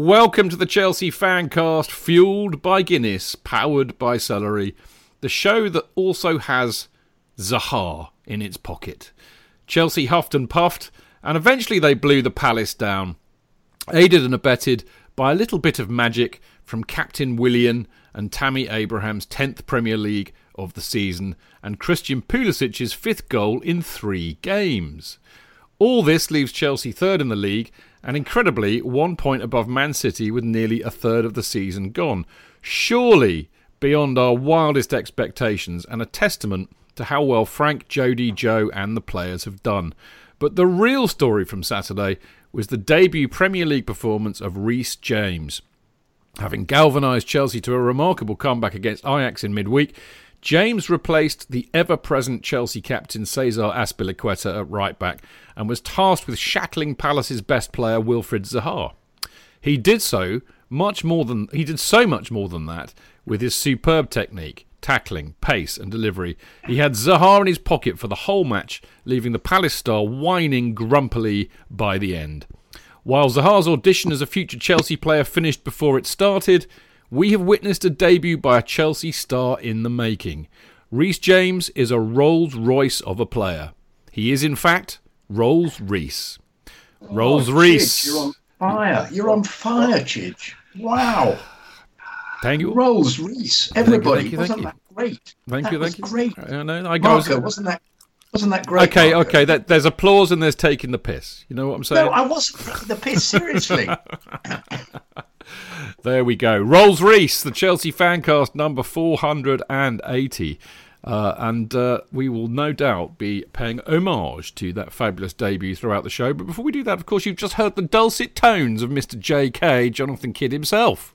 Welcome to the Chelsea Fancast, fueled by Guinness, powered by celery. The show that also has Zaha in its pocket. Chelsea huffed and puffed, and eventually they blew the Palace down, aided and abetted by a little bit of magic from Captain Willian and Tammy Abraham's 10th Premier League of the season, and Christian Pulisic's fifth goal in three games. All this leaves Chelsea third in the league and incredibly one point above Man City with nearly a third of the season gone. Surely beyond our wildest expectations and a testament to how well Frank, Jody, Joe, and the players have done. But the real story from Saturday was the debut Premier League performance of Reece James. Having galvanised Chelsea to a remarkable comeback against Ajax in midweek, James replaced the ever present Chelsea captain Cesar Azpilicueta at right back and was tasked with shackling Palace's best player Wilfried Zaha. He did so much more than he did so much more than that with his superb technique, tackling, pace, and delivery. He had Zaha in his pocket for the whole match, leaving the Palace star whining grumpily by the end. While Zaha's audition as a future Chelsea player finished before it started, we have witnessed a debut by a Chelsea star in the making. Reece James is a Rolls Royce of a player. He is, in fact, Rolls Reese. Rolls Oh, Reese. You're on fire. You're on fire, Chidge. Wow. Thank you. Rolls Reese. Everybody. thank you, thank wasn't you. that great? Thank that you, was thank you. great. I know. I. Marco, wasn't that wasn't that great? Okay, Marco? okay. That, there's applause and there's taking the piss. You know what I'm saying? No, I wasn't taking the piss seriously. There we go. Rolls Reese, the Chelsea fancast number 480. Uh, and uh, we will no doubt be paying homage to that fabulous debut throughout the show. But before we do that, of course, you've just heard the dulcet tones of Mr. J.K. Jonathan Kidd himself.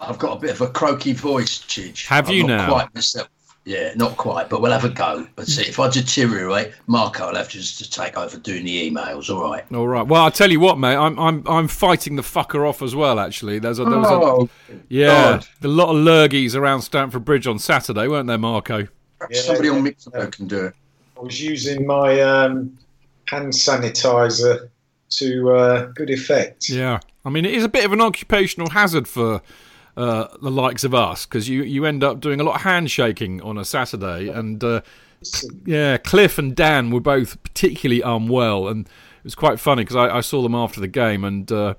I've got a bit of a croaky voice, Chidge. Have I'm you not now? Quite myself. Yeah, not quite, but we'll have a go. Let's see. If I deteriorate, Marco will have to just to take over doing the emails. All right. All right. Well, I'll tell you what, mate. I'm I'm I'm fighting the fucker off as well. Actually, there's a there was a Oh, yeah, God. a lot of lurgies around Stamford Bridge on Saturday, weren't there, Marco? Yeah, somebody on yeah. Mixer can do it. I was using my um, hand sanitizer to uh, good effect. Yeah, I mean, it is a bit of an occupational hazard for uh, the likes of us because you, you end up doing a lot of handshaking on a Saturday, and uh, yeah, Cliff and Dan were both particularly unwell, and it was quite funny because I, I saw them after the game, and uh,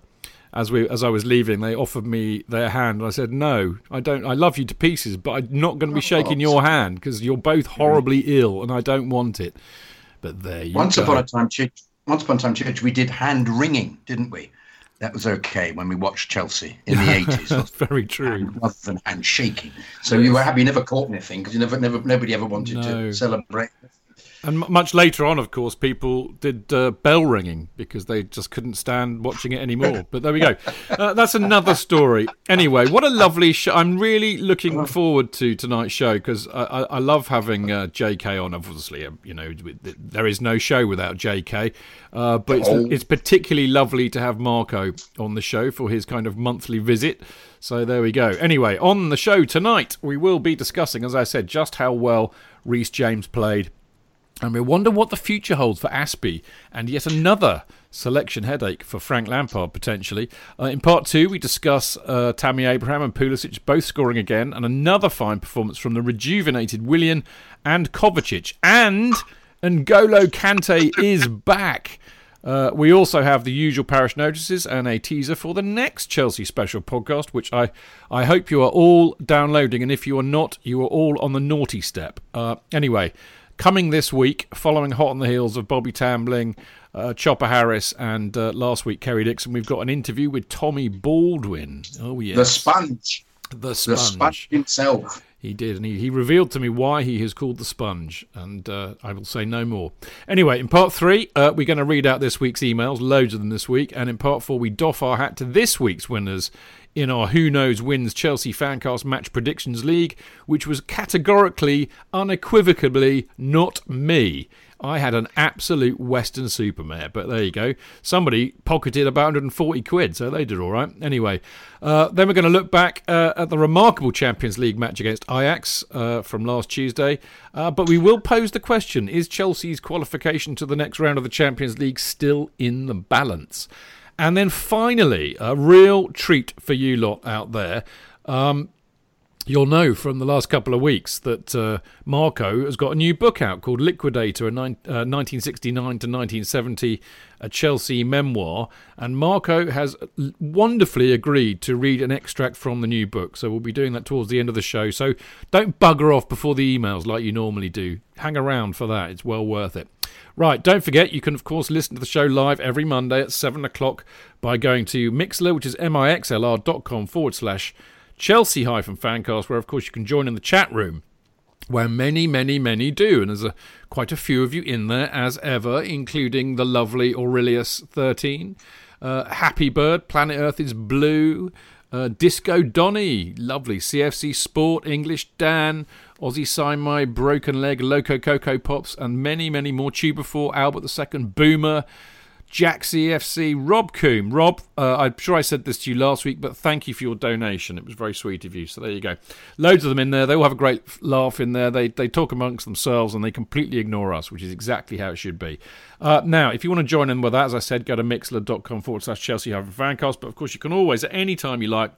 as we as I was leaving, they offered me their hand, and I said, "No, I don't. I love you to pieces, but I'm not going to be shaking your hand because you're both horribly ill, and I don't want it." But there you Once go. upon a time, once upon a time, Chidge, we did hand ringing, didn't we? That was okay when we watched Chelsea in the eighties, That's Very true. rather than hand shaking. So you were happy you never caught anything because you never, never, nobody ever wanted No. to celebrate. And much later on, of course, people did uh, bell ringing because they just couldn't stand watching it anymore. But there we go. Uh, that's another story. Anyway, what a lovely show. I'm really looking forward to tonight's show because I, I, I, love having uh, JK on. Obviously, um, you know, there is no show without JK. Uh, but it's, it's particularly lovely to have Marco on the show for his kind of monthly visit. So there we go. Anyway, on the show tonight, we will be discussing, as I said, just how well Reece James played and we wonder what the future holds for Aspie and yet another selection headache for Frank Lampard potentially. Uh, in part two, we discuss uh, Tammy Abraham and Pulisic both scoring again, and another fine performance from the rejuvenated Willian and Kovacic. And N'Golo Kante is back. Uh, we also have the usual parish notices and a teaser for the next Chelsea special podcast, which I, I hope you are all downloading. And if you are not, you are all on the naughty step. Uh, anyway, Coming this week, following hot on the heels of Bobby Tambling, uh, Chopper Harris, and uh, last week Kerry Dixon, we've got an interview with Tommy Baldwin. Oh yes, the sponge, the sponge, the sponge himself. He did, and he, he revealed to me why he is called the sponge, and uh, I will say no more. Anyway, in part three, uh, we're going to read out this week's emails, loads of them this week, and in part four, we doff our hat to this week's winners in our Who Knows Wins Chelsea Fancast Match Predictions League, which was categorically, unequivocally not me. I had an absolute Weston-super-Mare, but there you go. Somebody pocketed about 140 quid, so they did all right. Anyway, uh, then we're going to look back uh, at the remarkable Champions League match against Ajax uh, from last Tuesday. Uh, but we will pose the question is Chelsea's qualification to the next round of the Champions League still in the balance? And then finally, a real treat for you lot out there. Um, You'll know from the last couple of weeks that uh, Marco has got a new book out called Liquidator, a ni- uh, 1969 to 1970 a Chelsea memoir. And Marco has wonderfully agreed to read an extract from the new book. So we'll be doing that towards the end of the show. So don't bugger off before the emails like you normally do. Hang around for that, it's well worth it. Right, don't forget, you can, of course, listen to the show live every Monday at 7 o'clock by going to Mixlr, which is mixlr.com forward slash Chelsea hyphen fancast, where of course you can join in the chat room, where many, many, many do, and there's a, quite a few of you in there as ever, including the lovely Aurelius thirteen, uh, Happy Bird, Planet Earth is blue. Uh, Disco Donny, lovely. CFC Sport, English Dan, Aussie Sign My, Broken Leg, Loco Coco Pops, and many, many more. Tuber 4, Albert II, Boomer, Jack CFC, Rob Coombe. Rob, uh, I'm sure I said this to you last week, but thank you for your donation. It was very sweet of you. So there you go. Loads of them in there. They all have a great laugh in there. They, they talk amongst themselves and they completely ignore us, which is exactly how it should be. Uh, now, if you want to join in with that, as I said, go to mixlr.com forward slash Chelsea fancast. But of course, you can always, at any time you like,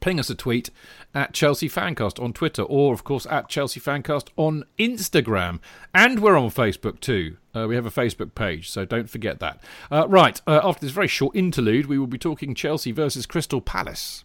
ping us a tweet at Chelsea Fancast on Twitter or, of course, at Chelsea Fancast on Instagram. And we're on Facebook too. Uh, we have a Facebook page, so don't forget that. Uh, right, uh, after this very short interlude, we will be talking Chelsea versus Crystal Palace.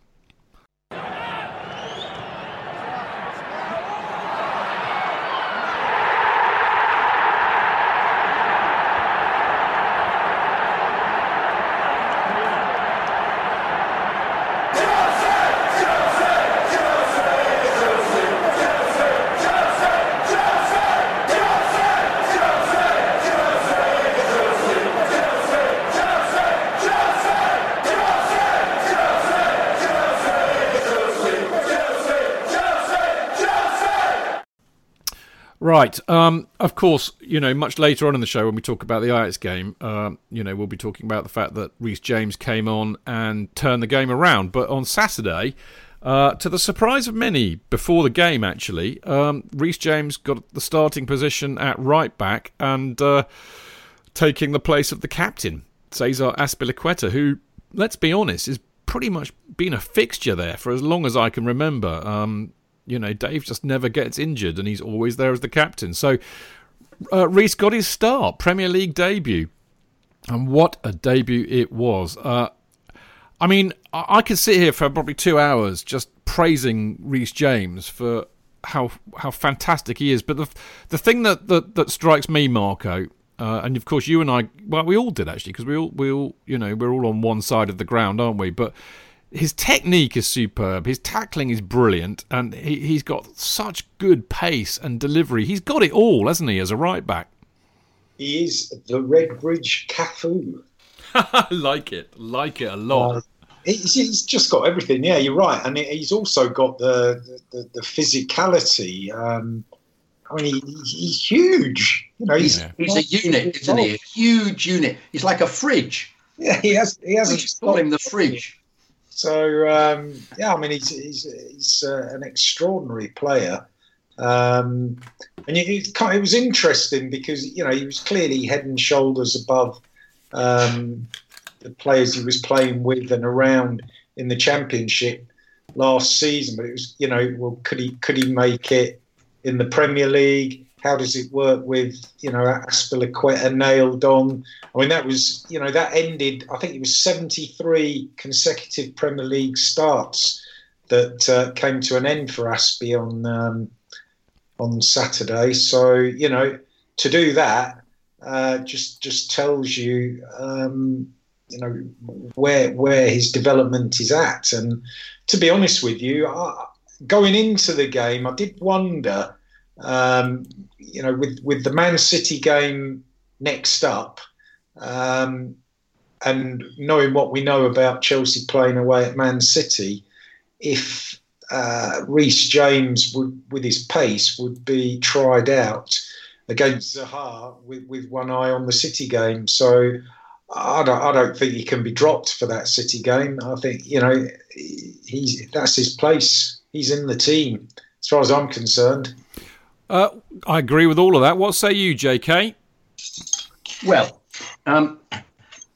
Right. Um, of course, you know, much later on in the show when we talk about the Ajax game, uh, you know, we'll be talking about the fact that Reece James came on and turned the game around. But on Saturday, uh, to the surprise of many, before the game actually, um, James got the starting position at right back and uh, taking the place of the captain, Cesar Azpilicueta, who, let's be honest, has pretty much been a fixture there for as long as I can remember. Um, you know, Dave just never gets injured and he's always there as the captain. So uh, Reece got his start, Premier League debut. And what a debut it was. Uh, I mean, I-, I could sit here for probably two hours just praising Reece James for how how fantastic he is. But the the thing that that, that strikes me, Marco, uh, and of course you and I, well, we all did actually, because we all we all you know we're all on one side of the ground, aren't we? But his technique is superb. His tackling is brilliant, and he, he's got such good pace and delivery. He's got it all, hasn't he, as a right back? he is the Redbridge Cafu. I like it, like it a lot. Uh, he's, he's, just got everything. Yeah, you're right, and he's also got the the, the physicality. Um, I mean, he, he's huge. You know, he's, he's a unit, isn't he? A huge unit. He's like a fridge. Yeah, he has. He has. We just call him the fridge. So um, yeah, I mean, he's he's, he's uh, an extraordinary player. Um, and it, it, was interesting because you know he was clearly head and shoulders above um, the players he was playing with and around in the championship last season. But it was you know well could he could he make it in the Premier League? How does it work with you know Azpilicueta nailed on? I mean that was you know that ended. I think it was 73 consecutive Premier League starts that uh, came to an end for Aspie on um, on Saturday. So you know, to do that uh, just just tells you, um, you know, where where his development is at. And to be honest with you, I, going into the game, I did wonder, um, you know, with with the Man City game next up. Um, and knowing what we know about Chelsea playing away at Man City, if uh, James would, with his pace, would be tried out against Zaha with, with one eye on the City game. So I don't, I don't think he can be dropped for that City game. I think you know he's that's his place. He's in the team, as far as I'm concerned. Uh, I agree with all of that. What say you, J.K.? Well, um,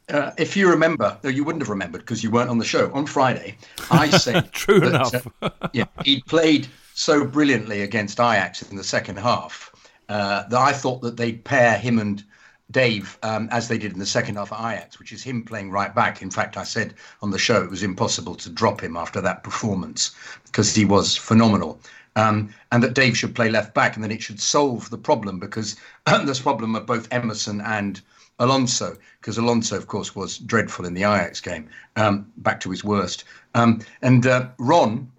uh, if you remember, though you wouldn't have remembered because you weren't on the show on Friday, I said true that, enough. uh, yeah, he played so brilliantly against Ajax in the second half uh, that I thought that they'd pair him and Dave um, as they did in the second half at Ajax, which is him playing right back. In fact, I said on the show it was impossible to drop him after that performance because he was phenomenal. Um, and that Dave should play left back, and then it should solve the problem because this problem of both Emerson and Alonso, because Alonso, of course, was dreadful in the Ajax game, um, back to his worst. Um, and uh, Ron,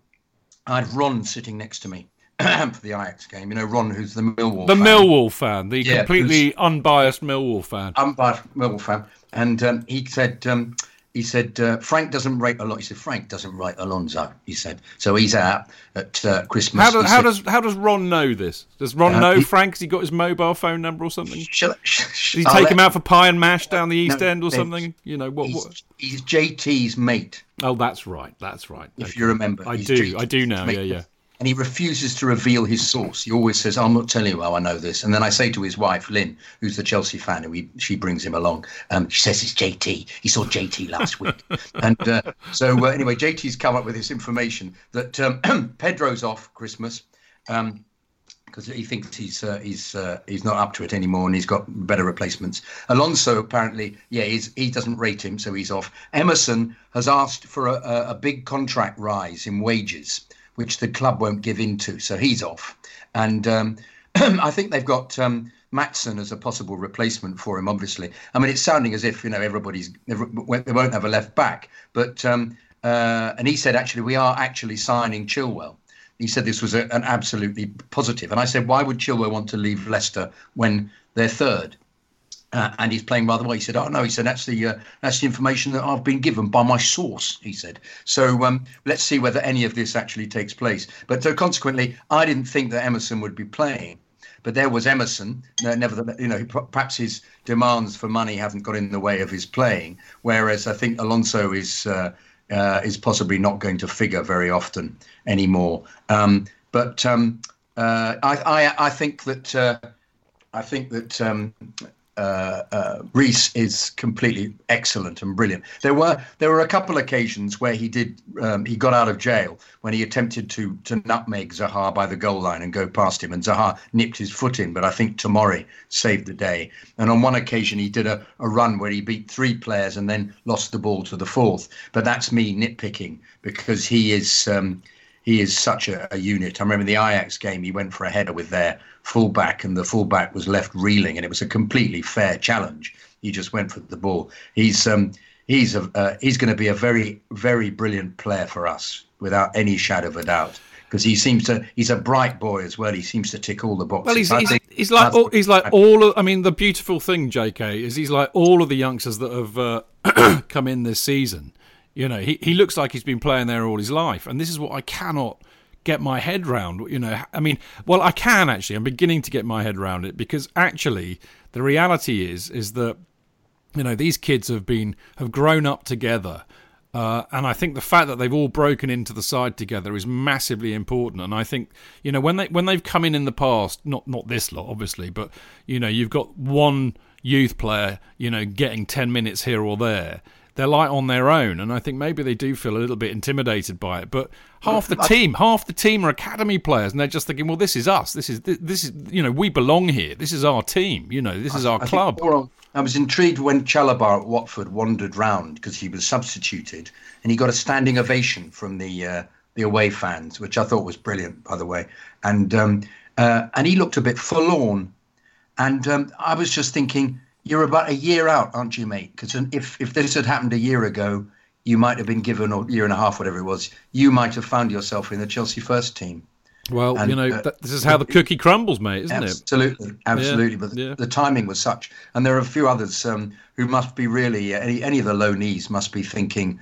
I had Ron sitting next to me for the Ajax game. You know, Ron, who's the Millwall the fan. Millwall fan, the yeah, completely unbiased Millwall fan. Unbiased Millwall fan. And um, he said, um, he said uh, Frank doesn't rate a lot. He said Frank doesn't rate Alonso. He said so. He's out at uh, Christmas. How, how said, does how does Ron know this? Does Ron uh, know he, Frank? Has he got his mobile phone number or something? Shall, sh- Did he take him out for pie and mash down the East no, End or something? You know what? He's, what? he's JT's mate. Oh, that's right. That's right. If okay. you remember, I do. JT's I do now. Mate. Yeah, yeah and he refuses to reveal his source. He always says, "I'm not telling you how I know this." And then I say to his wife, Lynn, who's the Chelsea fan, who he, she brings him along. Um, she says it's JT. He saw JT last week, and uh, so uh, anyway, JT's come up with this information that um, Pedro's off Christmas. Um, because he thinks he's uh, he's uh, he's not up to it anymore, and he's got better replacements. Alonso apparently, yeah, he doesn't rate him, so he's off. Emerson has asked for a, a, big contract rise in wages, which the club won't give in to. So he's off. And um, I think they've got um, Maatsen as a possible replacement for him, obviously. I mean, it's sounding as if, you know, everybody's, they won't have a left back. But, um, uh, and he said, actually, we are actually signing Chilwell. He said this was a, an absolutely positive. And I said, why would Chilwell want to leave Leicester when they're third? Uh, and he's playing rather well. He said, "Oh no," he said, "That's the uh, that's the information that I've been given by my source." He said. So um, let's see whether any of this actually takes place. But so consequently, I didn't think that Emerson would be playing. But there was Emerson. Uh, nevertheless, you know, perhaps his demands for money haven't got in the way of his playing. Whereas I think Alonso is uh, uh, is possibly not going to figure very often anymore. Um, but um, uh, I, I, I think that. I think that um, uh, uh, Reece is completely excellent and brilliant. There were there were a couple occasions where he did um, he got out of jail when he attempted to to nutmeg Zaha by the goal line and go past him, and Zaha nipped his foot in, but I think Tomori saved the day. And on one occasion he did a, a run where he beat three players and then lost the ball to the fourth. But that's me nitpicking because he is. Um, he is such a, a, unit. I remember the Ajax game, he went for a header with their fullback, and the fullback was left reeling, and it was a completely fair challenge. He just went for the ball. He's um, he's a, uh, he's going to be a very very brilliant player for us, without any shadow of a doubt. because he seems to he's a bright boy as well. He seems to tick all the boxes. Well, he's, he's, he's like all, he's like all. Of, I mean, the beautiful thing, J.K., is he's like all of the youngsters that have uh, come in this season. You know, he he looks like he's been playing there all his life, and this is what I cannot get my head round. You know, I mean, well, I can actually. I'm beginning to get my head round it because actually, the reality is is that you know these kids have been have grown up together uh, and I think the fact that they've all broken into the side together is massively important. And I think you know when they when they've come in in the past, not not this lot obviously, but you know you've got one youth player, you know, getting ten minutes here or there. They're like on their own, and I think maybe they do feel a little bit intimidated by it. But half the team, half the team are academy players, and they're just thinking, "Well, this is us. This is this is you know we belong here. This is our team. You know, this is our I club." I was intrigued when Chalobah at Watford wandered round because he was substituted, and he got a standing ovation from the uh, the away fans, which I thought was brilliant, by the way. And um, uh, and he looked a bit forlorn, and um, I was just thinking, you're about a year out, aren't you, mate? Because if if this had happened a year ago, you might have been given a year and a half, whatever it was. You might have found yourself in the Chelsea first team. Well, and, you know, uh, this is how the cookie crumbles, mate, isn't absolutely, it? Absolutely, absolutely. Yeah, but yeah. the timing was such, and there are a few others um, who must be really any any of the loanies must be thinking,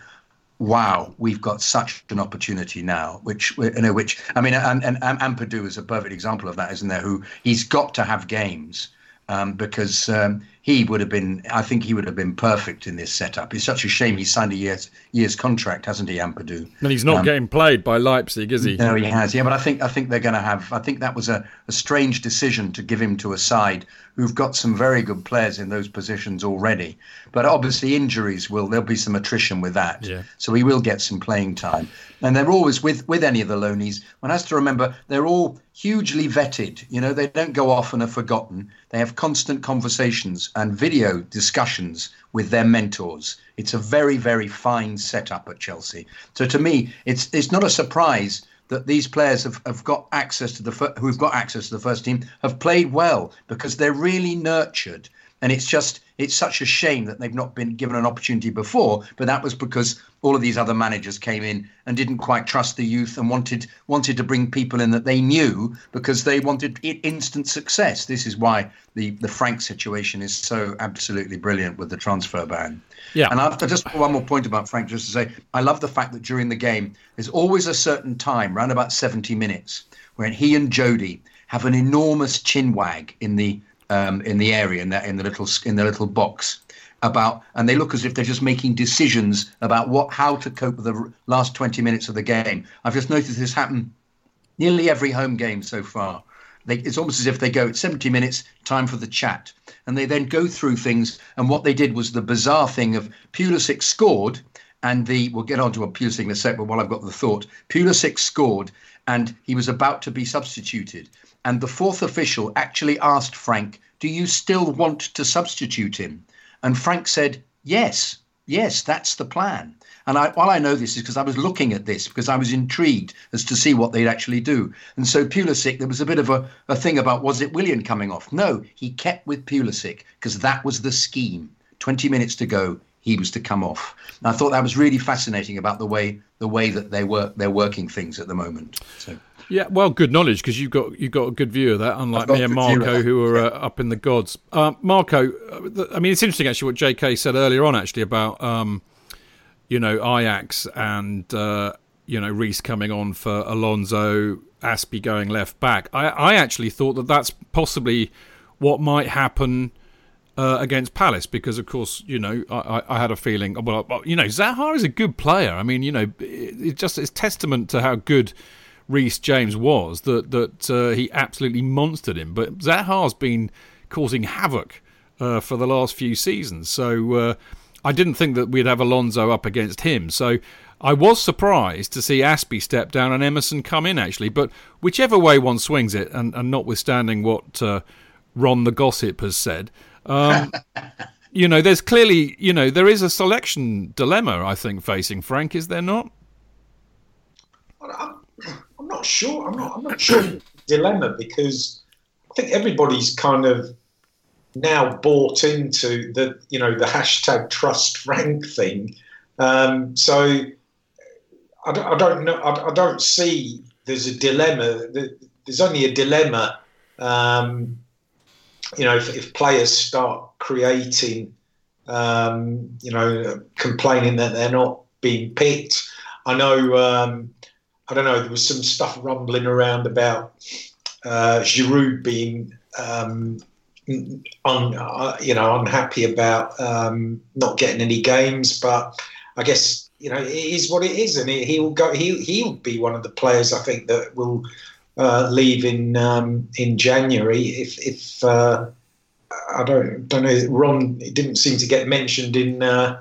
"Wow, we've got such an opportunity now." Which you know, which I mean, and and, and Ampadu is a perfect example of that, isn't there? Who he's got to have games um, because um, he would have been, I think he would have been perfect in this setup. It's such a shame he signed a year's, year's contract, hasn't he, Ampadu? And he's not um, getting played by Leipzig, is he? No, he has. Yeah, but I think I think they're going to have. I think that was a, a strange decision to give him to a side who've got some very good players in those positions already. But obviously, injuries will there'll be some attrition with that. Yeah. So he will get some playing time. And they're always with with any of the loanies. One has to remember they're all hugely vetted. You know, they don't go off and are forgotten. They have constant conversations and video discussions with their mentors. It's a very, very fine setup at Chelsea. So to me, it's it's not a surprise that these players have, have got access to the who've got access to the first team have played well because they're really nurtured and it's just it's such a shame that they've not been given an opportunity before but that was because all of these other managers came in and didn't quite trust the youth and wanted wanted to bring people in that they knew because they wanted instant success. This is why the the Frank situation is so absolutely brilliant with the transfer ban. Yeah. And I've just one more point about Frank, just to say, I love the fact that during the game there's always a certain time, around about 70 minutes, when he and Jody have an enormous chin wag in the um, in the area in in the little in the little box about, and they look as if they're just making decisions about what how to cope with the last 20 minutes of the game. I've just noticed this happen nearly every home game so far. They, it's almost as if they go at 70 minutes time for the chat and they then go through things and what they did was the bizarre thing of Pulisic scored and the we'll get on to a Pulisic in a sec but while I've got the thought Pulisic scored and he was about to be substituted and the fourth official actually asked Frank do you still want to substitute him and Frank said, Yes, yes, that's the plan. And I, while I know this is because I was looking at this because I was intrigued as to see what they'd actually do. And so Pulisic, there was a bit of a, a thing about was it William coming off? No, he kept with Pulisic because that was the scheme. 20 minutes to go, he was to come off. And I thought that was really fascinating about the way the way that they work they're working things at the moment. So. Yeah, well, good knowledge because you've got you've got a good view of that, unlike me and Marco, who are uh, up in the gods. Uh, Marco, I mean, it's interesting actually what J.K. said earlier on, actually about um, you know Ajax and uh, you know Reece coming on for Alonso, Azpi going left back. I, I actually thought that that's possibly what might happen. Uh, against Palace because, of course, you know, I, I, had a feeling. Well, you know, Zaha is a good player. I mean, you know, it, it just it's testament to how good Reece James was that that uh, he absolutely monstered him. But Zaha's been causing havoc uh, for the last few seasons, so uh, I didn't think that we'd have Alonso up against him. So I was surprised to see Azpi step down and Emerson come in actually. But whichever way one swings it, and, and notwithstanding what uh, Ron the gossip has said. Um, you know, there's clearly, you know, there is a selection dilemma, I think, facing Frank, is there not? I'm not sure. I'm not. I'm not sure dilemma because I think everybody's kind of now bought into the you know the hashtag trust Frank thing. Um, so I don't, I don't know. I, I, don't see there's a dilemma. There's only a dilemma. Um, you know, if, if, players start creating, um, you know, complaining that they're not being picked. I know. I don't know. There was some stuff rumbling around about uh, Giroud being um, un, uh, you know unhappy about um, not getting any games, but I guess you know it is what it is, and he, will go. He he'll be one of the players I think that will uh, leave in um, in January if if uh, I don't don't know. Ron didn't seem to get mentioned in. Uh,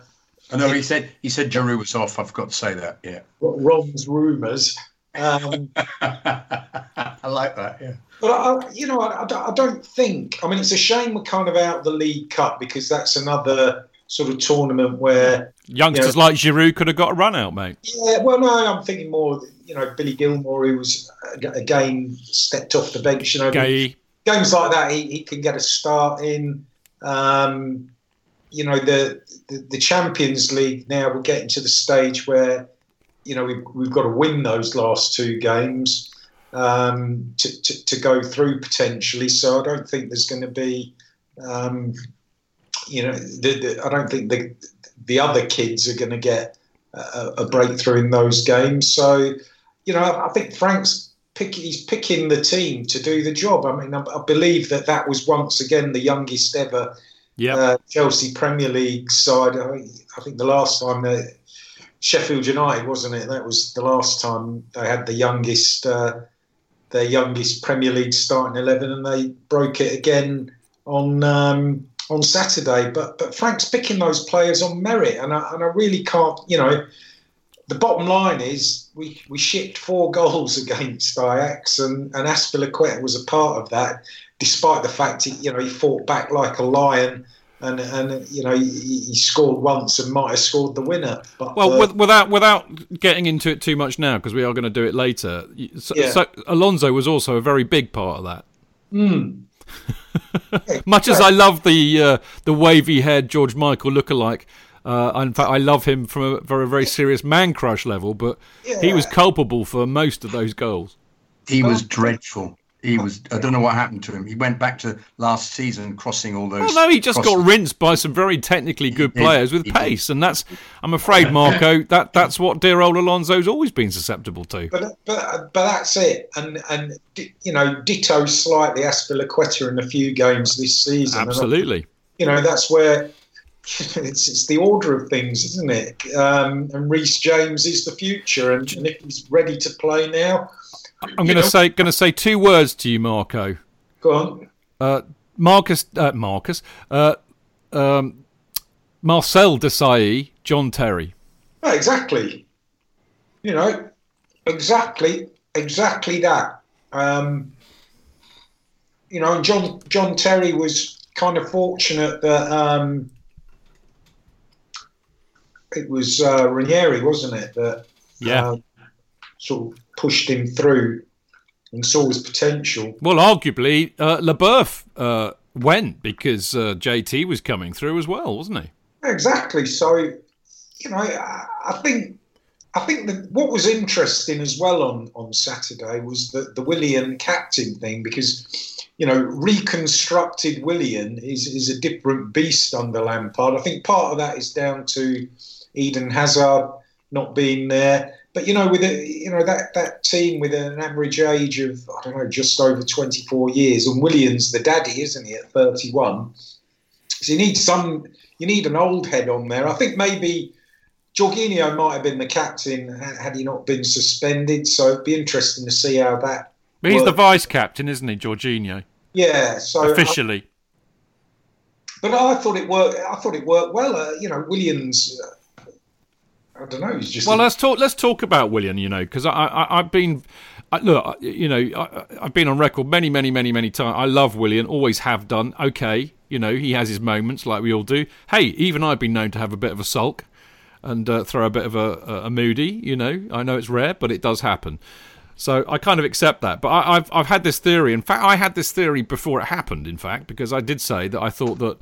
I know he said he said Giroud was off. I've got to say that. Yeah. Ron's rumours. Um, I like that. Yeah. But I, you know, I, I, don't think. I mean, it's a shame we're kind of out of the League Cup because that's another sort of tournament where youngsters you know, like Giroud could have got a run out, mate. Yeah, well, no, I'm thinking more. You know, Billy Gilmour, who was again stepped off the bench. You know, Gay. games like that, he, he can get a start in. Um, you know, the, the, the Champions League now we're getting to the stage where you know we've, we've got to win those last two games um, to, to, to, go through potentially. So I don't think there's going to be, um, you know, the, the, I don't think the the other kids are going to get a, a, breakthrough in those games. So, you know, I, think Frank's pick, he's picking the team to do the job. I mean, I, I believe that that was once again the youngest ever yep. uh, Chelsea Premier League side. I, think the last time that Sheffield United, wasn't it? That was the last time they had the youngest. Uh, their youngest Premier League starting eleven, and they broke it again on um, on Saturday. But but Frank's picking those players on merit, and I, and I really can't. You know, the bottom line is we we shipped four goals against Ajax, and and Azpilicueta was a part of that, despite the fact he you know he fought back like a lion and and you know he, he, scored once and might have scored the winner. But, well, uh, without without getting into it too much now, because we are going to do it later. So, yeah. so, Alonso was also a very big part of that. Mm. much as I love the uh, the wavy haired George Michael lookalike. Uh, in fact, I love him from a very, very serious man crush level, but yeah. he was culpable for most of those goals. He was dreadful he was. I don't know what happened to him. He went back to last season, crossing all those. Well, no, he just got rinsed by some very technically good players with pace, and that's. I'm afraid, Marco, that that's what dear old Alonso's always been susceptible to. But but but that's it, and and you know, ditto slightly Azpilicueta in a few games this season. Absolutely. you know, that's where it's, it's the order of things, isn't it? Um, and Reece James is the future, and, and, if he's ready to play now, I'm going to say going to say two words to you, Marco. Go on. Uh, Marcus, uh, Marcus, uh, um, Marcel Desailly, John Terry. exactly. You know, exactly, exactly that. Um, you know, and John John Terry was kind of fortunate that um, it was uh, Ranieri, wasn't it? That yeah, uh, sort of pushed him through and saw his potential. Well, arguably, uh, uh, went because uh, JT was coming through as well, wasn't he? Exactly. So, you know, I think I think that what was interesting as well on, on Saturday was the, the Willian captain thing because, you know, reconstructed Willian is, is a different beast under Lampard. I think part of that is down to Eden Hazard not being there. But you know, with a, you know that that team with an average age of I don't know, just over 24 years, and Williams the daddy, isn't he, at 31? So you need some, you need an old head on there. I think maybe Jorginho might have been the captain had he not been suspended. So it'd be interesting to see how that. But he's worked. the vice captain, isn't he, Jorginho? Yeah. So officially. I, but I thought it worked. I thought it worked well. Uh, you know, Williams. Uh, I don't know. He's just well. A... Let's talk. Let's talk about Willian. You know, because I, I have been. I, look, you know, I, have been on record many, many, many, many times. I love Willian. Always have done. Okay, you know, he has his moments like we all do. Hey, even I've been known to have a bit of a sulk and uh, throw a bit of a, a, moody. You know, I know it's rare, but it does happen. So I kind of accept that. But I, have I've had this theory. In fact, I had this theory before it happened. In fact, because I did say that I thought that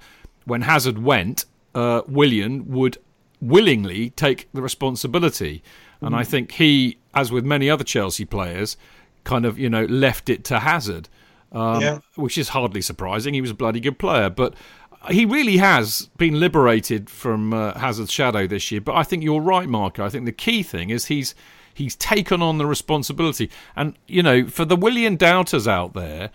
when Hazard went, uh, Willian would willingly take the responsibility. And mm. I think he, as with many other Chelsea players, kind of you know left it to Hazard, um, yeah. which is hardly surprising. He was a bloody good player, but he really has been liberated from uh, Hazard's shadow this year. But I think you're right, Marco. I think the key thing is he's he's taken on the responsibility. And you know, for the William doubters out there,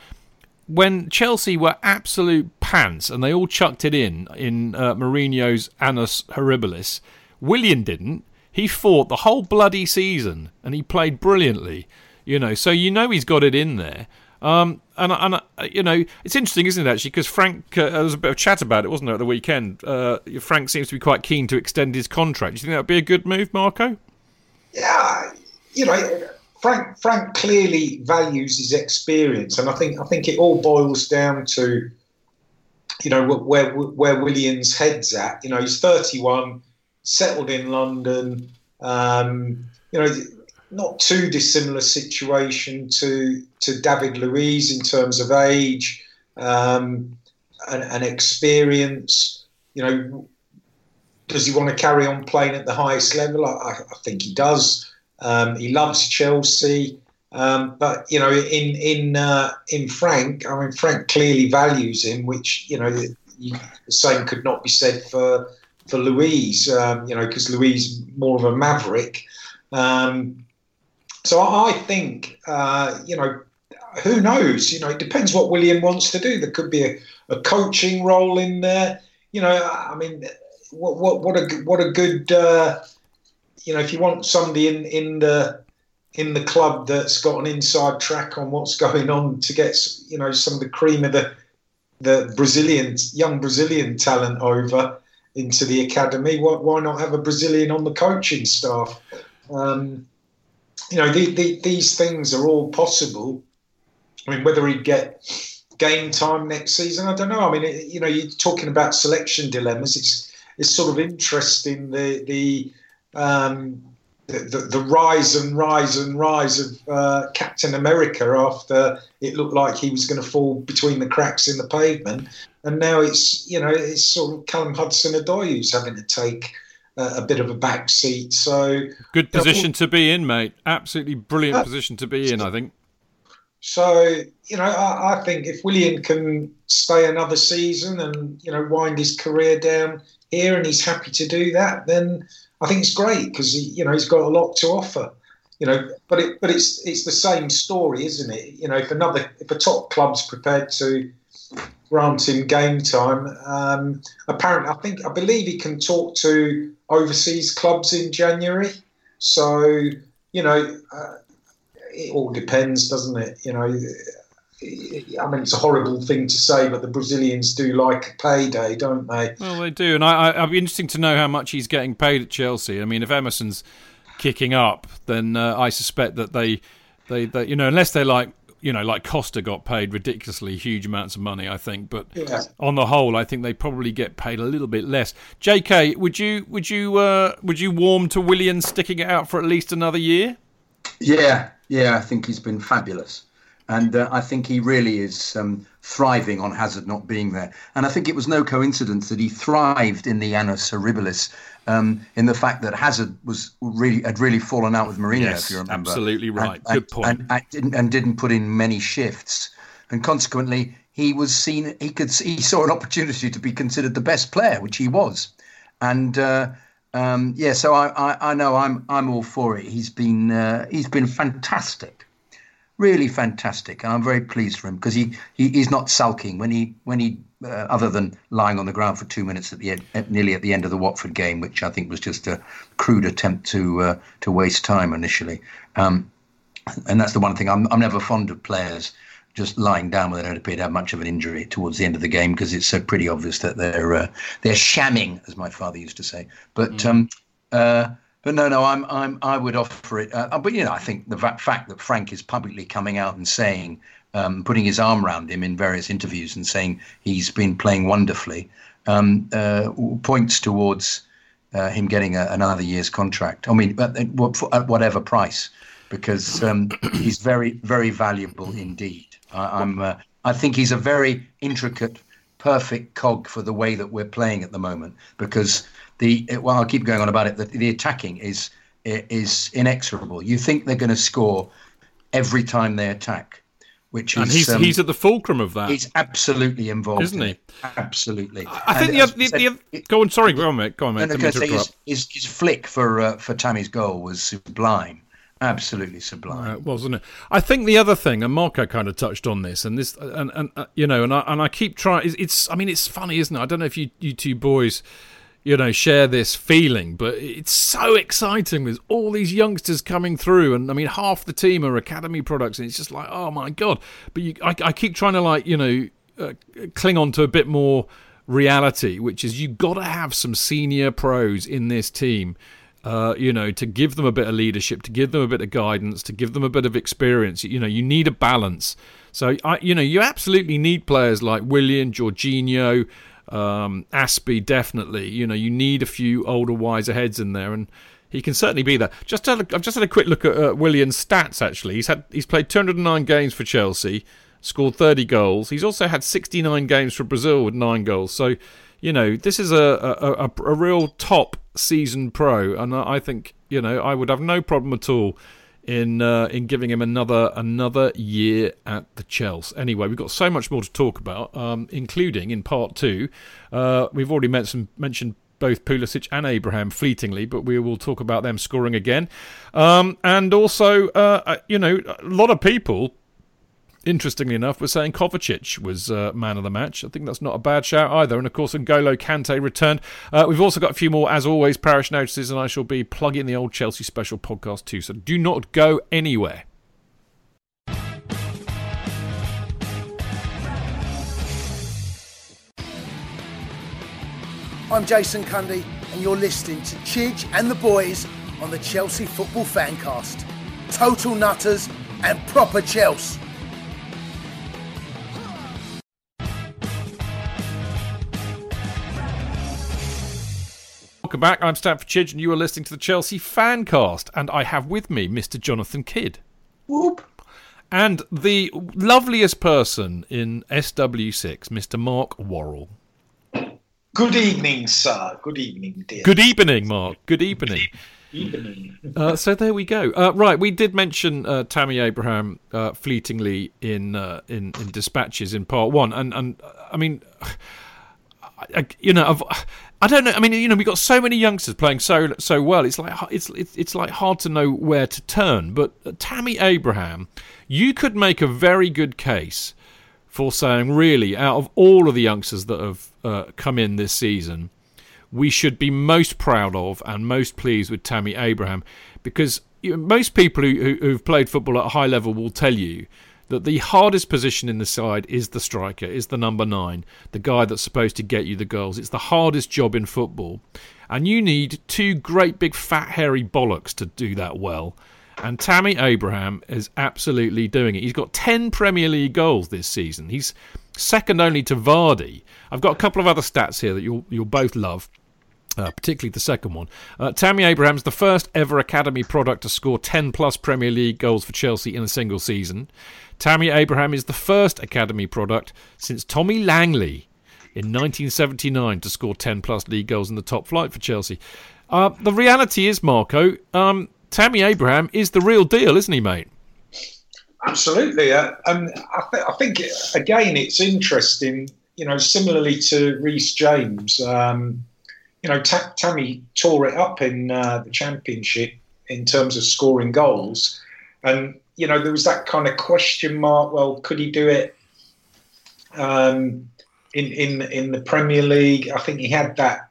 when Chelsea were absolute pants and they all chucked it in in uh, Mourinho's Annus Horribilis, William didn't. He fought the whole bloody season and he played brilliantly. You know, so you know he's got it in there. Um, and and uh, you know, it's interesting, isn't it? Actually, because Frank, uh, there was a bit of chat about it, wasn't there, at the weekend? Uh, Frank seems to be quite keen to extend his contract. Do you think that would be a good move, Marco? Yeah, you know, Frank Frank clearly values his experience, and I think I think it all boils down to, you know, where where Willian's head's at. You know, he's 31, settled in London. Um, you know not too dissimilar situation to to David Luiz in terms of age um, and, and, experience. You know, does he want to carry on playing at the highest level? I, I think he does. Um, he loves Chelsea, um, but you know, in in uh, in Frank, I mean, Frank clearly values him, which you know, the same could not be said for for Luiz. Um, you know, because Luiz more of a maverick. Um, so I think, uh, you know, who knows? You know, it depends what William wants to do. There could be a, a coaching role in there. You know, I mean, what what what a what a good uh, you know if you want somebody in in the in the club that's got an inside track on what's going on to get you know some of the cream of the the Brazilian young Brazilian talent over into the academy. Why, why not have a Brazilian on the coaching staff? Um, you know, the, the, these things are all possible. I mean, whether he'd get game time next season, I don't know. I mean, it, you know, you're talking about selection dilemmas. It's it's sort of interesting the the um, the, the, the, rise and rise and rise of uh, Captain America after it looked like he was going to fall between the cracks in the pavement, and now it's you know it's sort of Callum Hudson-Odoi who's having to take a bit of a back seat. So good position to be in, mate. Absolutely brilliant uh, position to be in. I think. So you know, I, I, think if William can stay another season and you know wind his career down here, and he's happy to do that, then I think it's great because you know he's got a lot to offer. You know, but it but it's it's the same story, isn't it? You know, if another if a top club's prepared to grant him game time. Um, apparently, I think I believe he can talk to overseas clubs in January. So you know, uh, it all depends, doesn't it? You know. I mean, it's a horrible thing to say, but the Brazilians do like a payday, don't they? Well, they do, and I, I, would be interesting to know how much he's getting paid at Chelsea. I mean, if Emerson's kicking up, then uh, I suspect that they, they, they, you know, unless they're like you know, like Costa got paid ridiculously huge amounts of money, I think. But yeah. on the whole, I think they probably get paid a little bit less. J.K., would you would you uh, would you warm to Willian sticking it out for at least another year? Yeah, yeah, I think he's been fabulous, and uh, I think he really is um, thriving on Hazard not being there. And I think it was no coincidence that he thrived in the Annus Horribilis um, in the fact that Hazard was really had really fallen out with Mourinho, yes, if you remember. Absolutely right. And, Good point. And, and, didn't, and didn't put in many shifts, and consequently he was seen. He could he saw an opportunity to be considered the best player, which he was, and. Uh, um, yeah, so I, I, I, know I'm I'm all for it. He's been uh, he's been fantastic, really fantastic, and I'm very pleased for him because he, he he's not sulking when he when he uh, other than lying on the ground for two minutes at the end, at, nearly at the end of the Watford game, which I think was just a crude attempt to uh, to waste time initially. Um, and that's the one thing I'm, I'm never fond of players just lying down when they don't appear to have much of an injury towards the end of the game because it's so pretty obvious that they're uh, they're shamming, as my father used to say. But mm. um, uh, but no, no, I'm I'm I would offer it. Uh, but you know, I think the fact that Frank is publicly coming out and saying um, putting his arm around him in various interviews and saying he's been playing wonderfully, um, uh, points towards uh, him getting a, another year's contract. I mean, at, at whatever price, because um, he's very, very valuable indeed. I, am uh, I think he's a very intricate, perfect cog for the way that we're playing at the moment. Because the well, I'll keep going on about it. The, the attacking is is inexorable. You think they're going to score every time they attack, which is and he's um, he's at the fulcrum of that. He's absolutely involved, isn't he? Absolutely. I think the, the, said, the, go on. Sorry, go on, mate. Go on, mate. No, no, his, his, his, flick for uh, for Tammy's goal was sublime. Absolutely sublime, uh, wasn't it? I think the other thing, and Marco kind of touched on this, and this, and and uh, you know, and I and I keep trying. It's, it's, I mean, it's funny, isn't it? I don't know if you you two boys you know, share this feeling. But it's so exciting. with all these youngsters coming through, and I mean, half the team are academy products, and it's just like, oh my god. But you, I, I keep trying to like, you know, uh, cling on to a bit more reality, which is you've got to have some senior pros in this team. Uh, you know, to give them a bit of leadership, to give them a bit of guidance, to give them a bit of experience. You know, you need a balance. So, I, you know, you absolutely need players like Willian, Jorginho, um, Azpi, definitely. You know, you need a few older, wiser heads in there, and he can certainly be there. Just a, I've just had a quick look at uh, stats. Actually, he's had he's played 209 games for Chelsea, scored 30 goals. He's also had 69 games for Brazil with nine goals. So, you know, this is a a, a, a real top season pro, and I think you know I would have no problem at all in uh, in giving him another another year at the Chelsea. Anyway, we've got so much more to talk about, um, including in part two. Uh, we've already mentioned mentioned both Pulisic and Abraham fleetingly, but we will talk about them scoring again. Um, and also, uh, uh you know, a lot of people interestingly enough, we're saying Kovacic was uh, man of the match. I think that's not a bad shout either. And of course, N'Golo Kante returned. Uh, we've also got a few more, as always, parish notices, and I shall be plugging the old Chelsea special podcast too. So do not go anywhere. I'm Jason Cundy, and you're listening to Chidge and the boys on the Chelsea Football Fancast. Total nutters and proper Chelsea. Welcome back. I'm Stamford Chidge, and you are listening to the Chelsea Fancast. And I have with me Mr. Jonathan Kidd. Whoop. And the loveliest person in SW6, Mr. Mark Worrall. Good evening, sir. Good evening, dear. Good evening, Mark. Good evening. Evening. uh, so there we go. Uh, right, we did mention uh, Tammy Abraham uh, fleetingly in, uh, in in dispatches in part one, and and I mean, I, you know, I've, I don't know. I mean, you know, we've got so many youngsters playing so so well. It's like it's it's, it's like hard to know where to turn. But uh, Tammy Abraham, you could make a very good case for saying, really, out of all of the youngsters that have uh, come in this season, we should be most proud of and most pleased with Tammy Abraham, because most people who, who who've played football at a high level will tell you that the hardest position in the side is the striker, is the number nine, the guy that's supposed to get you the goals. It's the hardest job in football. And you need two great big fat hairy bollocks to do that well. And Tammy Abraham is absolutely doing it. He's got 10 Premier League goals this season. He's second only to Vardy. I've got a couple of other stats here that you'll you'll both love. Uh, particularly the second one. Uh, Tammy Abraham's the first ever academy product to score 10 plus Premier League goals for Chelsea in a single season. Tammy Abraham is the first Academy product since Tommy Langley in 1979 to score 10 plus league goals in the top flight for Chelsea. Uh, the reality is, Marco, um, Tammy Abraham is the real deal, isn't he, mate? Absolutely. Uh, and I, th- I, think, again, it's interesting, you know, similarly to Reece James. Um, you know, T- Tammy tore it up in uh, the championship in terms of scoring goals. And you know, there was that kind of question mark. Well, could he do it um, in in in the Premier League? I think he had that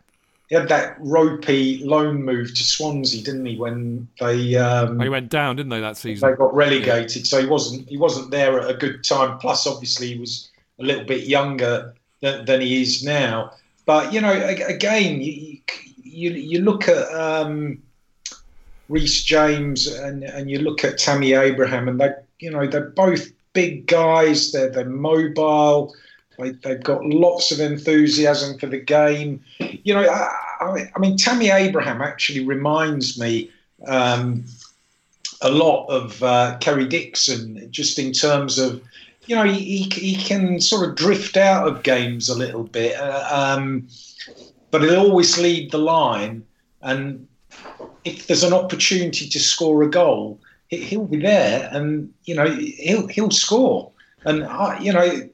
he had that ropey loan move to Swansea, didn't he? When they um, they went down, didn't they, that season? They got relegated, so he wasn't he wasn't there at a good time. Plus, obviously, he was a little bit younger than, than he is now. But you know, again, you you, you look at um, Reece James and, and you look at Tammy Abraham, and they, you know, they're both big guys. They're they're mobile. They, they've got lots of enthusiasm for the game. You know, I, I mean, Tammy Abraham actually reminds me um, a lot of uh, Kerry Dixon, just in terms of, you know, he, he can sort of drift out of games a little bit, uh, um, but he'll always lead the line. And if there's an opportunity to score a goal, he'll be there, and you know he'll he'll score. And I, you know,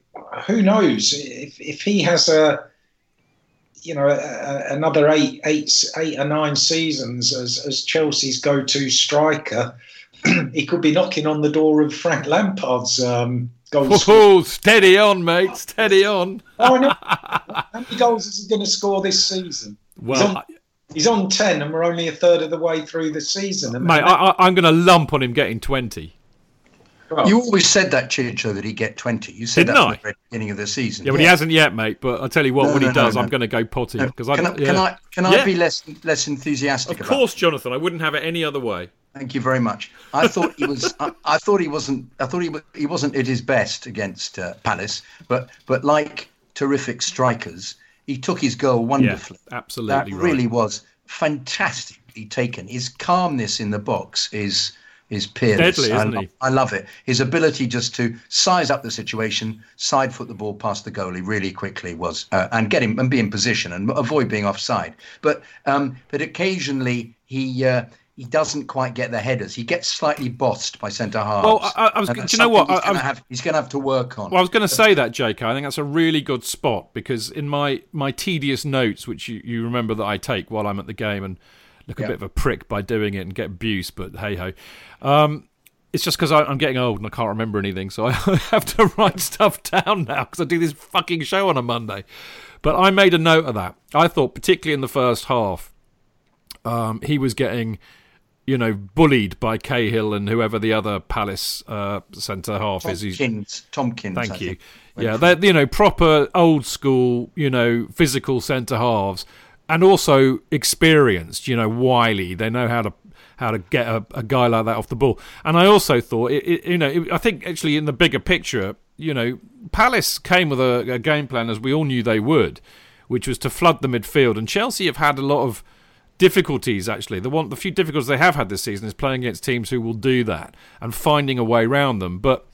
who knows if if he has a you know a, another eight eight eight or nine seasons as as Chelsea's go-to striker, he could be knocking on the door of Frank Lampard's um, goals. Oh, steady on, mate, steady on. oh, no. How many goals is he going to score this season? Well, He's on 10 and we're only a third of the way through the season. Mate, I, am going to lump on him getting 20. You always said that, Chicho, that he'd get 20. You said Didn't that at the beginning of the season. Yeah, but he hasn't yet, mate. But I'll tell you what, No, when he no, no, does, no. I'm going to go potty. No, Because can, I, yeah. can I can I Yeah. be less less enthusiastic Of about course, Jonathan. I wouldn't have it any other way. Thank you very much. I thought he was. I, I thought he wasn't. I thought he wa- he wasn't at his best against uh, Palace. But but like terrific strikers, he took his goal wonderfully. absolutely That right. really was fantastically taken. His calmness in the box is is peerless. Deadly, I, isn't lo- he? I love it. His ability just to size up the situation, side foot the ball past the goalie really quickly was, uh, and get him and be in position and avoid being offside. But um, but occasionally he. Uh, he doesn't quite get the headers. He gets slightly bossed by centre halves. Well, I- I was- do you know what? He's going to have. He's going to have to work on. Well, I was going to say that, Jake. I think that's a really good spot because in my, my tedious notes, which you, you remember that I take while I'm at the game and look a bit of a prick by doing it and get abuse, but hey ho. Um, it's just because I'm getting old and I can't remember anything, so I have to write stuff down now because I do this fucking show on a Monday. But I made a note of that. I thought, particularly in the first half, um, he was getting, you know, bullied by Cahill and whoever the other Palace uh, centre half is. He's- Tomkins. Tomkins. I Thank you. think. Yeah, they're you know proper old school, you know, physical centre halves, and also experienced. You know, wily. They know how to how to get a, a guy like that off the ball. And I also thought, it, it, you know, it, I think actually in the bigger picture, you know, Palace came with a, a game plan as we all knew they would, which was to flood the midfield. And Chelsea have had a lot of difficulties actually the one the few difficulties they have had this season is playing against teams who will do that and finding a way around them but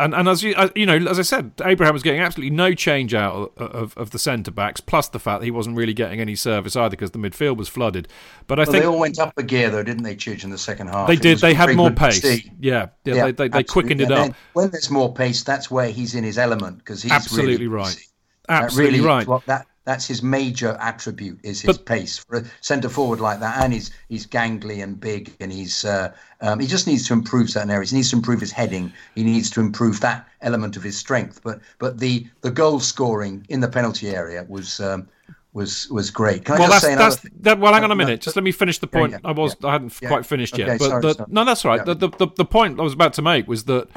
and and as you uh, you know, as I said, Abraham was getting absolutely no change out of, of, of the centre backs. Plus the fact that he wasn't really getting any service either because the midfield was flooded. But I Well, think they all went up a gear though, didn't they, Chidge, in the second half? they did. They had more pace. Yeah, yeah, Yeah, they, they, they quickened it up. when there's more pace, that's where he's in his element because he's Absolutely really right. easy. That Absolutely really right. what that that's his major attribute is his But- pace for a centre forward like that, and he's he's gangly and big, and he's uh, um, he just needs to improve certain areas. He needs to improve his heading. He needs to improve that element of his strength. But but the the goal scoring in the penalty area was um, was was great. Can I well, just that's say that's thing? that. Well, hang on a minute. Just let me finish the point. yeah, I was yeah, I hadn't yeah. quite finished yet. But sorry, the, no, that's right. Yeah. The, the the the point I was about to make was that.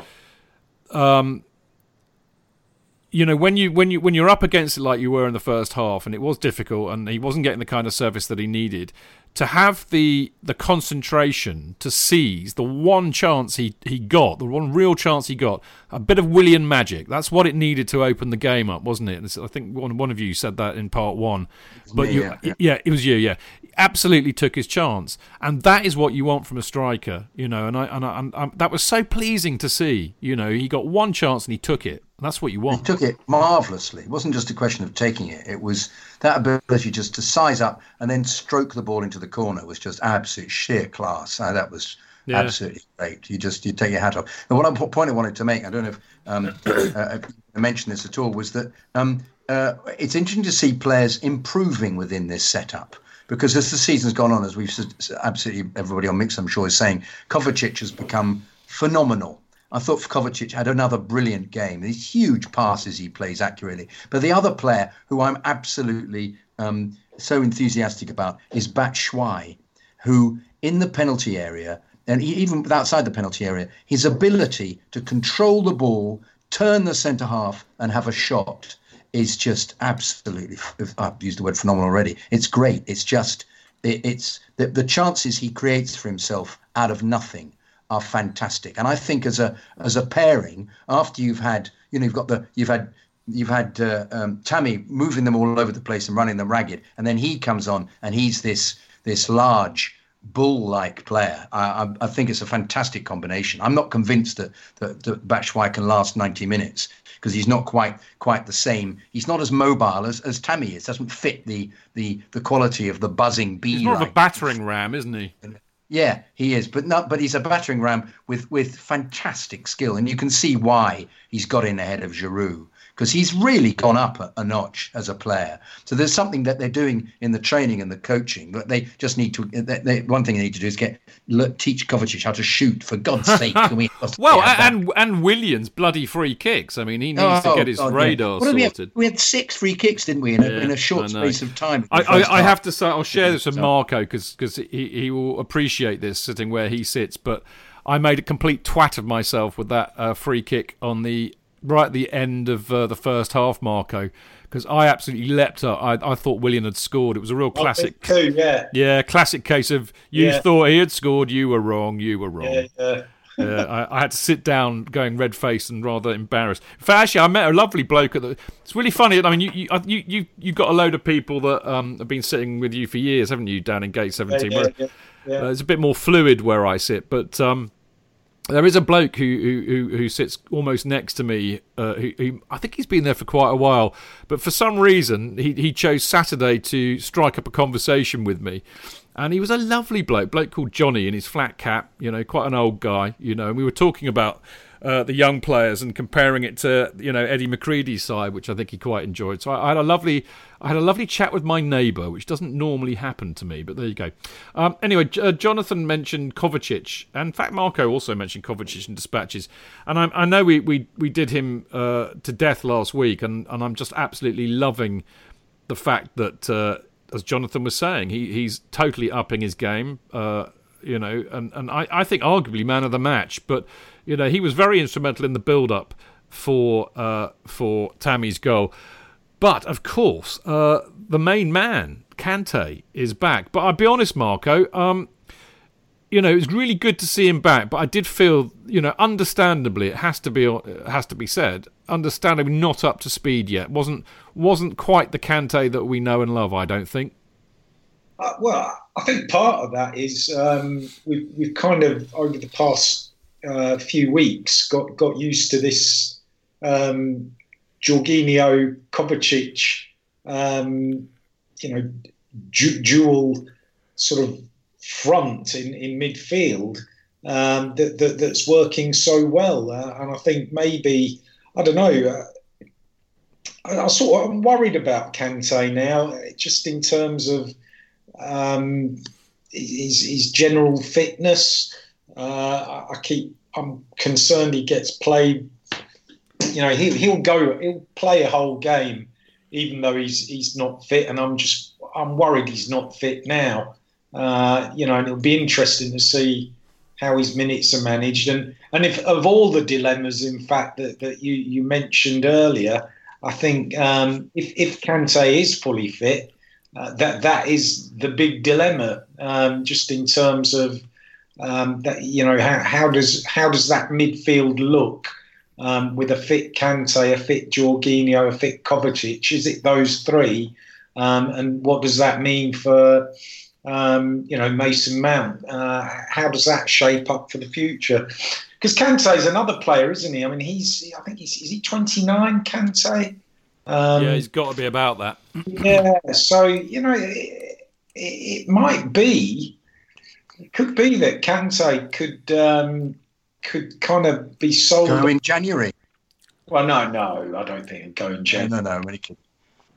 Um, you know when you when you when you're up against it like you were in the first half and it was difficult and he wasn't getting the kind of service that he needed to have the the concentration to seize the one chance he he got the one real chance he got a bit of Willian magic that's what it needed to open the game up wasn't it? And I think one one of you said that in part 1 but me, you yeah, yeah. it was you yeah. Absolutely took his chance and that is what you want from a striker you know and I and, I, and, um that was so pleasing to see you know he got one chance and he took it that's what you He want took it marvelously. It wasn't just a question of taking it. It was that ability just to size up and then stroke the ball into the corner was just absolute sheer class. Uh, that was Yeah. absolutely great. You just you take your hat off. And what I, point I wanted to make, I don't know if um, uh, I mentioned this at all, was that um, uh, it's interesting to see players improving within this setup. Because as the season's gone on, as we've absolutely everybody on Mix, I'm sure, is saying, Kovacic has become phenomenal. I thought Kovacic had another brilliant game. These huge passes he plays accurately. But the other player who I'm absolutely um, so enthusiastic about is Batshuayi, who in the penalty area, and even outside the penalty area, his ability to control the ball, turn the centre half, and have a shot is just absolutely. I've used the word phenomenal already. It's great. It's just. It, it's the, the chances he creates for himself out of nothing are fantastic. And I think as a as a pairing, after you've had you know you've got the you've had you've had uh, um, Tammy moving them all over the place and running them ragged, and then he comes on and he's this this large bull-like player. I, I, I think it's a fantastic combination. I'm not convinced that that, that Batshuayi can last 90 minutes because he's not quite quite the same. He's not as mobile as, as Tammy is. Doesn't fit the the the quality of the buzzing bee. He's more of a battering ram, isn't he? Yeah, he is, but not. But he's a battering ram with with fantastic skill, and you can see why he's got in ahead of Giroud because he's really gone up a, a, notch as a player. So there's something that they're doing in the training and the coaching, but they just need to. They, they, one thing they need to do is get teach Kovacic how to shoot. For God's sake, can we? well, and and Willian's bloody free kicks. I mean, he needs oh, to get his God, radar yeah. sorted. We, we had six free kicks, didn't we, in, yeah, a, in a short space of time? I, I, I have to say, I'll share this with Marco because because he, he will appreciate this sitting where he sits, but. I made a complete twat of myself with that uh, free kick on the right at the end of uh, the first half, Marco, because I absolutely leapt up. I, I thought Willian had scored. It was a real classic. Too, yeah. Yeah, classic case of you yeah. thought he had scored, you were wrong, you were wrong. Yeah, yeah. uh, I, I, had to sit down, going red faced and rather embarrassed. In fact, actually, I met a lovely bloke at the. It's really funny. I mean, you you you you you got a load of people that um, have been sitting with you for years, haven't you, down in Gate Seventeen? Yeah, yeah, yeah, uh, it's a bit more fluid where I sit, but um, there is a bloke who who who sits almost next to me. Uh, who, who, I think he's been there for quite a while, but for some reason he he chose Saturday to strike up a conversation with me, and he was a lovely bloke, bloke called Johnny in his flat cap. You know, quite an old guy. You know, and we were talking about uh, the young players and comparing it to you know Eddie McCreadie's side, which I think he quite enjoyed. So I, I had a lovely, I had a lovely chat with my neighbour, which doesn't normally happen to me, but there you go. Um, anyway, uh, Jonathan mentioned Kovacic, and in fact Marco also mentioned Kovacic in dispatches, and I, I know we, we we did him uh, to death last week, and, and I'm just absolutely loving the fact that. Uh, as Jonathan was saying, he, he's totally upping his game. Uh, you know, and, and I, I think arguably man of the match. But you know, he was very instrumental in the build up for uh, for Tammy's goal. But of course, uh, the main man, Kante, is back. But I'll be honest, Marco. Um, you know, it was really good to see him back. But I did feel, you know, understandably, it has to be it has to be said, understandably not up to speed yet. wasn't wasn't quite the Kante that we know and love. I don't think. Uh, well, I think part of that is um, we've, we've kind of over the past uh, few weeks got got used to this um, Jorginho Kovacic, um, you know, du- dual sort of front in, in midfield um, that, that, that's working so well, uh, and I think maybe I don't know. Uh, I, I sort of I'm worried about Kante now, just in terms of um, his, his general fitness. Uh, I keep I'm concerned he gets played. You know, he, he'll go, he'll play a whole game, even though he's he's not fit. And I'm just I'm worried he's not fit now. Uh, you know, and it'll be interesting to see how his minutes are managed. And and if of all the dilemmas, in fact, that, that you you mentioned earlier, I think um, if if Kante is fully fit, uh, that that is the big dilemma, um, just in terms of um, that you know how, how does how does that midfield look um, with a fit Kante, a fit Jorginho, a fit Kovacic? Is it those three? Um, and what does that mean for um, you know Mason Mount? Uh, how does that shape up for the future? Because Kante is another player, isn't he? I mean, he's I think he's is he twenty nine? Kante. Um, yeah, he's got to be about that. yeah, so you know, it, it, might be, it could be that Kante could um, could kind of be sold. Go in January. Well, no, no, I don't think it'd go in January. No, no, I'm really kidding.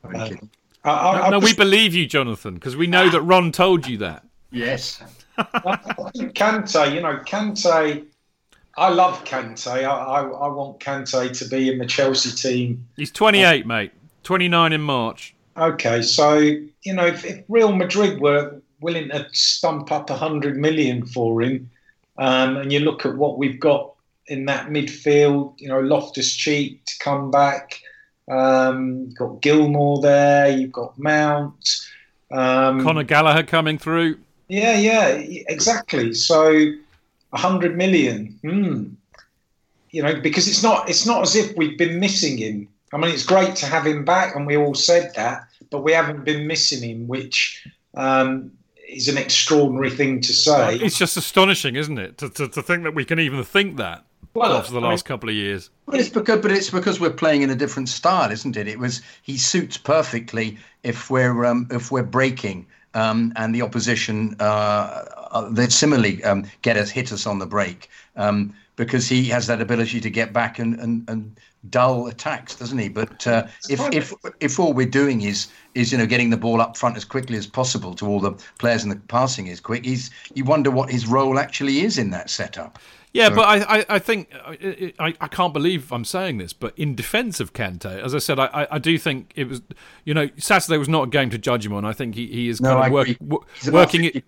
I'm really uh, kidding. I, I, no, no, we believe you, Jonathan, because we know that Ron told you that. Yes. Kante, you know, Kante I love Kante. I, I, I, want Kante to be in the Chelsea team. He's 28, uh, mate. 29 in March. Okay, so you know if, if, Real Madrid were willing to stump up 100 million for him, um, and you look at what we've got in that midfield, you know Loftus Cheek to come back. Um, you've got Gilmour there. You've got Mount. Um, Conor Gallagher coming through. Yeah, yeah, exactly. So 100 million. Hmm. You know, because it's not it's not as if we've been missing him. I mean, it's great to have him back, and we all said that, but we haven't been missing him, which um, is an extraordinary thing to say. It's just astonishing, isn't it, to, to, to think that we can even think that. well, after the last I mean, couple of years. But it's because, but it's because we're playing in a different style, isn't it? It was he suits perfectly if we're um, if we're breaking um, and the opposition uh, uh, they similarly um, get us hit us on the break um, because he has that ability to get back and, and, and dull attacks, doesn't he? But uh, if if if all we're doing is is you know getting the ball up front as quickly as possible to all the players and the passing is quick, he's you wonder what his role actually is in that setup. Yeah, but I, I, I think I, I can't believe I'm saying this, but in defence of Kante, as I said, I, I do think it was, you know, Saturday was not a game to judge him on. I think he, he is no, kind of work, working it.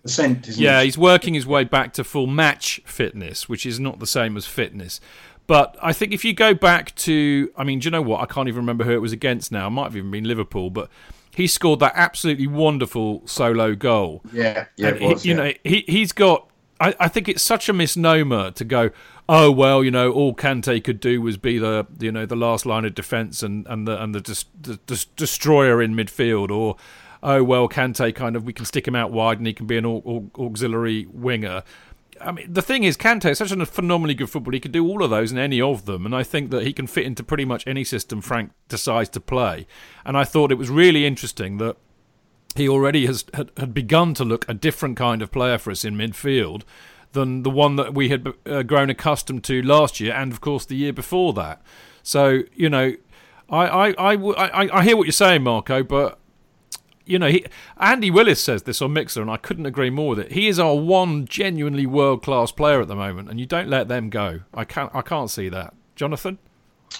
Yeah, he's working his way back to full match fitness, which is not the same as fitness. But I think if you go back to, I mean, do you know what? I can't even remember who it was against now. It might have even been Liverpool, but he scored that absolutely wonderful solo goal. Yeah, yeah, was, he, you yeah. know, he he's got I, I think it's such a misnomer to go, oh well, you know, all Kante could do was be the you know the last line of defence and and the and the, dis, the, the, destroyer in midfield, or oh well, Kante kind of we can stick him out wide and he can be an au- auxiliary winger. I mean, the thing is, Kante is such a phenomenally good footballer. He can do all of those and any of them, and I think that he can fit into pretty much any system Frank decides to play. And I thought it was really interesting that he already has had, had begun to look a different kind of player for us in midfield than the one that we had uh, grown accustomed to last year and of course the year before that. So you know, I I, I, I, I hear what you're saying, Marco, but you know, he, Andy Willis says this on Mixlr, and I couldn't agree more with it. He is our one genuinely world class player at the moment, and you don't let them go. I can't I can't see that, Jonathan.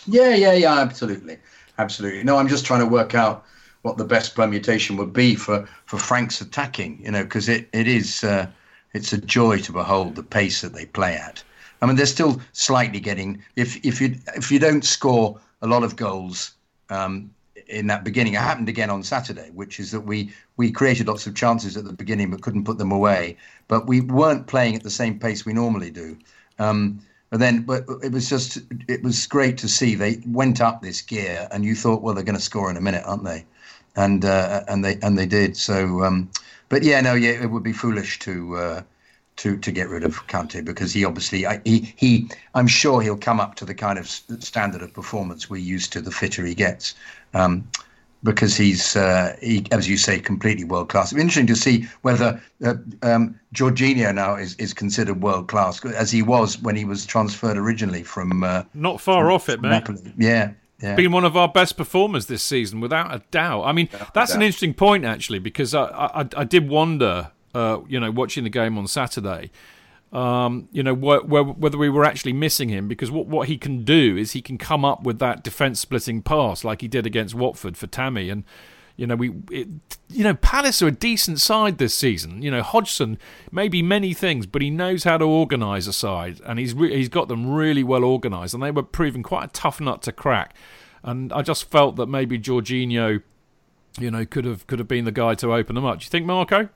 Yeah, yeah, yeah, absolutely, absolutely. No, I'm just trying to work out what the best permutation would be for for Frank's attacking. You know, because it it is uh, it's a joy to behold the pace that they play at. I mean, they're still slightly getting if if you if you don't score a lot of goals. Um, in that beginning, it happened again on Saturday, which is that we we created lots of chances at the beginning but couldn't put them away. But we weren't playing at the same pace we normally do. Um, but then, but it was just it was great to see they went up this gear, and you thought, well, they're going to score in a minute, aren't they? and uh, and they and they did. So, um, but yeah, no, yeah, it would be foolish to uh, to to get rid of Kante because he obviously he he I'm sure he'll come up to the kind of standard of performance we're used to the fitter he gets. Um, because he's, uh, he, as you say, completely world class. It's interesting to see whether uh, um, Jorginho now is, is considered world class, as he was when he was transferred originally from. Uh, Not far from, off it, mate. Napoli. Yeah, yeah. been one of our best performers this season, without a doubt. I mean, that's an interesting point actually, because I I, I did wonder, uh, you know, watching the game on Saturday, um, you know, wh- wh- whether we were actually missing him, because what what he can do is he can come up with that defence splitting pass like he did against Watford for Tammy, and you know, we, it, you know, Palace are a decent side this season. You know, Hodgson may be many things, but he knows how to organise a side, and he's re- he's got them really well organised, and they were proving quite a tough nut to crack. And I just felt that maybe Jorginho, you know, could have could have been the guy to open them up. Do you think, Marco?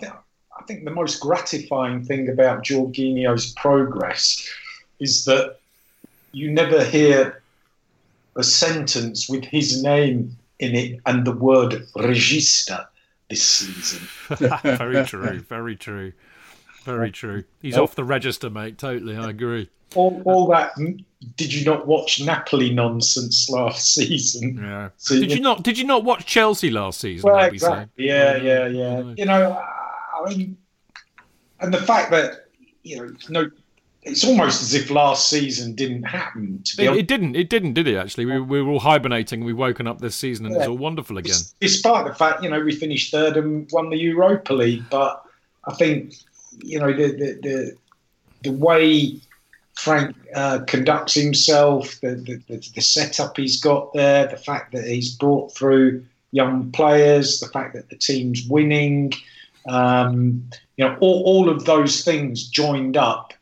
Yeah, think, I think the most gratifying thing about Jorginho's progress is that you never hear a sentence with his name in it and the word register this season. very true, very true, very true. He's oh. off the register, mate. Totally, I agree. All, all that. Did you not watch Napoli nonsense last season? Yeah. So, did you not? Did you not watch Chelsea last season? Well, exactly. Yeah, yeah, yeah. You know, I mean, and the fact that you know, no it's almost as if last season didn't happen. To be it, it didn't. It didn't, did it? Actually, we, we were all hibernating. We've woken up this season, and yeah. it's all wonderful again. Despite the fact, you know, we finished third and won the Europa League, but I think, you know, the the the, the way Frank uh, conducts himself, the, the the setup he's got there, the fact that he's brought through young players, the fact that the team's winning, um, you know, all, all of those things joined up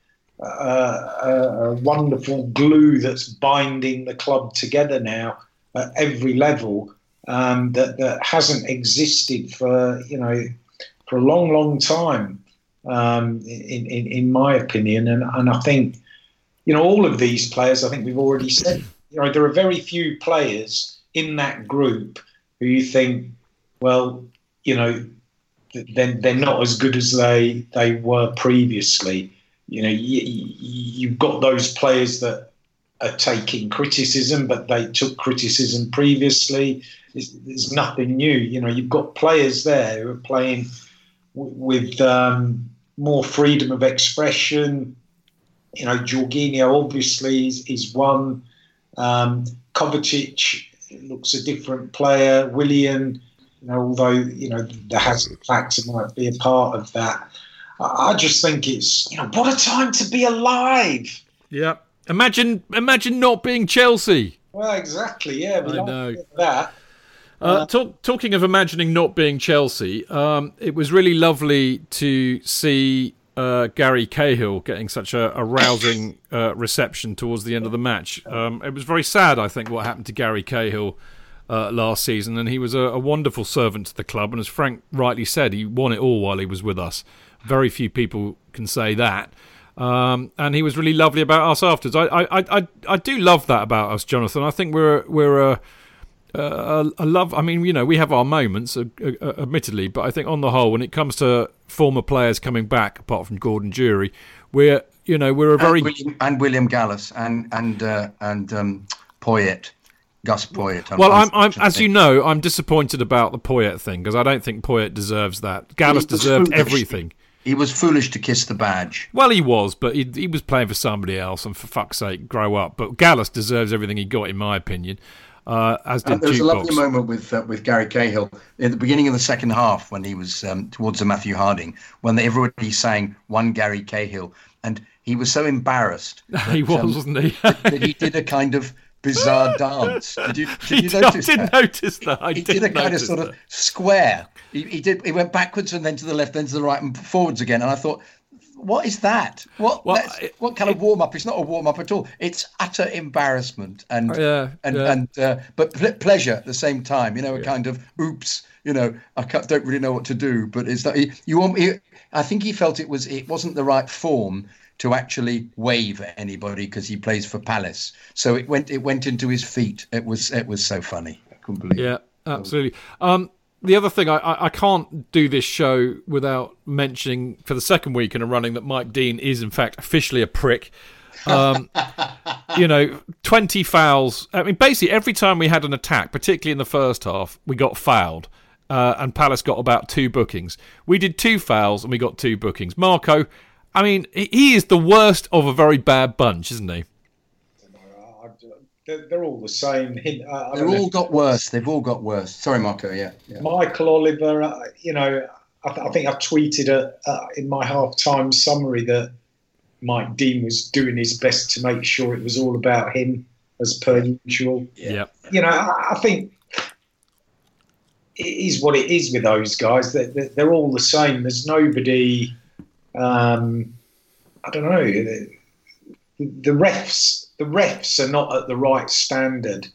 a, a wonderful glue that's binding the club together now at every level um, that that hasn't existed for you know for a long, long time. Um, in, in, in my opinion, and, and I think you know all of these players. I think we've already said. You know, there are very few players in that group who you think, well, you know, then they're not as good as they they were previously. you know, you, you've got those players that are taking criticism, but they took criticism previously. There's, nothing new. You know, you've got players there who are playing w- with um, more freedom of expression. You know, Jorginho obviously is, is one. Um, Kovacic looks a different player. Willian, you know, although you know the Hazard factor might be a part of that. I, I just think it's you know what a time to be alive. Yeah. Imagine, imagine not being Chelsea. Well, exactly. Yeah, we I like know. that. Uh, talk, talking of imagining not being Chelsea, um, it was really lovely to see uh, Gary Cahill getting such a, a rousing uh, reception towards the end of the match. Um, it was very sad, I think, what happened to Gary Cahill uh, last season, and he was a, a wonderful servant to the club. And as Frank rightly said, he won it all while he was with us. Very few people can say that. Um, and he was really lovely about us afterwards. I, I, I, I do love that about us, Jonathan. I think we're we're a, a, a love. I mean, you know, we have our moments, admittedly, but I think on the whole, when it comes to former players coming back, apart from Gordon Jury, we're you know we're a very and William, and William Gallas and and uh, and um, Poyet, Gus Poyet. well. I'm, I'm as you know, I'm disappointed about the Poyet thing because I don't think Poyet deserves that. Gallas deserved foolish. everything. he was foolish to kiss the badge. Well, he was, but he, he was playing for somebody else, and for fuck's sake, grow up. But Gallas deserves everything he got, in my opinion. Uh, as did And there was a lovely moment with uh, with Gary Cahill in the beginning of the second half when he was um, towards the Matthew Harding when everybody sang one Gary Cahill and he was so embarrassed. he was, um, wasn't he? that he did a kind of bizarre dance. Did you, did you He- I notice did that? notice that. I he did did a kind of sort that. of square. He, he did. He went backwards and then to the left, then to the right, and forwards again. And I thought, what is that? What Well, it- what kind of warm up? It's not a warm up at all. It's utter embarrassment and Yeah, and yeah. and uh, but ple- pleasure at the same time. You know, a kind of oops. You know, I don't really know what to do. But it's that you want. He, I think he felt it was it wasn't the right form to actually wave at anybody because he plays for Palace. So it went it went into his feet. It was it was so funny. I couldn't believe. it. Yeah, absolutely. Um, the other thing, I, I, I can't do this show without mentioning for the second week in a running that Mike Dean is, in fact, officially a prick. Um, you know, 20 fouls. I mean, basically, every time we had an attack, particularly in the first half, we got fouled. Uh, and Palace got about two bookings. We did two fouls and we got two bookings. Marco, I mean, he- he is the worst of a very bad bunch, isn't he? I- They're, they're all the same. Hin- I- I They've don't know. all got worse. They've all got worse. Sorry, Marco. Yeah. yeah. Michael Oliver, uh, you know, I, th- I think I tweeted uh uh, in my half-time summary that Mike Dean was doing his best to make sure it was all about him, as per usual. Yeah. You know, I, I think it is what it is with those guys. They're, they're, they're all the same. There's nobody. Um, I don't know. The, the refs, the refs are not at the right standard.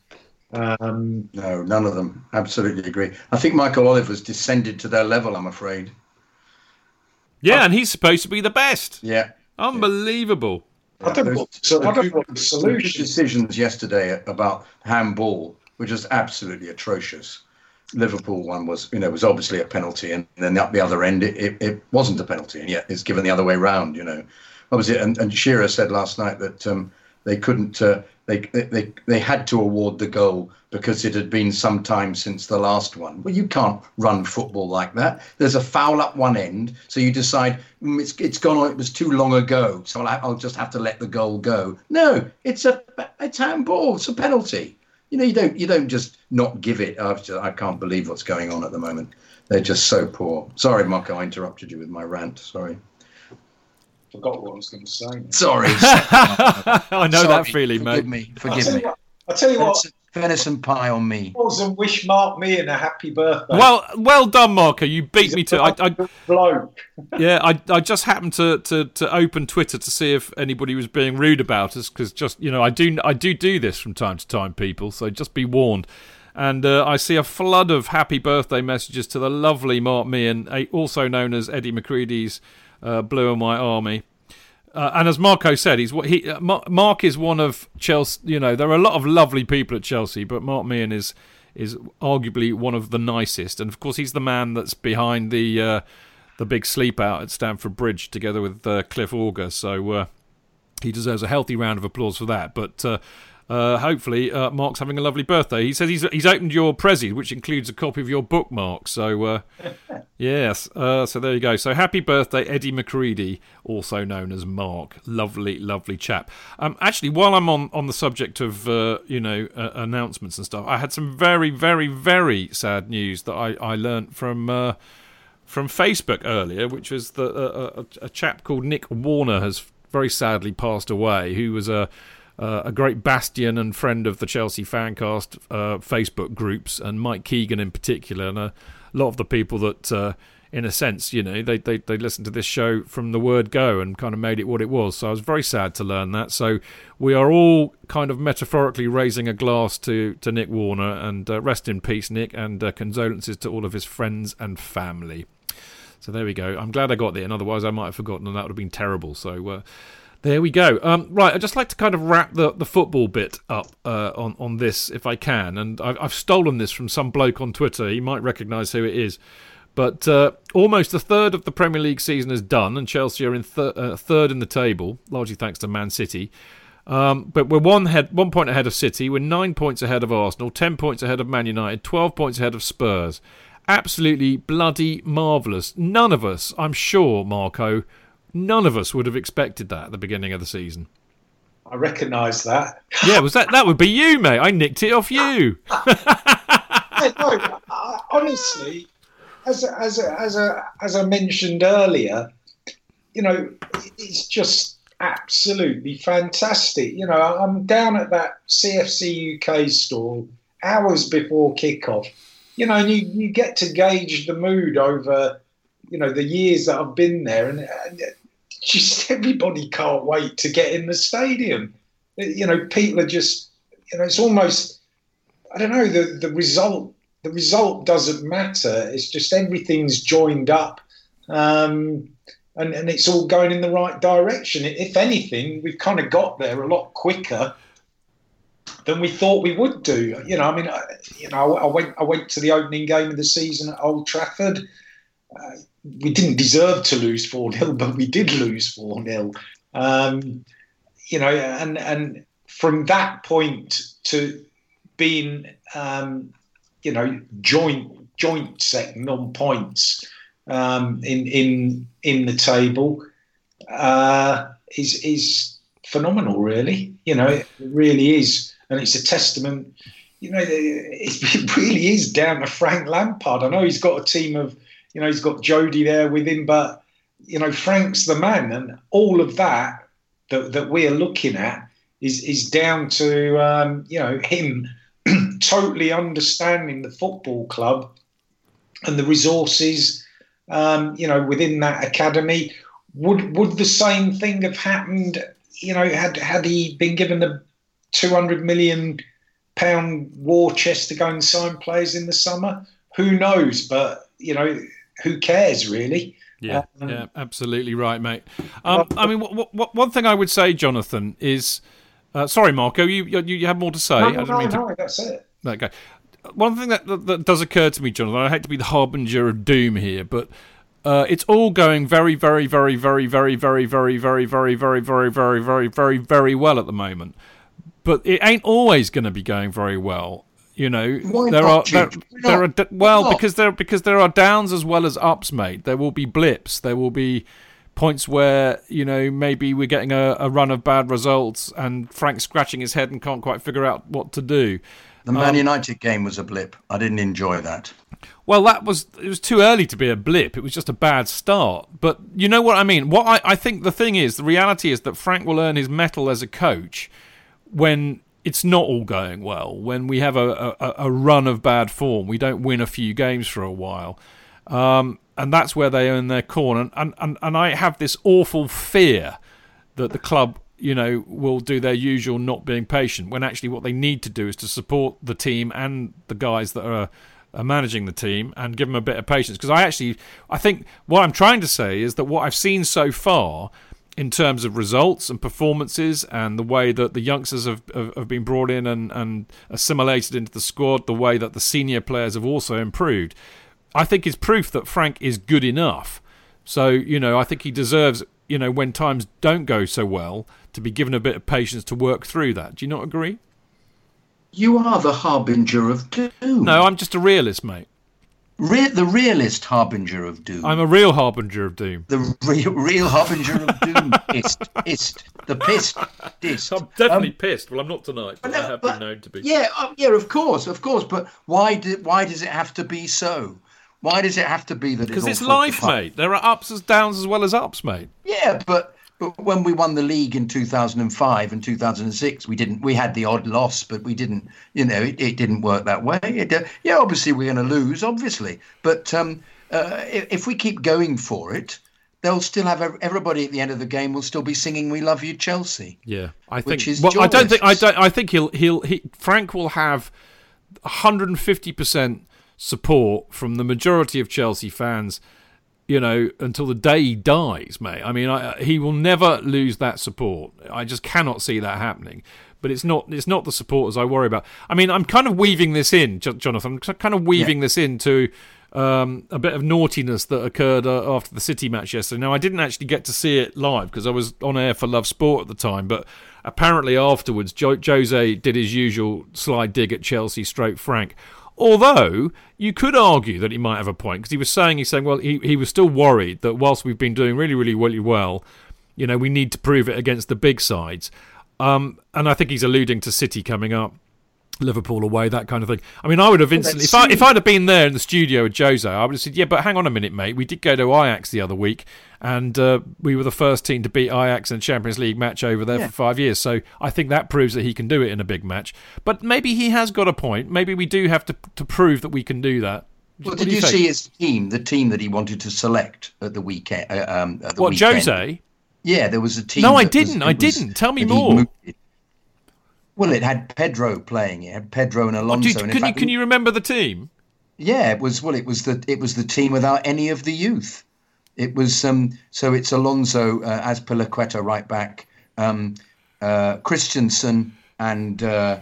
Um, No, none of them. Absolutely agree. I think Michael Oliver's descended to their level. I'm afraid. Yeah, and he's supposed to be the best. Yeah. Unbelievable. I don't know so I don't know what the Some solution decisions yesterday about handball, which was absolutely atrocious. Liverpool one was, you know, was obviously a penalty, and then at the other end, it, it, it wasn't a penalty, and yet it's given the other way round. You know, what was it? And, and Shearer said last night that um, they couldn't, uh, they, they they had to award the goal because it had been some time since the last one. Well, you can't run football like that. There's a foul up one end, so you decide "Mm, it's it's gone. on, It was too long ago, so I'll, I'll just have to let the goal go. No, it's a it's handball. It's a penalty. You know, you don't you don't just not give it. Just, I can't believe what's going on at the moment. They're just so poor. Sorry, Marco, I interrupted you with my rant. Sorry. Forgot what I was going to say. now. Sorry. I know that Sorry. feeling, Forgive mate. me. I Forgive me. you what. I tell you what. Venison, venison pie on me. And wish Mark me and a happy birthday. Well, well done, Marco. You beat He's me a to. I, I, bloke. yeah, I, I just happened to, to, to open Twitter to see if anybody was being rude about us because just you know I do I do do this from time to time, people. So just be warned. And uh, I see a flood of happy birthday messages to the lovely Mark Meehan, a- also known as Eddie McCreadie's uh, Blue and White Army. Uh, and as Marco said, he's what he uh, Mark is one of Chelsea. You know, there are a lot of lovely people at Chelsea, but Mark Meehan is is arguably one of the nicest. And of course, he's the man that's behind the uh, the big sleep out at Stamford Bridge together with uh, Cliff Auger. So uh, he deserves a healthy round of applause for that. But uh, hopefully, uh, Mark's having a lovely birthday. He says he's he's opened your Prezi, which includes a copy of your book, Mark. So, uh, yes, uh, so there you go. So, happy birthday, Eddie McCreadie, also known as Mark. Lovely, lovely chap. Um, actually, while I'm on, on the subject of uh, you know uh, announcements and stuff, I had some very, very, very sad news that I I learnt from from Facebook earlier, which was that a, a chap called Nick Warner has very sadly passed away, who was a uh, a great bastion and friend of the Chelsea Fancast uh, Facebook groups, and Mike Keegan in particular, and a lot of the people that, uh, in a sense, you know, they, they they listened to this show from the word go and kind of made it what it was. So I was very sad to learn that. So we are all kind of metaphorically raising a glass to to Nick Warner, and uh, rest in peace, Nick, and uh, condolences to all of his friends and family. So there we go. I'm glad I got there, and otherwise I might have forgotten, and that would have been terrible. So uh, there we go. Um, right, I'd just like to kind of wrap the, the football bit up uh, on on this if I can, and I've, I've, stolen this from some bloke on Twitter. He might recognise who it is. But uh, almost a third of the Premier League season is done, and Chelsea are in thir- uh, third in the table, largely thanks to Man City. Um, but we're one head, one point ahead of City. We're nine points ahead of Arsenal, ten points ahead of Man United, twelve points ahead of Spurs. Absolutely bloody marvellous. None of us, I'm sure, Marco, None of us would have expected that at the beginning of the season. I recognise that. Yeah, was that that would be you, mate? I nicked it off you. yeah, no, honestly, as a, as a, as a, as I mentioned earlier, you know, it's just absolutely fantastic. You know, I'm down at that CFC UK store hours before kickoff. You know, and you, you get to gauge the mood over, you know, the years that I've been there, and, and just everybody can't wait to get in the stadium. You know, people are just, you know, it's almost, I don't know, the, the result, the result doesn't matter. It's just everything's joined up. Um, and, and it's all going in the right direction. If anything, we've kind of got there a lot quicker than we thought we would do. You know, I mean, I, you know, I went I went to the opening game of the season at Old Trafford. Uh, we didn't deserve to lose 4 0, but we did lose 4 0. Um, you know, and, and from that point to being, um, you know, joint joint second on points um, in in in the table uh, is is phenomenal. Really, you know, it really is, and it's a testament. You know, it really is down to Frank Lampard. I know he's got a team of you know, he's got Jody there with him, but you know, Frank's the man, and all of that that, that we're looking at is is down to um, you know him totally understanding the football club and the resources, um, you know, within that academy. Would would the same thing have happened? You know, had had he been given the two hundred million pound war chest to go and sign players in the summer? Who knows? But you know, who cares really? Yeah, um, yeah, absolutely right, mate. Um, I mean, w- w- one thing I would say, Jonathan, is uh, sorry, Marco, you, you you have more to say. No, no, no, to... no, that's it. Okay. One thing that, that, that does occur to me, Jonathan, I hate to be the harbinger of doom here, but uh, it's all going very, very, very, very, very, very, very, very, very, very, very, very, very, very, very well at the moment. But it ain't always going to be going very well. You know, Why there are there, there are well because there because there are downs as well as ups, mate. There will be blips. There will be points where you know maybe we're getting a, a run of bad results and Frank's scratching his head and can't quite figure out what to do. The Man um, United game was a blip. I didn't enjoy that. Well, that was it was too early to be a blip. It was just a bad start. But you know what I mean. What I, I think the thing is, the reality is that Frank will earn his mettle as a coach when it's not all going well. When we have a, a, a, run of bad form, we don't win a few games for a while. Um, and that's where they earn their corn. And, and, and, and I have this awful fear that the club, you know, will do their usual not being patient when actually what they need to do is to support the team and the guys that are, are managing the team and give them a bit of patience. Because I actually, I think what I'm trying to say is that what I've seen so far in terms of results and performances and the way that the youngsters have, have, have, been brought in and, and assimilated into the squad, the way that the senior players have also improved, I think is proof that Frank is good enough So you know, I think he deserves. You know, when times don't go so well, to be given a bit of patience to work through that. Do you not agree? You are the harbinger of doom. No, I'm just a realist, mate. Re- the realist harbinger of doom. I'm a real harbinger of doom. the real, real harbinger of doom. Ist, ist, the pissed, dist. I'm definitely pissed. Well, I'm not tonight, but no, I have but- been known to be. Yeah, uh, yeah, of course, of course. But why do, why does it have to be so? Why does it have to be that Because all it's life, mate. There are ups and downs as well as ups, mate. Yeah, but but when we won the league in 2005 and 2006, we didn't. We had the odd loss, but we didn't. You know, it, it didn't work that way. It, uh, yeah, obviously we're going to lose, obviously. But um, uh, if, we keep going for it, they'll still have everybody at the end of the game will still be singing "We love you, Chelsea." Yeah, I think. Which is well, I don't think. I don't. I think he'll. He'll. He, Frank will have 150 percent support from the majority of Chelsea fans. You know, until the day he dies, mate. I mean, I, he will never lose that support. I just cannot see that happening. But it's not. It's not the supporters I worry about. I mean, I'm kind of weaving this in, Jonathan. I'm kind of weaving this into um, a bit of naughtiness that occurred uh, after the City match yesterday. Now, I didn't actually get to see it live because I was on air for Love Sport at the time, but apparently afterwards, jo- Jose did his usual slide dig at Chelsea stroke Frank. Although you could argue that he might have a point because he was saying he's saying well he, he was still worried that whilst we've been doing really really really well, you know we need to prove it against the big sides, um, and I think he's alluding to City coming up. Liverpool away, that kind of thing. I mean, I would have instantly, if I if I'd have been there in the studio with Jose, I would have said, "Yeah, but hang on a minute, mate. We did go to Ajax the other week, and uh, we were the first team to beat Ajax in a Champions League match over there Yeah. for five years. So I think that proves that he can do it in a big match. But maybe he has got a point. Maybe we do have to to prove that we can do that. Well, What did do you, see his team? The team that he wanted to select at the weekend. Uh, um, at the What weekend. Jose? Yeah, there was a team. No, I didn't. I didn't. Tell me more. moved it. Well, it had Pedro playing. It had Pedro and Alonso. Do you- and can you can you remember the team? Yeah, it was. Well, it was the it was the team without any of the youth. It was um. So it's Alonso uh, Azpilicueta right back, um, uh, Christensen and uh,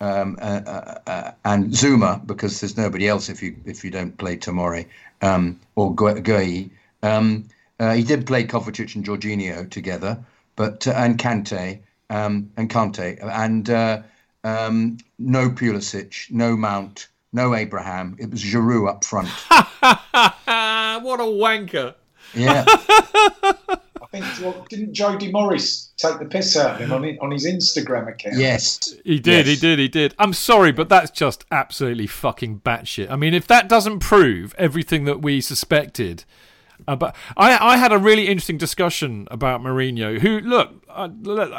um, uh, uh, uh, and Zouma because there's nobody else if you if you don't play Tomori um, or Gu- Guehi. Um, uh, he did play Kovacic and Jorginho together, but uh, and Kante um, and Kante and uh, um, no Pulisic, no Mount, no Abraham. It was Giroud up front. what a wanker! Yeah, I think well, didn't Jody Morris take the piss out of him on, on his Instagram account? yes, He did, he did, he did. I'm sorry, but that's just absolutely fucking batshit. I mean, if that doesn't prove everything that we suspected, about, I, I had a really interesting discussion about Mourinho. Who, look, uh,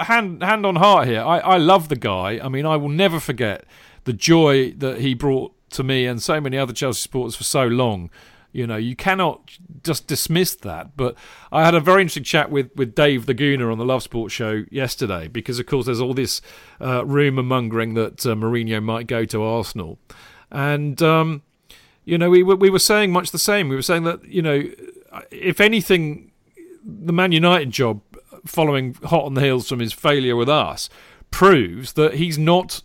hand hand on heart here. I, I love the guy. I mean, I will never forget the joy that he brought to me and so many other Chelsea supporters for so long. You know, you cannot just dismiss that. But I had a very interesting chat with, with Dave the Gooner on the Love Sport show yesterday because, of course, there's all this uh, rumour mongering that uh, Mourinho might go to Arsenal. And, um, you know, we, we were saying much the same. We were saying that, you know, if anything, the Man United job, following hot on the heels from his failure with us, proves that he's not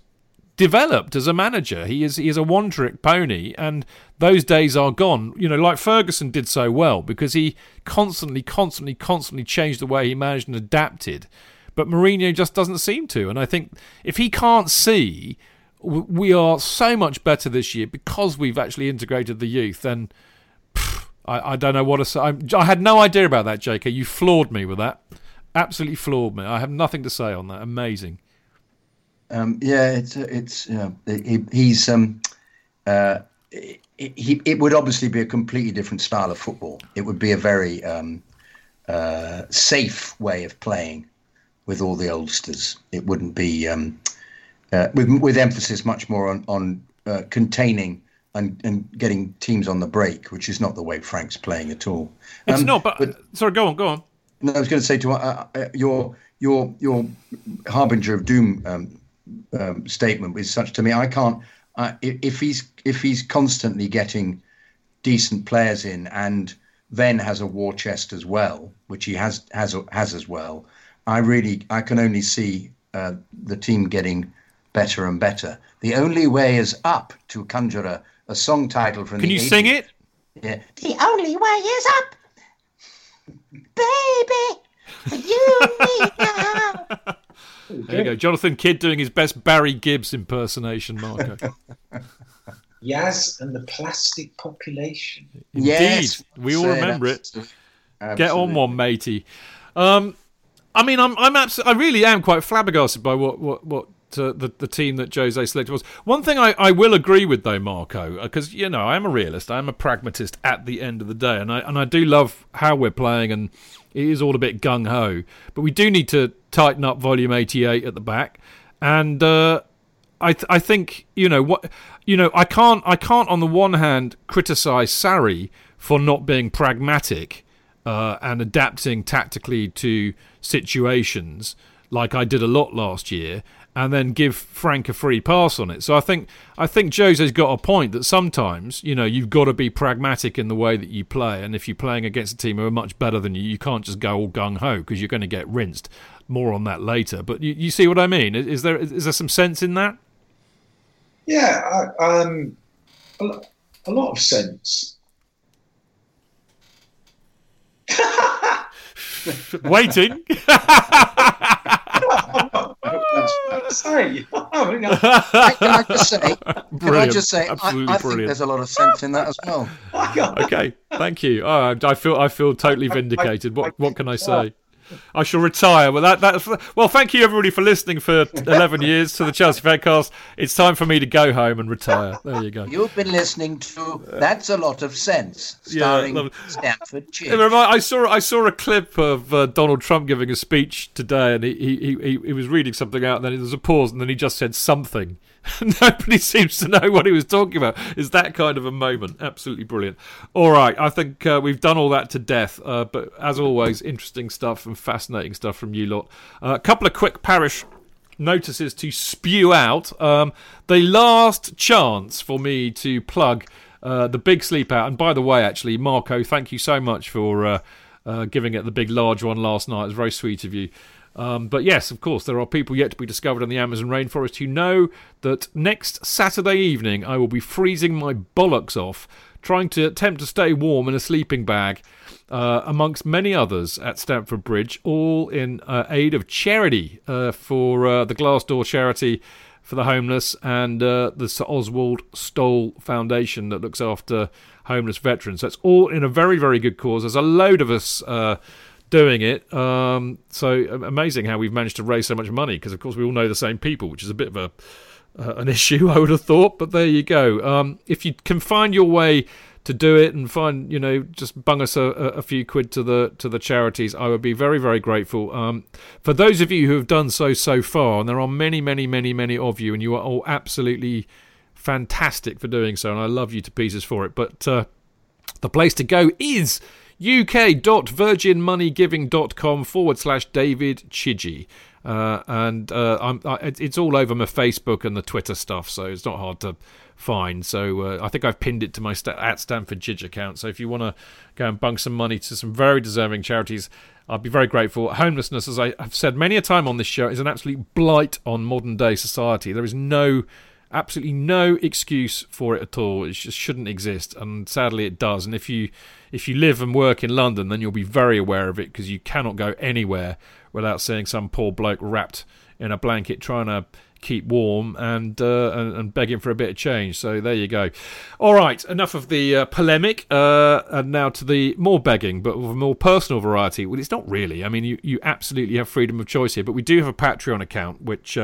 developed as a manager. He is he is a one trick pony, and those days are gone. You know, like Ferguson did so well because he constantly, constantly, constantly changed the way he managed and adapted. But Mourinho just doesn't seem to, and I think if he can't see we are so much better this year because we've actually integrated the youth, pff, I, I don't know what to say. I had no idea about that, JK. You floored me with that. Absolutely floored me. I have nothing to say on that. Amazing. um, yeah. It's it's you know he, he's um, uh, he, it would obviously be a completely different style of football. It would be a very um, uh, safe way of playing with all the oldsters. It wouldn't be um, uh, with with emphasis much more on on uh, containing and, and getting teams on the break, which is not the way Frank's playing at all. It's Um, not, but, sorry, go on, go on. No, I was going to say to uh, uh, your your your harbinger of doom um, um, statement is such to me. I can't uh, if, if he's if he's constantly getting decent players in and then has a war chest as well, which he has has has as well. I really I can only see uh, the team getting better and better. The only way is up to conjure a, a song title from Can the you sing it? Yeah. The only way is up. baby, you me now. There you go. Jonathan Kidd doing his best Barry Gibbs impersonation, Marco. Yazz and the plastic population. Indeed. Yes, we all remember it. absolutely. Get on one, matey. Um, I mean, I'm, I'm abs- I really am quite flabbergasted by what, what, what uh, the, the team that Jose selected was. One thing I, I will agree with, though, Marco, because, you know, I am a realist, I am a pragmatist at the end of the day, and I, and I do love how we're playing, and it is all a bit gung ho. But we do need to tighten up volume 88 at the back. And, uh, I th- I think you know what you know I can't I can't on the one hand criticize Sarri for not being pragmatic uh, and adapting tactically to situations like I did a lot last year and then give Frank a free pass on it. So I think I think Jose's got a point that sometimes you know you've got to be pragmatic in the way that you play, and if you're playing against a team who are much better than you, you can't just go all gung ho because you're going to get rinsed. More on that later, but you, you see what I mean? Is there is there some sense in that? Yeah, I, um, a, lo- a lot of sense. Waiting. Say, I mean, Can I just say? Can I Brilliant. just say? Absolutely I think brilliant. there's a lot of sense in that as well. Okay, thank you. Oh, I feel I feel totally vindicated. What what can I say? I shall retire. Well, that that's well. Thank you everybody for listening for eleven years to the Chelsea Fancast. It's time for me to go home and retire. There you go. You've been listening to That's a Lot of Sense, Yeah, starring lovely. Stamford Chidge. I saw I saw a clip of uh, Donald Trump giving a speech today, and he, he, he, he was reading something out, and then there was a pause, and then he just said something. Nobody seems to know what he was talking about. Is that kind of a moment? Absolutely brilliant. All right, I think uh, we've done all that to death. Uh, but as always, interesting stuff and fascinating stuff from you lot. Uh, a couple of quick parish notices to spew out. Um, the last chance for me to plug uh, the big sleep out. And by the way, actually, Marco, thank you so much for uh, uh, giving it the big large one last night. It was very sweet of you. Um, but yes, of course, there are people yet to be discovered in the Amazon rainforest who know that next Saturday evening I will be freezing my bollocks off trying to attempt to stay warm in a sleeping bag uh, amongst many others at Stamford Bridge, all in uh, aid of charity uh, for uh, the Glass Door charity for the homeless and uh, the Sir Oswald Stoll Foundation that looks after homeless veterans. So it's all in a very, very good cause. There's a load of us uh, doing it. Um, so amazing how we've managed to raise so much money because, of course, we all know the same people, which is a bit of a uh, an issue, I would have thought. But there you go. Um, if you can find your way to do it and find, you know, just bung us a, a few quid to the to the charities, I would be very, very grateful. Um, for those of you who have done so so far, and there are many, many, many, many of you, and you are all absolutely fantastic for doing so, and I love you to pieces for it. But uh, the place to go is uk.virginmoneygiving.com forward slash David Chidgey. Uh, and uh, I, it's all over my Facebook and the Twitter stuff, so it's not hard to find. So uh, I think I've pinned it to my sta- at Stamford Chidge account. So if you want to go and bung some money to some very deserving charities, I'd be very grateful. Homelessness, as I have said many a time on this show, is an absolute blight on modern day society. There is no absolutely no excuse for it at all. It just shouldn't exist, and sadly it does. And if you if you live and work in London, then you'll be very aware of it because you cannot go anywhere without seeing some poor bloke wrapped in a blanket trying to keep warm and, uh, and begging for a bit of change. So there you go. All right, enough of the uh, polemic, uh, and now to the more begging, but a more personal variety. Well, it's not really. I mean, you you absolutely have freedom of choice here, but we do have a Patreon account which.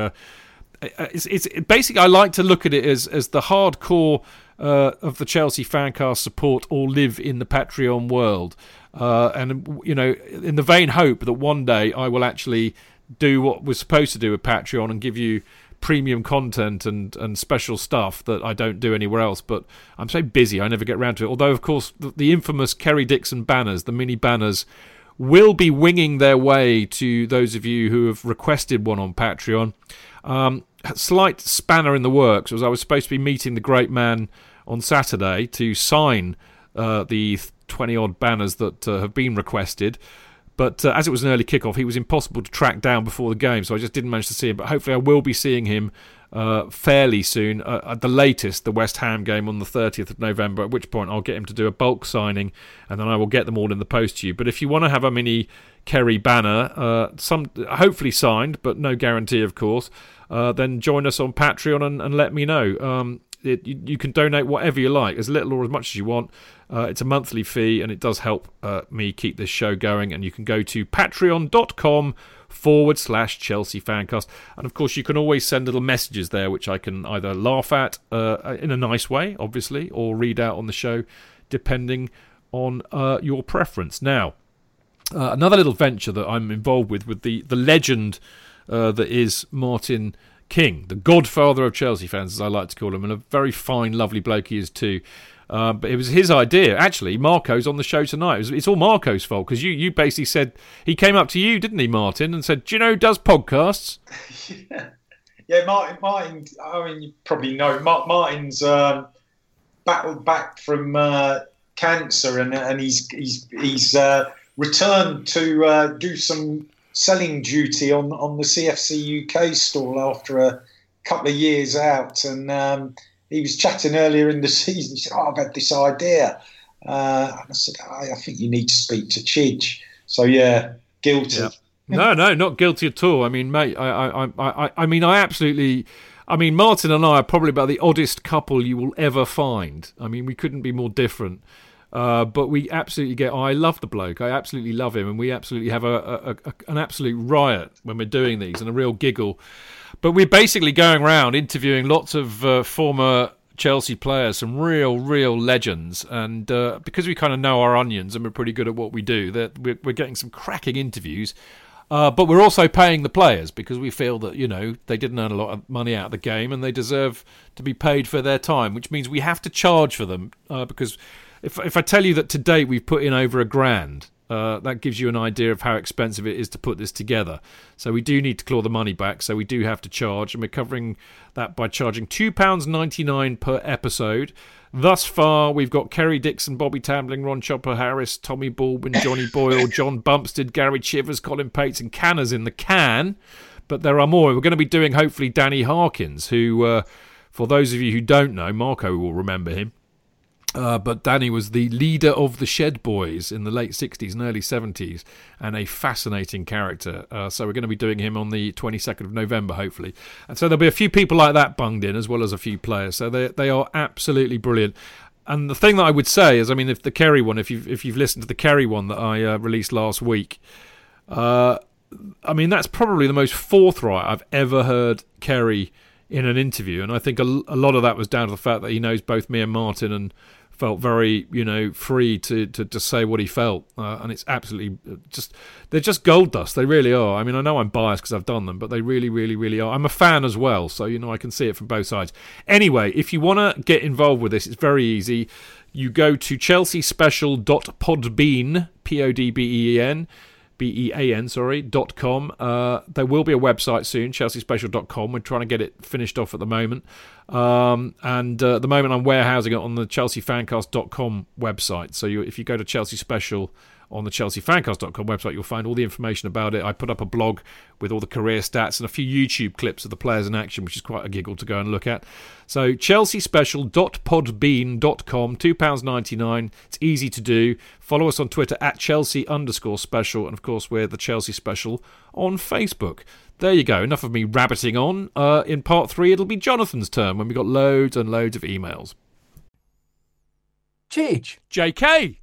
It's, it's basically I like to look at it as as the hardcore uh, of the Chelsea fancast support all live in the Patreon world, uh, and you know, in the vain hope that one day I will actually do what we're supposed to do with Patreon and give you premium content and and special stuff that I don't do anywhere else. But I'm so busy I never get around to it. Although of course the, the infamous Kerry Dixon banners, the mini banners. Will be winging their way to those of you who have requested one on Patreon. Um, slight spanner in the works was I was supposed to be meeting the great man on Saturday to sign uh, the 20 odd banners that uh, have been requested. But uh, as it was an early kickoff, he was impossible to track down before the game, so I just didn't manage to see him. But hopefully, I will be seeing him uh, fairly soon. Uh, at the latest, the West Ham game on the 30th of November, at which point I'll get him to do a bulk signing and then I will get them all in the post to you. But if you want to have a mini Kerry banner, uh, some hopefully signed, but no guarantee, of course, uh, then join us on Patreon and, and let me know. Um, it, you, you, can donate whatever you like, as little or as much as you want. Uh, it's a monthly fee, and it does help uh, me keep this show going. And you can go to patreon.com forward slash Chelsea Fancast. And of course, you can always send little messages there, which I can either laugh at uh, in a nice way, obviously, or read out on the show, depending on uh, your preference. Now, uh, another little venture that I'm involved with, with the, the legend uh, that is Martin King, the godfather of Chelsea fans, as I like to call him, and a very fine, lovely bloke he is too. Uh, but it was his idea. Actually, Marco's on the show tonight. It was, it's all Marco's fault because you, you basically said he came up to you, didn't he, Martin, and said, "Do you know who does podcasts?" yeah. yeah, Martin. Martin. I mean, you probably know Martin's um, battled back from uh, cancer, and and he's he's he's uh, returned to uh, do some selling duty on on the CFC UK stall after a couple of years out, and um, he was chatting earlier in the season. He said, "Oh, I've had this idea," uh, and I said, I, "I think you need to speak to Chidge." So yeah, guilty. Yeah. no, no, not guilty at all. I mean, mate, I, I, I, I mean, I absolutely. I mean, Martin and I are probably about the oddest couple you will ever find. I mean, we couldn't be more different. Uh, but we absolutely get. I love the bloke. I absolutely love him, and we absolutely have a, a, a, an absolute riot when we're doing these, and a real giggle. But we're basically going around interviewing lots of uh, former Chelsea players, some real, real legends, and uh, because we kind of know our onions and we're pretty good at what we do, that we're, we're getting some cracking interviews. Uh, but we're also paying the players because we feel that you know they didn't earn a lot of money out of the game and they deserve to be paid for their time, which means we have to charge for them uh, because if if I tell you that to date we've put in over a grand, uh, that gives you an idea of how expensive it is to put this together. So we do need to claw the money back. So we do have to charge, and we're covering that by charging two pounds ninety nine per episode. Thus far, we've got Kerry Dixon, Bobby Tambling, Ron Chopper Harris, Tommy Baldwin, Johnny Boyle, John Bumstead, Gary Chivers, Colin Pates, and Canners in the can. But there are more. We're going to be doing hopefully Danny Harkins, who, uh, for those of you who don't know, Marco will remember him. Uh, but Danny was the leader of the Shed Boys in the late 60s and early 70s, and a fascinating character. Uh, so we're going to be doing him on the 22nd of November, hopefully. And so there'll be a few people like that bunged in, as well as a few players. So they they are absolutely brilliant. And the thing that I would say is, I mean, if the Kerry one, if you've if you've listened to the Kerry one that I uh, released last week, uh, I mean that's probably the most forthright I've ever heard Kerry in an interview, and I think a, a lot of that was down to the fact that he knows both me and Martin and felt very, you know, free to, to, to say what he felt. Uh, and it's absolutely uh, just, they're just gold dust. They really are. I mean, I know I'm biased because I've done them, but they really, really, really are. I'm a fan as well. So, you know, I can see it from both sides. Anyway, if you want to get involved with this, it's very easy. You go to chelseaspecial.podbean, P O D B E N E A N, sorry, dot com. Uh, there will be a website soon, chelseaspecial.com. We're trying to get it finished off at the moment. Um, and uh, at the moment, I'm warehousing it on the chelseafancast.com website. So you, if you go to Chelsea Special on the chelseafancast.com website, you'll find all the information about it. I put up a blog with all the career stats and a few YouTube clips of the players in action, which is quite a giggle to go and look at. So chelseaspecial.podbean.com, £2.99. It's easy to do. Follow us on Twitter at Chelsea underscore special. And of course, we're the Chelsea Special on Facebook. There you go. Enough of me rabbiting on. Uh, in part three, it'll be Jonathan's turn when we've got loads and loads of emails. Cheech. JK.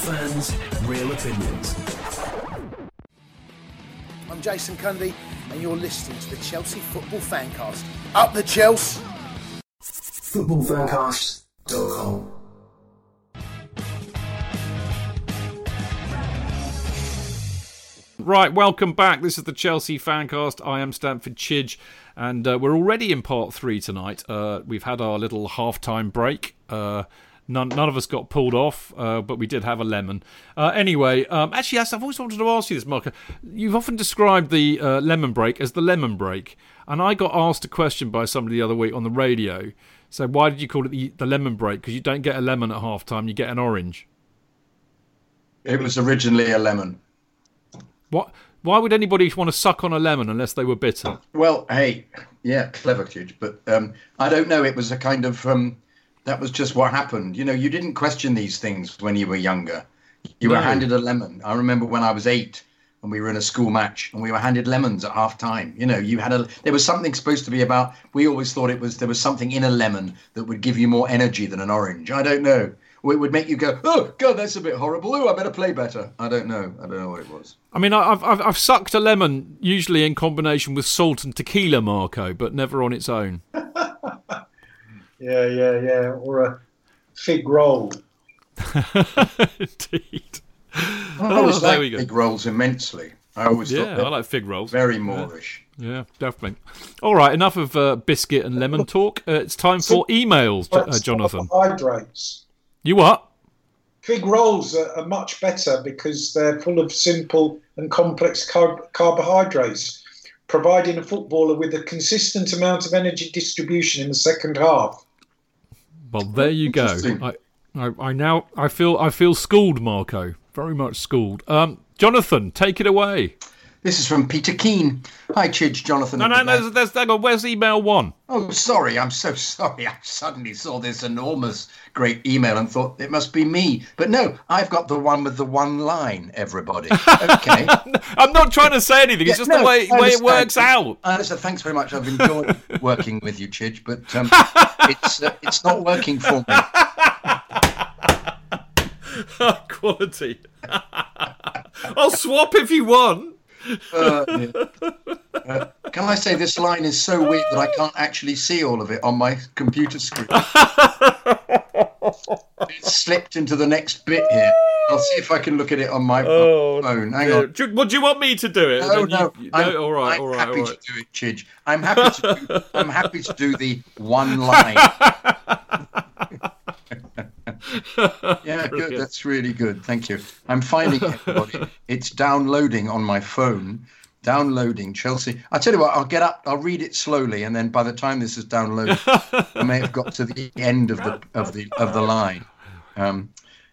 fans, real opinions. I'm Jason Cundy, and you're listening to the Chelsea Football Fancast. Up the Chelsea! Footballfancast.com. Right, welcome back. This is the Chelsea Fancast. I am Stamford Chidge, and uh, we're already in part three tonight. Uh, we've had our little half-time break. Uh, none, none of us got pulled off, uh, but we did have a lemon. Uh, anyway, um, actually, yes, I've always wanted to ask you this, Mark. You've often described the uh, lemon break as the lemon break, and I got asked a question by somebody the other week on the radio. So why did you call it the, the lemon break? Because you don't get a lemon at half-time, you get an orange. It was originally a lemon. What? Why would anybody want to suck on a lemon unless they were bitter? Well, hey, yeah, clever kid, but um, I don't know. It was a kind of um, that was just what happened. You know, you didn't question these things when you were younger. You were handed a lemon. I remember when I was eight and we were in a school match and we were handed lemons at half time. You know, you had a there was something supposed to be about. We always thought it was there was something in a lemon that would give you more energy than an orange. I don't know. It would make you go, oh god, that's a bit horrible. Oh, I better play better. I don't know. I don't know what it was. I mean, I've, I've I've sucked a lemon usually in combination with salt and tequila, Marco, but never on its own. Yeah, yeah, yeah. Or a fig roll. Indeed. I always Oh, there we liked go. big rolls immensely. I always Yeah, thought I like fig rolls. very moreish. Yeah, definitely. All right, enough of uh, biscuit and lemon talk. Uh, it's time for emails, Jo- uh, Jonathan. Carbohydrates. You what? Fig rolls are, are much better because they're full of simple and complex carb- carbohydrates, providing a footballer with a consistent amount of energy distribution in the second half. Well, there you go. I, I, I now I feel I feel schooled, Marco. Very much schooled. Um, Jonathan, take it away. This is from Peter Keane. Hi, Chidge, Jonathan. No, no, no. There's, there's, where's email one? Oh, sorry. I'm so sorry. I suddenly saw this enormous, great email and thought it must be me. But no, I've got the one with the one line, everybody. Okay. I'm not trying to say anything. It's Yeah, just no, the way, way it works out. I understand. Thanks very much. I've enjoyed working with you, Chidge, but um, it's uh, it's not working for me. Quality. I'll swap if you want. Uh. Uh, can I say this line is so weird that I can't actually see all of it on my computer screen? it's slipped into the next bit here. I'll see if I can look at it on my Oh, phone. Hang Yeah. on. Do, what do you want me to do it? No, no, you- I'm, all right, I'm all right, happy all right. to do it, Chidge. I'm happy to do. I'm happy to do the one line. yeah, good. That's really good. Thank you. I'm finding it, everybody. It's downloading on my phone. Downloading Chelsea. I tell you what. I'll get up. I'll read it slowly, and then by the time this is downloaded, I may have got to the end of the of the of the line. Um,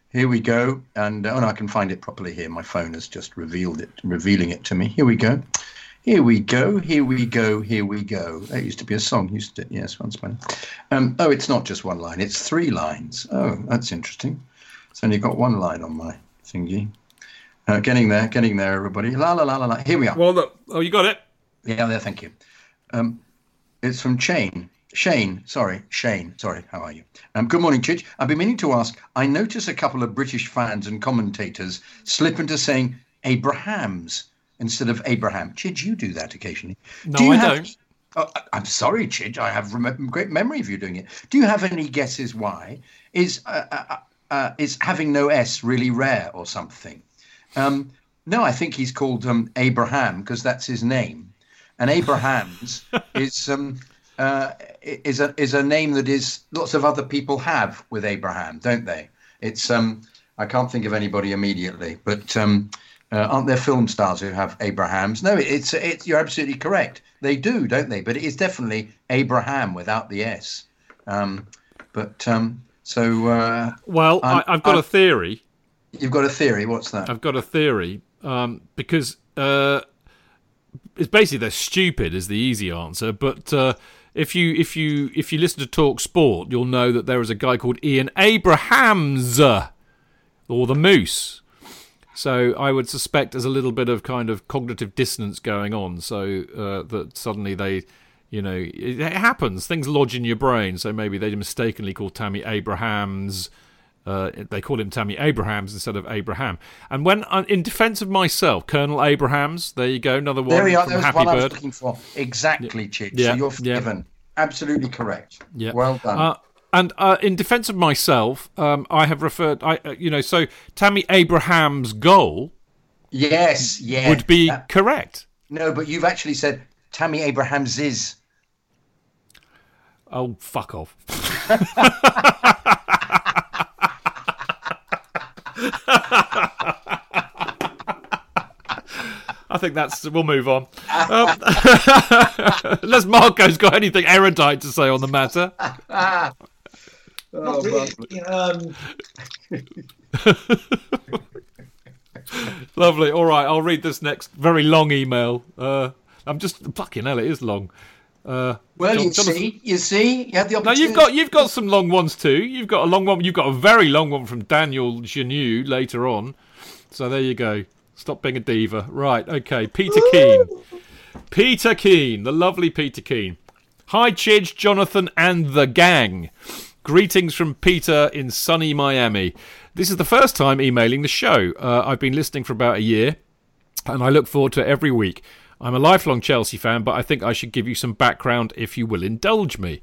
here we go, and oh no, I can find it properly here. My phone has just revealed it, revealing it to me. Here we go. Here we go. Here we go. Here we go. That used to be a song, used it? Yes, once upon. a- Um, oh, it's not just one line. It's three lines. Oh, that's interesting. It's only got one line on my thingy. Uh, getting there, getting there, everybody. La la la la la. Here we are. Well, look. Oh, you got it. Yeah, there. Thank you. Um, it's from Shane. Shane, sorry, Shane. Sorry, how are you? Um, good morning, Chidge. I've been meaning to ask. I notice a couple of British fans and commentators slip into saying Abrahams instead of Abraham. Chidge, you do that occasionally. No, do you I have, don't. Oh, I'm sorry, Chidge. I have rem- great memory of you doing it. Do you have any guesses why? Is uh, uh, uh, is having no S really rare or something? Um, no, I think he's called um, Abraham because that's his name, and Abraham's is um, uh, is a is a name that is lots of other people have with Abraham, don't they? It's um, I can't think of anybody immediately, but um, uh, aren't there film stars who have Abrahams? No, it's it's you're absolutely correct. They do, don't they? But it is definitely Abraham without the S. Um, but um, so uh, Well, I, I've got I'm- a theory. you've got a theory. What's that? I've got a theory um, because uh, it's basically they're stupid is the easy answer. But uh, if you if you if you listen to Talk Sport, you'll know that there is a guy called Ian Abrahams or the Moose. So I would suspect there's a little bit of kind of cognitive dissonance going on. So uh, that suddenly they, you know, it, it happens. Things lodge in your brain. So maybe they mistakenly called Tammy Abrahams. Uh, they call him Tammy Abrahams instead of Abraham. And when, uh, in defence of myself, Colonel Abrahams, there you go, another one there we are. That was Happy what I was looking for. Exactly, Chidge. Yeah, So you're yeah. forgiven. Absolutely correct. Yeah. Well done. And uh, in defence of myself, um, I have referred, I, uh, you know, so Tammy Abraham's goal yes. Yeah. would be That- correct. no, but you've actually said Tammy Abrahams is. Oh, fuck off. I think that's. We'll move on. Um, unless Marco's got anything erudite to say on the matter. Not really, um, Lovely. All right, I'll read this next very long email. Uh, I'm just fucking hell. It is long. Uh, Well, John- you Jonathan- see, you see, you had the No, opportunity. you've got you've got some long ones too. You've got a long one. You've got a very long one from Daniel Genu later on. So there you go. Stop being a diva. Right. Okay. Peter Keane. Peter Keane, the lovely Peter Keane. Hi, Chidge, Jonathan, and the gang. Greetings from Peter in sunny Miami. This is the first time emailing the show. Uh, I've been listening for about a year and I look forward to it every week. I'm a lifelong Chelsea fan, but I think I should give you some background if you will indulge me.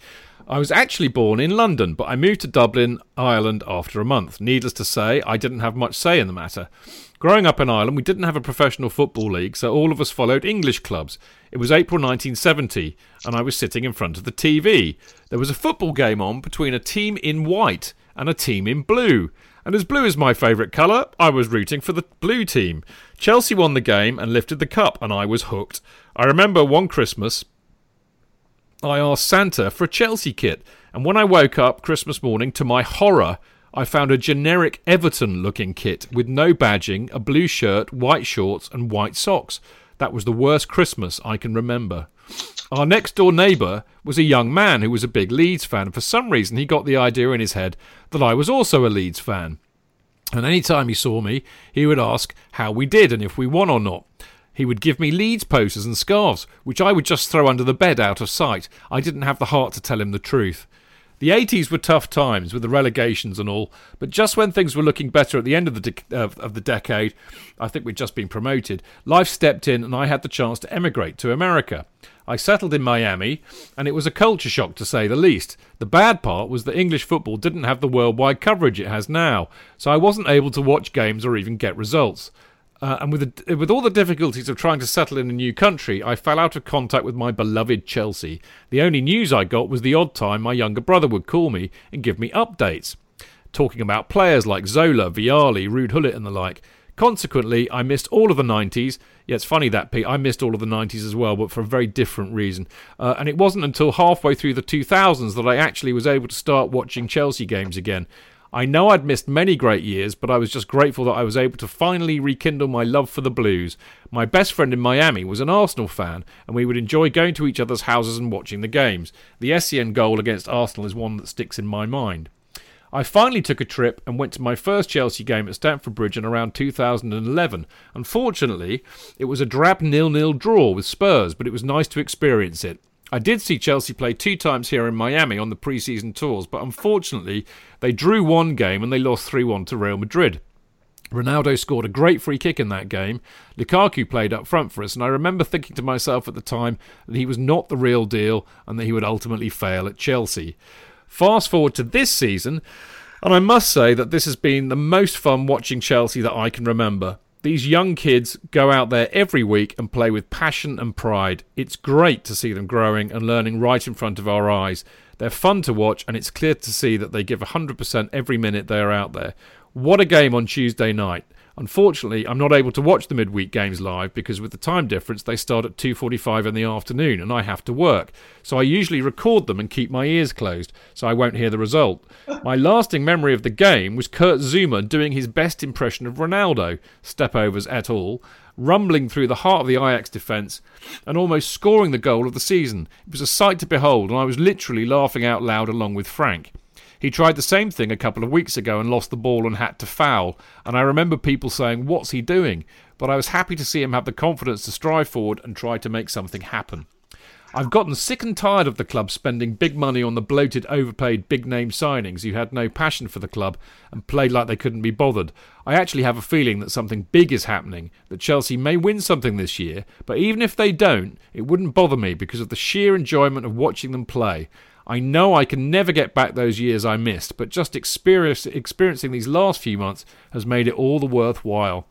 I was actually born in London, but I moved to Dublin, Ireland after a month. Needless to say, I didn't have much say in the matter. Growing up in Ireland, we didn't have a professional football league, so all of us followed English clubs. It was April 1970, and I was sitting in front of the TV. There was a football game on between a team in white and a team in blue. And as blue is my favourite colour, I was rooting for the blue team. Chelsea won the game and lifted the cup, and I was hooked. I remember one Christmas, I asked Santa for a Chelsea kit, and when I woke up Christmas morning, to my horror, I found a generic Everton looking kit with no badging, a blue shirt, white shorts, and white socks. That was the worst Christmas I can remember. Our next door neighbour was a young man who was a big Leeds fan, and for some reason he got the idea in his head that I was also a Leeds fan. And any time he saw me, he would ask how we did and if we won or not. He would give me Leeds posters and scarves, which I would just throw under the bed out of sight. I didn't have the heart to tell him the truth. The 80s were tough times with the relegations and all, but just when things were looking better at the end of the, de- of, of the decade, I think we'd just been promoted, life stepped in and I had the chance to emigrate to America. I settled in Miami, and it was a culture shock to say the least. The bad part was that English football didn't have the worldwide coverage it has now, so I wasn't able to watch games or even get results. Uh, and with with all the difficulties of trying to settle in a new country, I fell out of contact with my beloved Chelsea. The only news I got was the odd time my younger brother would call me and give me updates, talking about players like Zola, Vialli, Ruud Gullit, and the like. Consequently, I missed all of the 90s. Yeah, it's funny that, Pete. I missed all of the 90s as well, but for a very different reason. Uh, and it wasn't until halfway through the 2000s that I actually was able to start watching Chelsea games again. I know I'd missed many great years, but I was just grateful that I was able to finally rekindle my love for the Blues. My best friend in Miami was an Arsenal fan, and we would enjoy going to each other's houses and watching the games. The Essien goal against Arsenal is one that sticks in my mind. I finally took a trip and went to my first Chelsea game at Stamford Bridge in around 2011. Unfortunately, it was a drab nil-nil draw with Spurs, but it was nice to experience it. I did see Chelsea play two times here in Miami on the pre-season tours, but unfortunately, they drew one game and they lost 3-1 to Real Madrid. Ronaldo scored a great free kick in that game. Lukaku played up front for us, and I remember thinking to myself at the time that he was not the real deal and that he would ultimately fail at Chelsea. Fast forward to this season, and I must say that this has been the most fun watching Chelsea that I can remember. These young kids go out there every week and play with passion and pride. It's great to see them growing and learning right in front of our eyes. They're fun to watch, and it's clear to see that they give 100% every minute they are out there. What a game on Tuesday night. Unfortunately, I'm not able to watch the midweek games live because with the time difference they start at 2:45 in the afternoon and I have to work. So I usually record them and keep my ears closed so I won't hear the result. My lasting memory of the game was Kurt Zouma doing his best impression of Ronaldo, stepovers et al, rumbling through the heart of the Ajax defence and almost scoring the goal of the season. It was a sight to behold and I was literally laughing out loud along with Frank. He tried the same thing a couple of weeks ago and lost the ball and had to foul. And I remember people saying, What's he doing? But I was happy to see him have the confidence to strive forward and try to make something happen. I've gotten sick and tired of the club spending big money on the bloated, overpaid, big name signings who had no passion for the club and played like they couldn't be bothered. I actually have a feeling that something big is happening, that Chelsea may win something this year, but even if they don't, it wouldn't bother me because of the sheer enjoyment of watching them play. I know I can never get back those years I missed, but just experience, experiencing these last few months has made it all the worthwhile.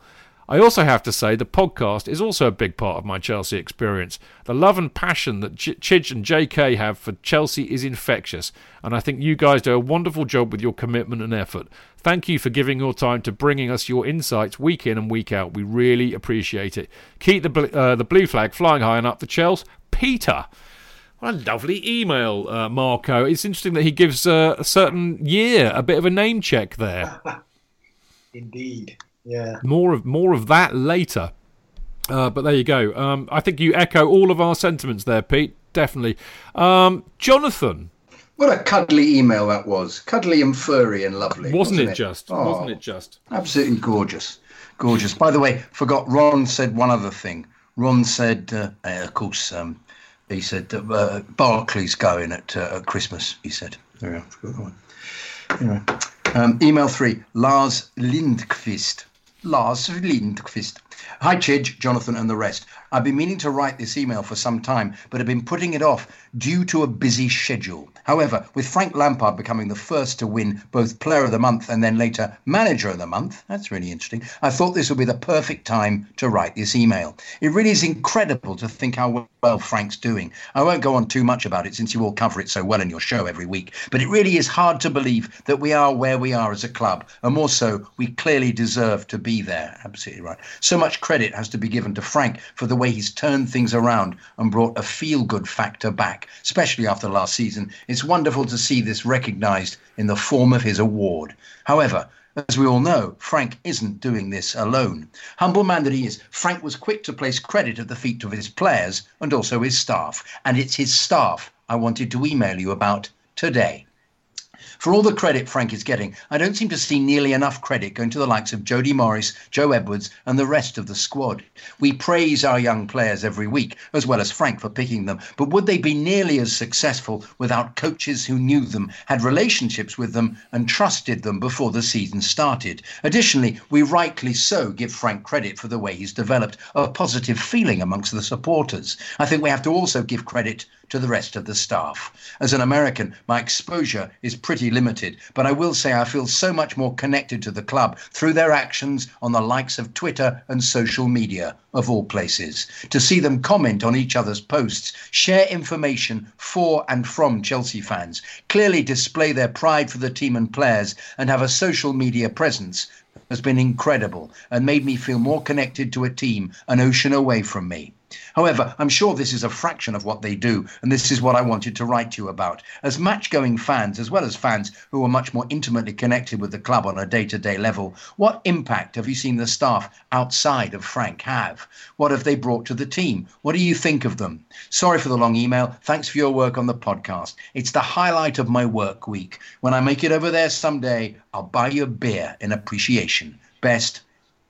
I also have to say the podcast is also a big part of my Chelsea experience. The love and passion that Ch- Chidge and JK have for Chelsea is infectious, and I think you guys do a wonderful job with your commitment and effort. Thank you for giving your time to bringing us your insights week in and week out. We really appreciate it. Keep the bl- uh, the blue flag flying high and up the Chels. Peter. What a lovely email, uh, Marco. It's interesting that he gives uh, a certain year a bit of a name check there. Indeed, yeah. More of more of that later. Uh, but there you go. Um, I think you echo all of our sentiments there, Pete. Definitely. Um, Jonathan. What a cuddly email that was. Cuddly and furry and lovely. Wasn't, Wasn't, it, just? Oh, Wasn't it just? Absolutely gorgeous. Gorgeous. By the way, forgot Ron said one other thing. Ron said, uh, uh, of course, um, he said that uh, Barkley's going at, uh, at Christmas. He said. There we are. Forgot that one. Anyway. Um, email three, Lars Lindqvist. Lars Lindqvist. Hi, Chidge, Jonathan, and the rest. I've been meaning to write this email for some time, but have been putting it off due to a busy schedule. However, with Frank Lampard becoming the first to win both Player of the Month and then later Manager of the Month, that's really interesting, I thought this would be the perfect time to write this email. It really is incredible to think how well Frank's doing. I won't go on too much about it since you all cover it so well in your show every week, but it really is hard to believe that we are where we are as a club, and more so, we clearly deserve to be there. Absolutely right. So much credit has to be given to Frank for the way he's turned things around and brought a feel good factor back, especially after last season. It's wonderful to see this recognised in the form of his award. However, as we all know, Frank isn't doing this alone. Humble man that he is, Frank was quick to place credit at the feet of his players and also his staff. And it's his staff I wanted to email you about today. For all the credit Frank is getting, I don't seem to see nearly enough credit going to the likes of Jody Morris, Joe Edwards, and the rest of the squad. We praise our young players every week, as well as Frank for picking them, but would they be nearly as successful without coaches who knew them, had relationships with them, and trusted them before the season started? Additionally, we rightly so give Frank credit for the way he's developed a positive feeling amongst the supporters. I think we have to also give credit to the rest of the staff. As an American, my exposure is pretty limited, but I will say I feel so much more connected to the club through their actions on the likes of Twitter and social media, of all places. To see them comment on each other's posts, share information for and from Chelsea fans, clearly display their pride for the team and players, and have a social media presence has been incredible and made me feel more connected to a team an ocean away from me. However, I'm sure this is a fraction of what they do, and this is what I wanted to write to you about. As match going fans, as well as fans who are much more intimately connected with the club on a day to day level, what impact have you seen the staff outside of Frank have? What have they brought to the team? What do you think of them? Sorry for the long email. Thanks for your work on the podcast. It's the highlight of my work week. When I make it over there someday, I'll buy you a beer in appreciation. Best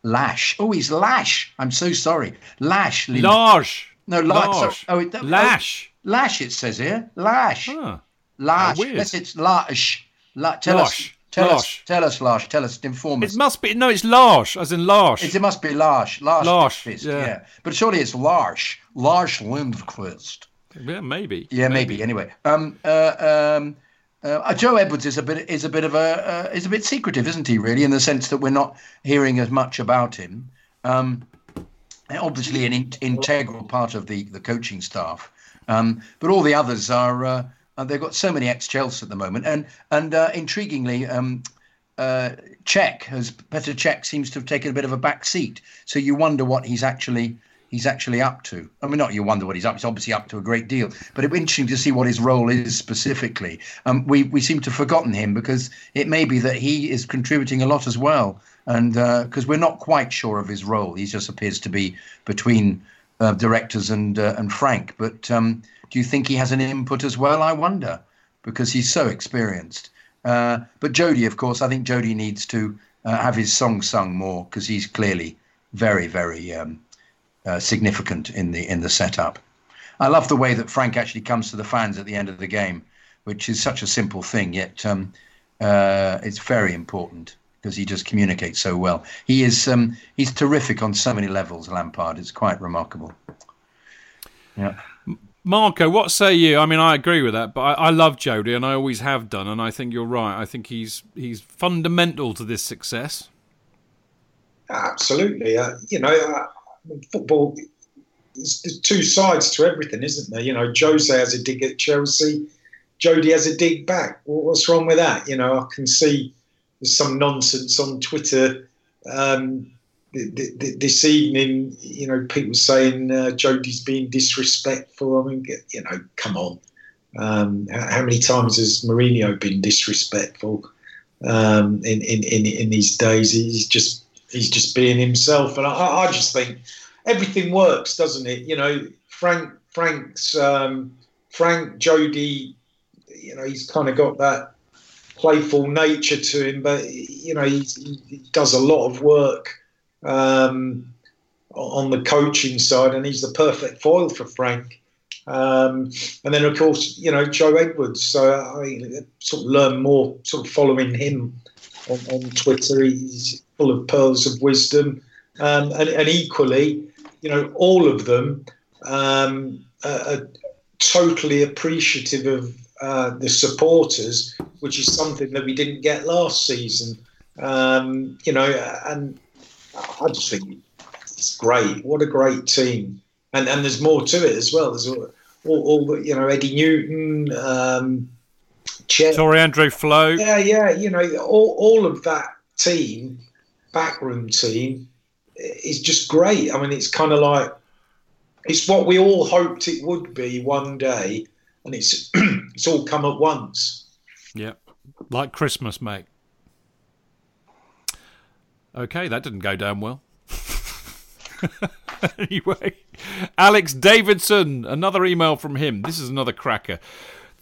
Lash. Oh, he's Lash. I'm so sorry. Lash. Lin- Large. No, Lash. Large. Oh, it, Lash. Oh, Lash, it says here. Lash. Huh. Lash. Yes, it's Lash. La, tell Lash. us. Tell Larsh. us, tell us, Larsh. Tell us, inform us. It must be no, it's Larsh, as in Larsh. It, it must be Larsh. Larsh. Larsh, Lindqvist, yeah. But surely it's Larsh. Larsh Lindqvist. yeah, maybe. Yeah, maybe. Anyway, um, uh, um, uh, Joe Edwards is a bit is a bit of a uh, is a bit secretive, isn't he? Really, in the sense that we're not hearing as much about him. Um, obviously, an in- integral part of the the coaching staff, um, but all the others are. Uh, uh, they've got so many ex Chelsea at the moment, and and uh, intriguingly, um, uh, Cech has Petr Cech seems to have taken a bit of a back seat. So you wonder what he's actually he's actually up to. I mean, not you wonder what he's up. He's obviously up to a great deal, but it'd interesting to see what his role is specifically. Um, we we seem to have forgotten him because it may be that he is contributing a lot as well, and because we're not quite sure of his role, he just appears to be between uh, directors and uh, and Frank. But um, do you think he has an input as well? I wonder because he's so experienced. Uh, but Jody, of course, I think Jody needs to uh, have his song sung more because he's clearly very, very um, uh, significant in the in the setup. I love the way that Frank actually comes to the fans at the end of the game, which is such a simple thing, yet um, uh, it's very important because he just communicates so well. He is um, he's terrific on so many levels. Lampard, it's quite remarkable. Yeah. Marco, what say you? I mean, I agree with that, but I, I love Jody, and I always have done, and I think you're right. I think he's he's fundamental to this success. Absolutely. Uh, you know, uh, football, there's, there's two sides to everything, isn't there? You know, Jose has a dig at Chelsea, Jody has a dig back. What's wrong with that? You know, I can see there's some nonsense on Twitter um, th- th- this evening. You know, people saying uh, Jody's being disrespectful. I mean, you know, come on. Um, how, how many times has Mourinho been disrespectful um, in, in, in, in these days? He's just he's just being himself, and I, I just think everything works, doesn't it? You know, Frank Frank's um, Frank Jody, you know, he's kind of got that playful nature to him, but you know, he's, he does a lot of work um, on the coaching side, and he's the perfect foil for Frank. Um, and then, of course, you know, Joe Edwards. So I sort of learn more, sort of following him on, on Twitter. He's full of pearls of wisdom. Um, and, and, equally, you know, all of them um, are, are, totally appreciative of uh, the supporters, which is something that we didn't get last season. Um, you know, and I just think it's great. What a great team. And, and there's more to it as well. There's all, all, all the, you know, Eddie Newton, um, Chet. André Flo. Yeah, yeah. You know, all, all of that team, backroom team, is just great. I mean, it's kind of like it's what we all hoped it would be one day, and it's it's all come at once. Yeah, like Christmas, mate. Okay, that didn't go down well. anyway, Alex Davidson, another email from him. This is another cracker.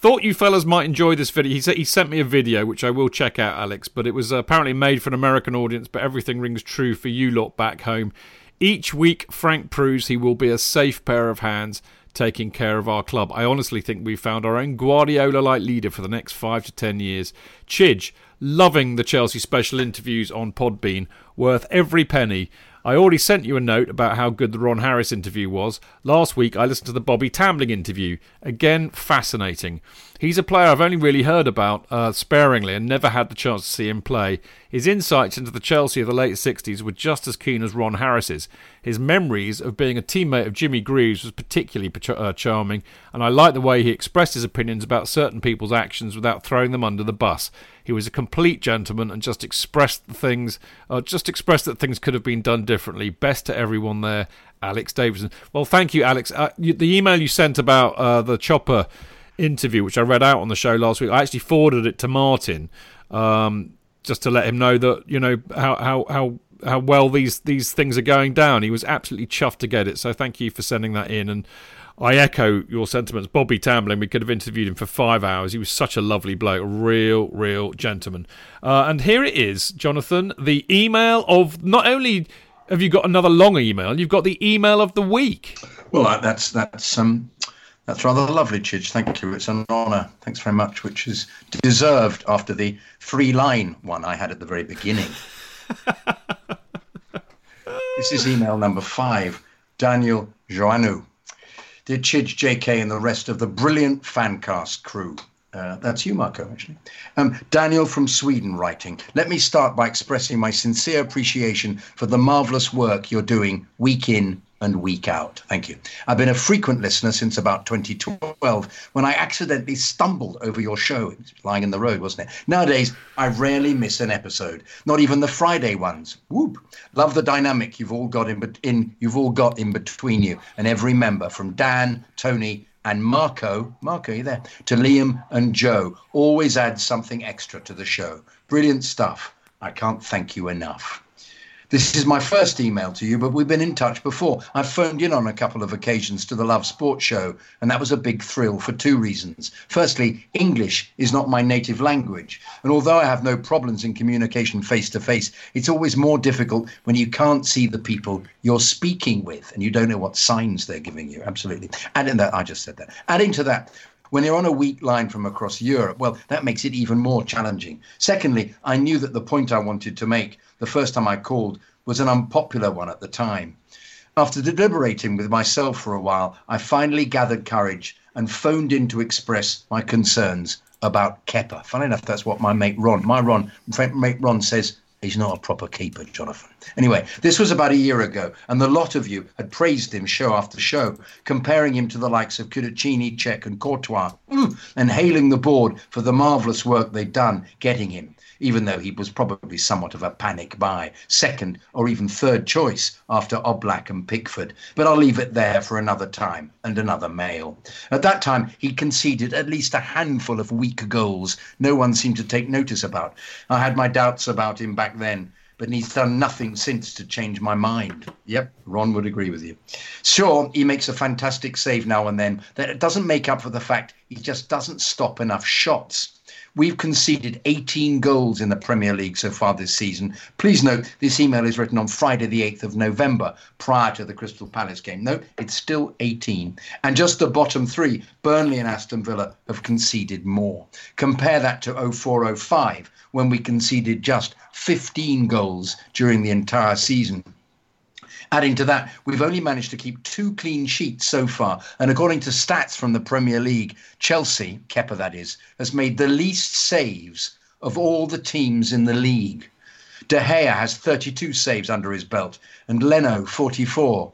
Thought you fellas might enjoy this video. He said he sent me a video, which I will check out, Alex. But it was uh, apparently made for an American audience. But everything rings true for you lot back home. Each week, Frank proves he will be a safe pair of hands taking care of our club. I honestly think we've found our own Guardiola-like leader for the next five to ten years. Chidge, loving the Chelsea special interviews on Podbean, worth every penny. I already sent you a note about how good the Ron Harris interview was. Last week I listened to the Bobby Tambling interview. Again, fascinating. He's a player I've only really heard about uh, sparingly and never had the chance to see him play. His insights into the Chelsea of the late 60s were just as keen as Ron Harris's. His memories of being a teammate of Jimmy Greaves was particularly uh, charming, and I like the way he expressed his opinions about certain people's actions without throwing them under the bus. He was a complete gentleman and just expressed the things, uh, just expressed that things could have been done differently. Best to everyone there, Alex Davidson. Well, thank you, Alex. Uh, you, the email you sent about uh, the chopper interview, which I read out on the show last week, I actually forwarded it to Martin, um, just to let him know that you know how how how how well these these things are going down. He was absolutely chuffed to get it. So thank you for sending that in and. I echo your sentiments. Bobby Tambling, we could have interviewed him for five hours. He was such a lovely bloke, a real, real gentleman. Uh, and here it is, Jonathan, the email of not only have you got another long email, you've got the email of the week. Well, that's that's um, That's rather lovely, Chidge. Thank you. It's an honour. Thanks very much, which is deserved after the three line one I had at the very beginning. this is email number five, Daniel Joannou. Dear Chidge, JK, and the rest of the brilliant Fancast crew. Uh, that's you, Marco, actually. Um, Daniel from Sweden writing. Let me start by expressing my sincere appreciation for the marvellous work you're doing week in and week out. Thank you. I've been a frequent listener since about 2012 when I accidentally stumbled over your show. It was lying in the road, wasn't it? Nowadays, I rarely miss an episode, not even the Friday ones. Whoop. Love the dynamic you've all got in, in you've all got in between you and every member from Dan, Tony, and Marco, Marco, you there? To Liam and Joe. Always add something extra to the show. Brilliant stuff. I can't thank you enough. This is my first email to you, but we've been in touch before. I've phoned in on a couple of occasions to the Love Sports show, and that was a big thrill for two reasons. Firstly, English is not my native language, and although I have no problems in communication face to face, it's always more difficult when you can't see the people you're speaking with and you don't know what signs they're giving you. Absolutely. Adding that, I just said that. Adding to that, when you're on a weak line from across Europe, well, that makes it even more challenging. Secondly, I knew that the point I wanted to make the first time I called was an unpopular one at the time. After deliberating with myself for a while, I finally gathered courage and phoned in to express my concerns about Kepa. Funny enough, that's what my mate Ron, my Ron, mate Ron says He's not a proper keeper, Jonathan. Anyway, this was about a year ago, and the lot of you had praised him show after show, comparing him to the likes of Cudicini, Cech, and Courtois, mm, and hailing the board for the marvellous work they'd done getting him even though he was probably somewhat of a panic buy, second or even third choice after Oblak and Pickford. But I'll leave it there for another time and another mail. At that time, he conceded at least a handful of weak goals no one seemed to take notice about. I had my doubts about him back then but he's done nothing since to change my mind. Yep, Ron would agree with you. Sure, he makes a fantastic save now and then, that it doesn't make up for the fact he just doesn't stop enough shots. We've conceded 18 goals in the Premier League so far this season. Please note this email is written on Friday, the 8th of November, prior to the Crystal Palace game. No, it's still 18. And just the bottom three, Burnley and Aston Villa, have conceded more. Compare that to 0405, when we conceded just 15 goals during the entire season. Adding to that, we've only managed to keep two clean sheets so far. And according to stats from the Premier League, Chelsea, Kepa that is, has made the least saves of all the teams in the league. De Gea has 32 saves under his belt, and Leno 44.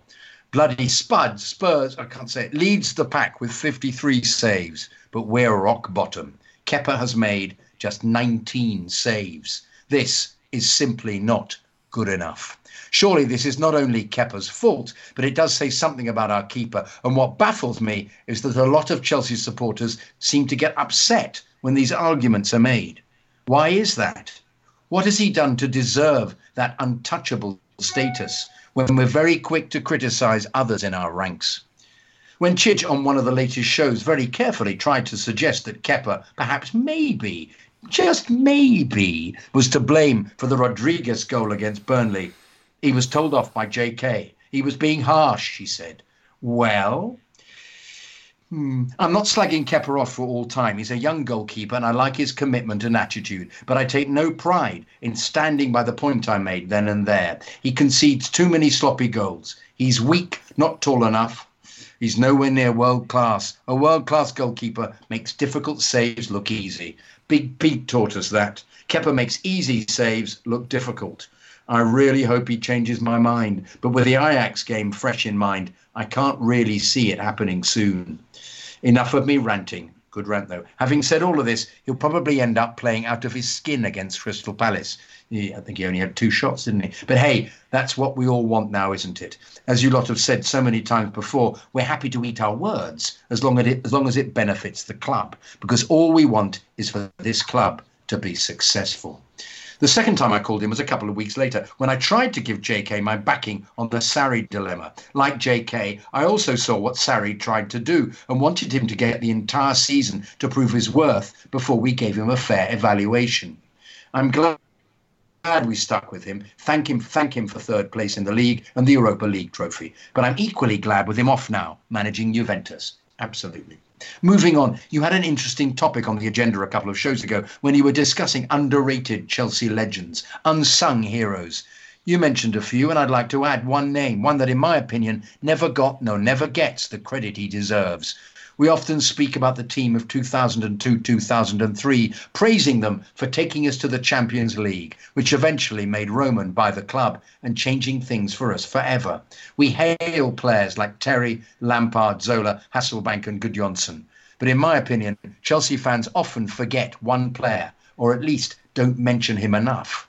Bloody Spud, Spurs, I can't say it, leads the pack with 53 saves, but we're rock bottom. Kepa has made just 19 saves. This is simply not good enough. Surely this is not only Kepa's fault, but it does say something about our keeper. And what baffles me is that a lot of Chelsea supporters seem to get upset when these arguments are made. Why is that? What has he done to deserve that untouchable status when we're very quick to criticise others in our ranks? When Chidge on one of the latest shows very carefully tried to suggest that Kepper perhaps maybe, just maybe, was to blame for the Rodriguez goal against Burnley, he was told off by JK. He was being harsh, she said. Well, hmm, I'm not slagging Kepa off for all time. He's a young goalkeeper and I like his commitment and attitude, but I take no pride in standing by the point I made then and there. He concedes too many sloppy goals. He's weak, not tall enough. He's nowhere near world class. A world class goalkeeper makes difficult saves look easy. Big Pete taught us that. Kepa makes easy saves look difficult. I really hope he changes my mind. But with the Ajax game fresh in mind, I can't really see it happening soon. Enough of me ranting. Good rant, though. Having said all of this, he'll probably end up playing out of his skin against Crystal Palace. He, I think he only had two shots, didn't he? But hey, that's what we all want now, isn't it? As you lot have said so many times before, we're happy to eat our words as long as it, as long as it benefits the club, because all we want is for this club to be successful. The second time I called him was a couple of weeks later when I tried to give JK my backing on the Sarri dilemma. Like JK, I also saw what Sarri tried to do and wanted him to get the entire season to prove his worth before we gave him a fair evaluation. I'm glad we stuck with him. Thank him, thank him for third place in the league and the Europa League trophy. But I'm equally glad with him off now, managing Juventus. Absolutely. Moving on, you had an interesting topic on the agenda a couple of shows ago when you were discussing underrated Chelsea legends, unsung heroes. You mentioned a few, and I'd like to add one name, one that, in my opinion, never got, no, never gets the credit he deserves. We often speak about the team of 2002 2003, praising them for taking us to the Champions League, which eventually made Roman buy the club and changing things for us forever. We hail players like Terry, Lampard, Zola, Hasselbaink, and Gudjohnsen. But in my opinion, Chelsea fans often forget one player, or at least don't mention him enough.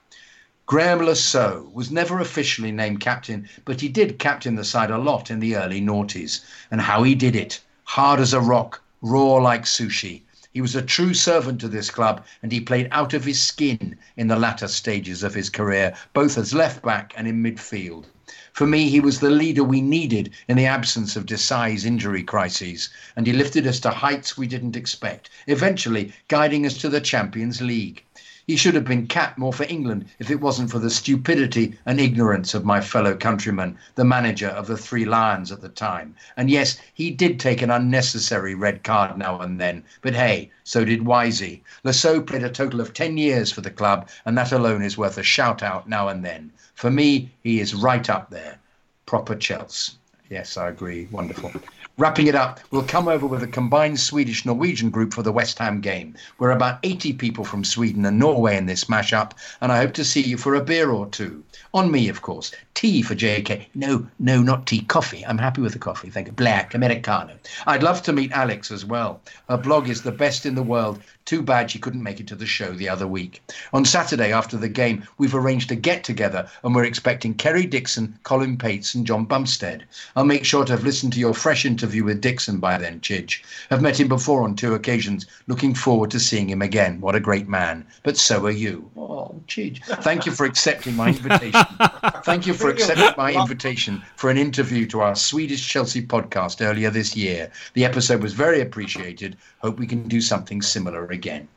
Graeme Saux was never officially named captain, but he did captain the side a lot in the early noughties. And how he did it hard as a rock, raw like sushi. He was a true servant to this club and he played out of his skin in the latter stages of his career, both as left back and in midfield. For me, he was the leader we needed in the absence of Desailly's injury crises, and he lifted us to heights we didn't expect, eventually guiding us to the Champions League. He should have been capped more for England if it wasn't for the stupidity and ignorance of my fellow countryman, the manager of the Three Lions at the time. And yes, he did take an unnecessary red card now and then, but hey, so did Wisey. Saux played a total of 10 years for the club, and that alone is worth a shout out now and then. For me, he is right up there. Proper Chelsea. Yes, I agree. Wonderful. Wrapping it up, we'll come over with a combined Swedish Norwegian group for the West Ham game. We're about 80 people from Sweden and Norway in this mashup, and I hope to see you for a beer or two. On me, of course. Tea for JK. No, no, not tea. Coffee. I'm happy with the coffee. Thank you. Black, Americano. I'd love to meet Alex as well. Her blog is the best in the world. Too bad she couldn't make it to the show the other week. On Saturday after the game, we've arranged a get together and we're expecting Kerry Dixon, Colin Pates, and John Bumstead. I'll make sure to have listened to your fresh interview with Dixon by then, Chidge. I've met him before on two occasions. Looking forward to seeing him again. What a great man. But so are you. Oh, Chidge. Thank you for accepting my invitation. Thank you for accepting my invitation for an interview to our Swedish Chelsea podcast earlier this year. The episode was very appreciated. Hope we can do something similar again.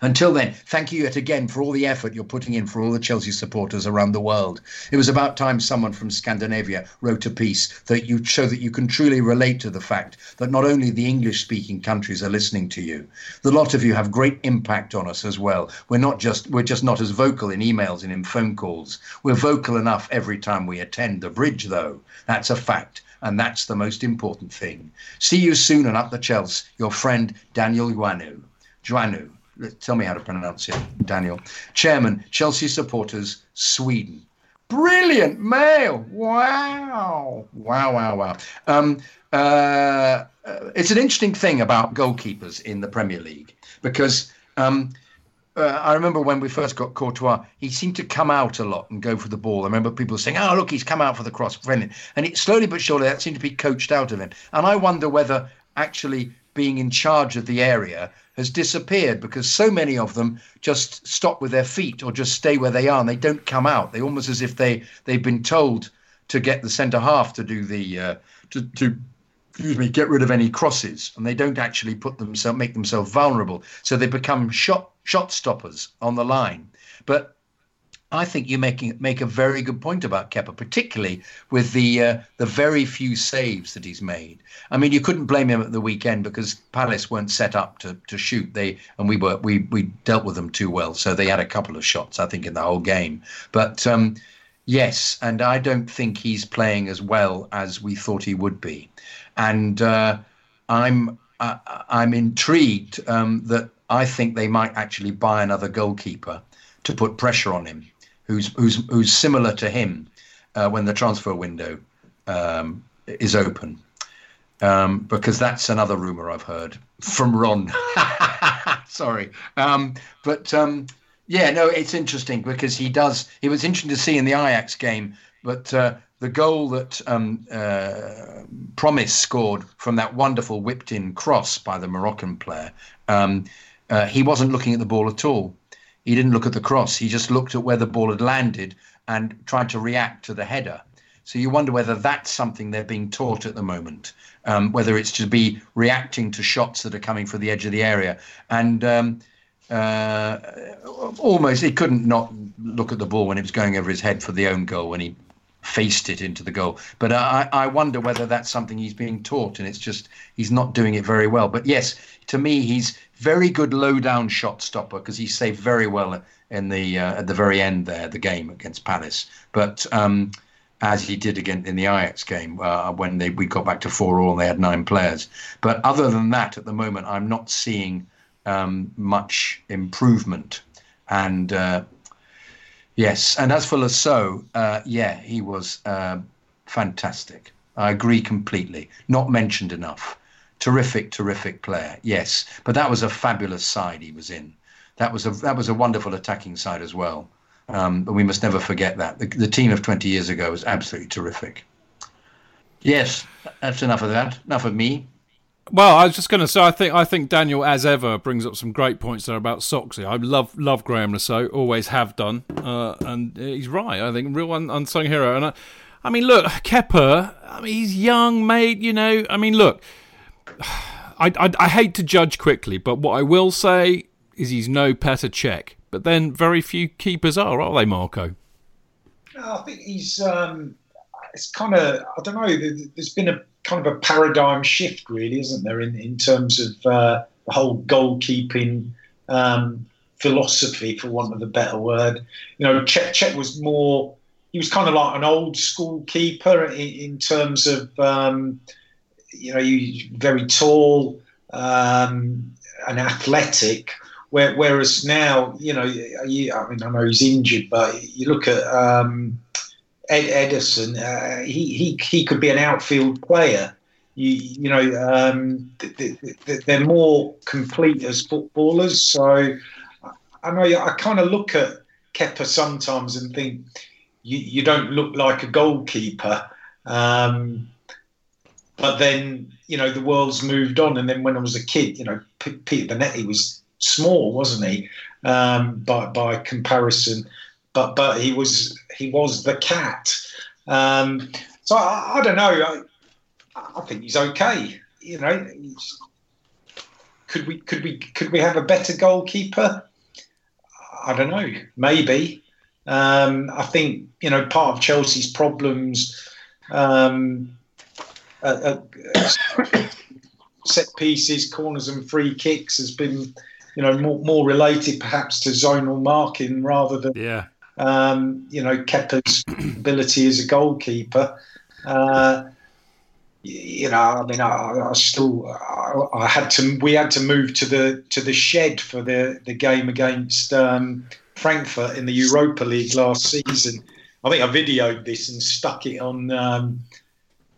Until then, thank you yet again for all the effort you're putting in for all the Chelsea supporters around the world. It was about time someone from Scandinavia wrote a piece that you show that you can truly relate to the fact that not only the English speaking countries are listening to you, the lot of you have great impact on us as well. We're not just we're just not as vocal in emails and in phone calls. We're vocal enough every time we attend the bridge though. That's a fact. And that's the most important thing. See you soon and up the Chelsea, your friend Daniel Juanu. Juanu. Tell me how to pronounce it, Daniel. Chairman, Chelsea supporters, Sweden. Brilliant mail. Wow. Wow, wow, wow. Um, uh, it's an interesting thing about goalkeepers in the Premier League because um, uh, I remember when we first got Courtois, he seemed to come out a lot and go for the ball. I remember people saying, "Oh, look, he's come out for the cross, brilliant." And it slowly but surely that seemed to be coached out of him. And I wonder whether actually being in charge of the area has disappeared because so many of them just stop with their feet or just stay where they are and they don't come out. They almost as if they they've been told to get the centre half to do the uh, to to excuse me get rid of any crosses and they don't actually put themselves make themselves vulnerable so they become shot shot stoppers on the line but I think you making make a very good point about Kepa, particularly with the uh, the very few saves that he's made. I mean, you couldn't blame him at the weekend because Palace weren't set up to, to shoot. They and we were we we dealt with them too well, so they had a couple of shots I think in the whole game. But um, yes, and I don't think he's playing as well as we thought he would be, and uh, I'm uh, I'm intrigued um, that I think they might actually buy another goalkeeper to put pressure on him who's who's who's similar to him uh, when the transfer window um, is open. Um, because that's another rumor I've heard from Ron. Sorry, um, but um, yeah, no, it's interesting because he does. It was interesting to see in the Ajax game, but uh, the goal that um, uh, Promes scored from that wonderful whipped-in cross by the Moroccan player, um, uh, he wasn't looking at the ball at all. He didn't look at the cross. He just looked at where the ball had landed and tried to react to the header. So you wonder whether that's something they're being taught at the moment, um, whether it's to be reacting to shots that are coming from the edge of the area. And um, uh, almost he couldn't not look at the ball when it was going over his head for the own goal when he faced it into the goal. But I, I wonder whether that's something he's being taught, and it's just he's not doing it very well. But yes, to me, he's very good low down shot stopper because he saved very well in the uh, at the very end there the game against Palace. But um, as he did again in the Ajax game uh, when they we got back to four all and they had nine players. But other than that, at the moment, I'm not seeing um, much improvement. And uh, yes, and as for Le Saux, uh, yeah, he was uh, fantastic. I agree completely. Not mentioned enough. Terrific, terrific player. Yes, but that was a fabulous side he was in. That was a that was a wonderful attacking side as well. Um, but we must never forget that the, the team of 20 years ago was absolutely terrific. Yes, that's enough of that. Enough of me. Well, I was just going to say, I think I think Daniel, as ever, brings up some great points there about Soxy. I love love Graeme Le always have done, uh, and he's right. I think real un- unsung hero. And I, I mean, look, Kepa. I mean, he's young, mate. You know, I mean, look, I, I, I hate to judge quickly, but what I will say is he's no Petr Cech. But then very few keepers are, are they, Marco? I think he's. Um, it's kind of. I don't know. There's been a kind of a paradigm shift, really, isn't there, in in terms of uh, the whole goalkeeping um, philosophy, for want of a better word. You know, Cech, Cech was more. He was kind of like an old school keeper in, in terms of. Um, you know, he's very tall um, and athletic. Where, whereas now, you know, you, I mean, I know he's injured, but you look at um, Ed Ederson, uh, he, he he could be an outfield player. You, you know, um, they're more complete as footballers. So I know I kind of look at Kepa sometimes and think you, you don't look like a goalkeeper. Um, but then, you know, the world's moved on. And then when I was a kid, you know, P- Peter Bonetti was small, wasn't he? Um, by by comparison, but but he was he was the cat. Um, so I, I, don't know. I, I, think he's okay. You know, could we could we could we have a better goalkeeper? I don't know. Maybe. Um, I think you know part of Chelsea's problems. Um, uh, uh, set pieces, corners, and free kicks has been you know, more, more related perhaps to zonal marking rather than, yeah. um, you know, Kepa's ability as a goalkeeper. Uh, you know, I mean, I, I still, I, I, had to, we had to move to the to the shed for the the game against um, Frankfurt in the Europa League last season. I think I videoed this and stuck it on um,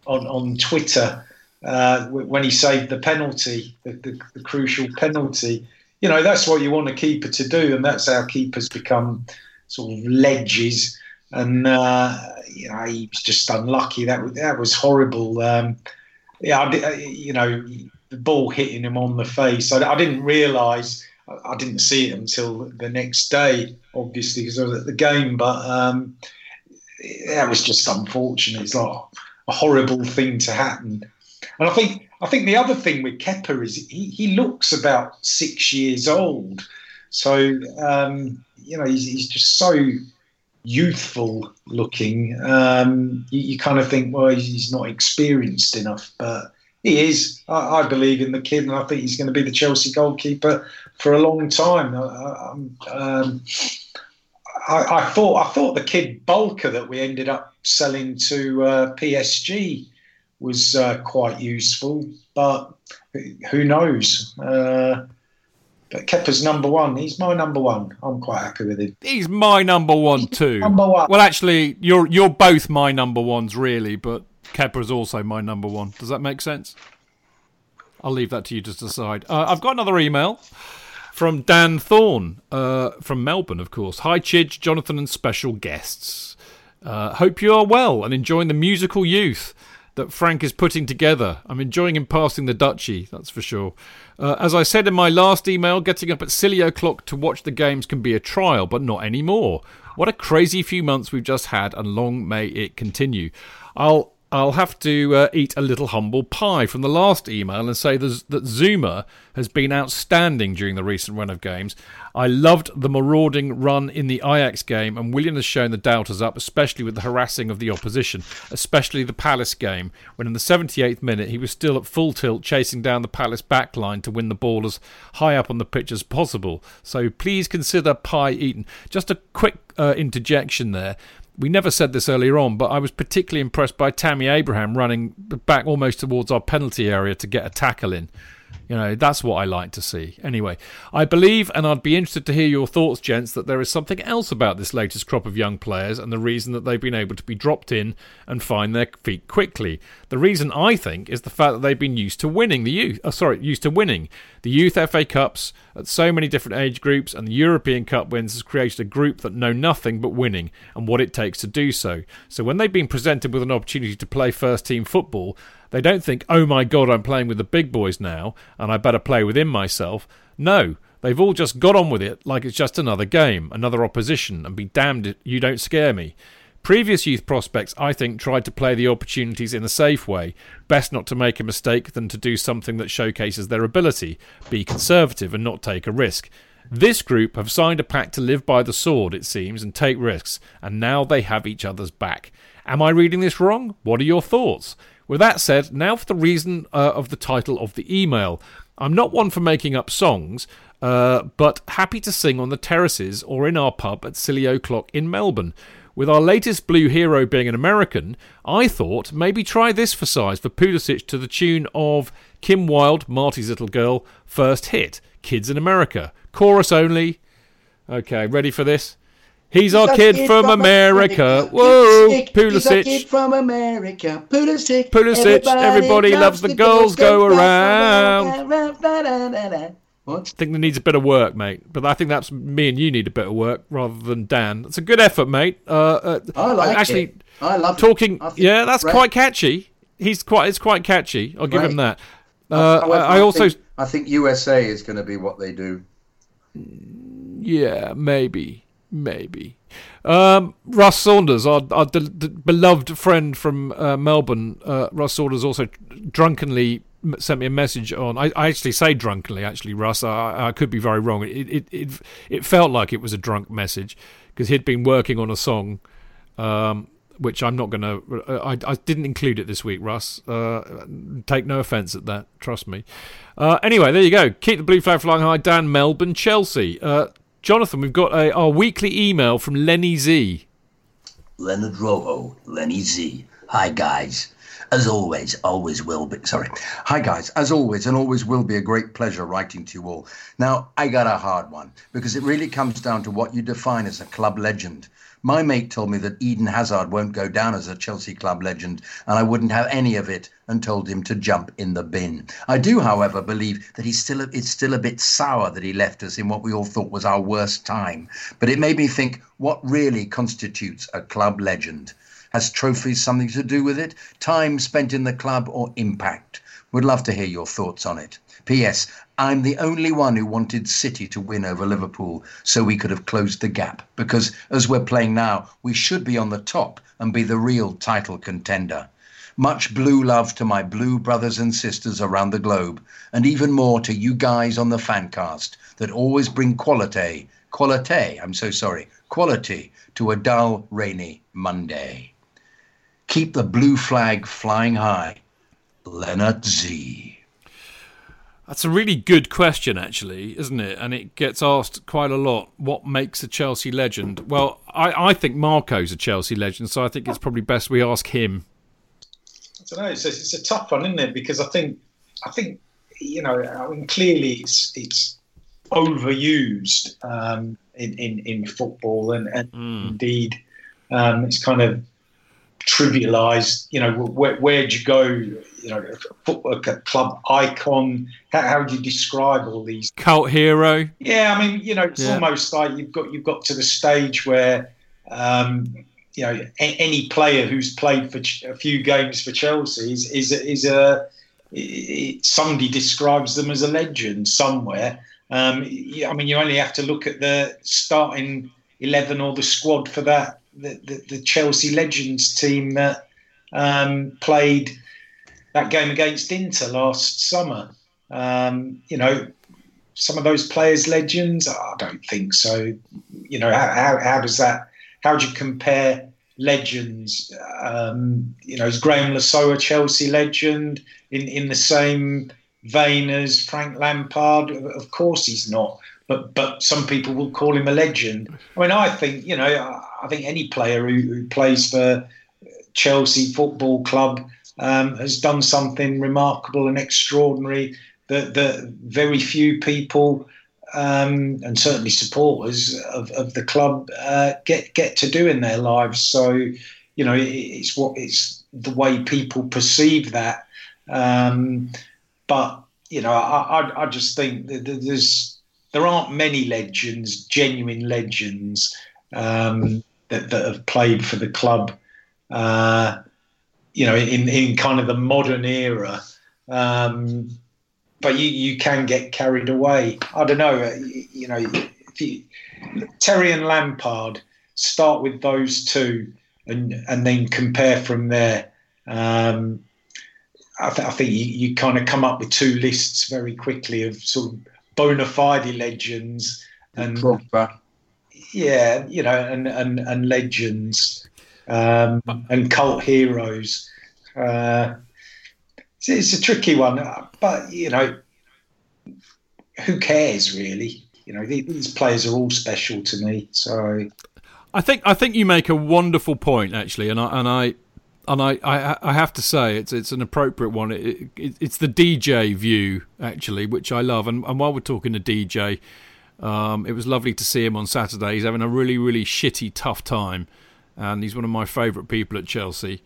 on on Twitter uh, when he saved the penalty, the, the, the crucial penalty you know that's what you want a keeper to do, and that's how keepers become sort of ledges. And uh, you know he was just unlucky. That that was horrible. Um, yeah, I, you know the ball hitting him on the face. I, I didn't realise. I didn't see it until the next day, obviously, because I was at the game. But um, that was just unfortunate. It's like a horrible thing to happen. And I think I think the other thing with Kepa is he, he looks about six years old. So, um, you know, he's, he's, just so youthful looking. Um, you, you, kind of think, well, he's not experienced enough, but he is. I, I, believe in the kid, and I think he's going to be the Chelsea goalkeeper for a long time. I, um, I, I thought I thought the kid Bulka that we ended up selling to uh, PSG was uh, quite useful, but who knows? Uh, but Kepa's number one. He's my number one. I'm quite happy with him. He's my number one too. number one. Well, actually, you're you're both my number ones, really. But Kepa's also my number one. Does that make sense? I'll leave that to you to decide. Uh, I've got another email from Dan Thorne uh, from Melbourne, of course. Hi, Chidge, Jonathan, and special guests. Uh, hope you are well and enjoying the musical youth that Frank is putting together. I'm enjoying him passing the duchy, that's for sure. Uh, as I said in my last email, getting up at silly o'clock to watch the games can be a trial, but not anymore. What a crazy few months we've just had, and long may it continue. I'll I'll have to uh, eat a little humble pie from the last email and say that Zouma has been outstanding during the recent run of games. I loved the marauding run in the Ajax game, and Willian has shown the doubters up, especially with the harassing of the opposition, especially the Palace game, when in the 78th minute he was still at full tilt chasing down the Palace backline to win the ball as high up on the pitch as possible. So please consider pie eaten. Just a quick uh, interjection there we never said this earlier on, but I was particularly impressed by Tammy Abraham running back almost towards our penalty area to get a tackle in. You know, that's what I like to see. Anyway, I believe, and I'd be interested to hear your thoughts, gents, that there is something else about this latest crop of young players and the reason that they've been able to be dropped in and find their feet quickly. The reason I think is the fact that they've been used to winning the youth. Oh, sorry, used to winning the youth FA Cups at so many different age groups, and the European Cup wins has created a group that know nothing but winning and what it takes to do so. So when they've been presented with an opportunity to play first team football, they don't think, oh my God, I'm playing with the big boys now and I better play within myself. No, they've all just got on with it like it's just another game, another opposition, and be damned if you don't scare me. Previous youth prospects, I think, tried to play the opportunities in a safe way. Best not to make a mistake than to do something that showcases their ability. Be conservative and not take a risk. This group have signed a pact to live by the sword, it seems, and take risks, and now they have each other's back. Am I reading this wrong? What are your thoughts? With that said, now for the reason uh, of the title of the email. I'm not one for making up songs, uh, but happy to sing on the terraces or in our pub at Silly O'Clock in Melbourne. With our latest blue hero being an American, I thought maybe try this for size for Pulisic to the tune of Kim Wilde, Marty's Little Girl, first hit, Kids in America. Chorus only. Okay, ready for this? He's, our kid, kid from, from America. America. Whoa, Pulisic. He's from America. Pulisic. Pulisic. Everybody, Everybody loves, loves the, the girls go around. What? I think there needs a bit of work, mate. But I think that's me and you need a bit of work rather than Dan. It's a good effort, mate. Uh, uh, I like actually, it. I love talking. It. Yeah, that's quite catchy. He's quite. It's quite catchy. I'll give him that. Uh, I, I, I, also. Think, I think USA is going to be what they do. Yeah, maybe. Maybe. Um, Russ Saunders, our, our d- d- beloved friend from uh, Melbourne, uh, Russ Saunders also drunkenly sent me a message on. I, I actually say drunkenly, actually, Russ. I, I could be very wrong. It, it, it, it felt like it was a drunk message because he'd been working on a song, um, which I'm not going to. Uh, I, I didn't include it this week, Russ. Uh, take no offence at that, trust me. Uh, anyway, there you go. Keep the blue flag flying high. Dan Melbourne, Chelsea. Uh, Jonathan, we've got a, our weekly email from Lenny Z. Leonard Rojo, Lenny Z. Hi, guys. As always, always will be. Sorry. Hi, guys. As always, and always will be a great pleasure writing to you all. Now, I got a hard one because it really comes down to what you define as a club legend. My mate told me that Eden Hazard won't go down as a Chelsea club legend, and I wouldn't have any of it, and told him to jump in the bin. I do, however, believe that he's still a, it's still a bit sour that he left us in what we all thought was our worst time. But it made me think what really constitutes a club legend. Has trophies something to do with it? Time spent in the club or impact? Would love to hear your thoughts on it. P.S. I'm the only one who wanted City to win over Liverpool so we could have closed the gap. Because as we're playing now, we should be on the top and be the real title contender. Much blue love to my blue brothers and sisters around the globe, and even more to you guys on the fancast that always bring quality, quality, I'm so sorry, quality to a dull, rainy Monday. Keep the blue flag flying high. Leonard Z. That's a really good question, actually, isn't it? And it gets asked quite a lot. What makes a Chelsea legend? Well, I, I think Marco's a Chelsea legend, so I think it's probably best we ask him. I don't know. It's a, it's a tough one, isn't it? Because I think, I think, you know, I mean, clearly it's it's overused um, in, in in football, and, and mm. indeed, um, it's kind of trivialized. You know, where where'd you go? You know, football club icon. How, how do you describe all these cult hero? Yeah, I mean, you know, it's yeah. almost like you've got you've got to the stage where. Um, you know, any player who's played for a few games for Chelsea is is, is a somebody describes them as a legend somewhere. Um, I mean, you only have to look at the starting eleven or the squad for that the, the, the Chelsea Legends team that um, played that game against Inter last summer. Um, you know, some of those players legends? I don't think so. You know, how, how, how does that, how do you compare legends? Um, you know, is Graeme Le a Chelsea legend in, in the same vein as Frank Lampard? Of course he's not. But, but some people will call him a legend. I mean, I think you know, I think any player who, who plays for Chelsea Football Club um, has done something remarkable and extraordinary that, that very few people um, and certainly supporters of, of the club uh, get get to do in their lives. So, you know, it, it's what it's the way people perceive that. Um, but you know, I, I, I just think that there's there aren't many legends, genuine legends um, that that have played for the club. Uh, you know, in in kind of the modern era. Um, but you, you can get carried away. I don't know. Uh, you know, if you, Terry and Lampard start with those two, and and then compare from there. Um, I, th- I, think you, you kind of come up with two lists very quickly of sort of bona fide legends and Drogba. yeah, you know, and and and legends um, and cult heroes. Uh, it's, a tricky one, but you know, who cares really? You know, these players are all special to me. So, I think I think you make a wonderful point actually, and I and I and I, I, I have to say it's it's an appropriate one. It, it, it's the DJ view actually, which I love. And, and while we're talking to DJ, um, it was lovely to see him on Saturday. He's having a really really shitty tough time, and he's one of my favourite people at Chelsea.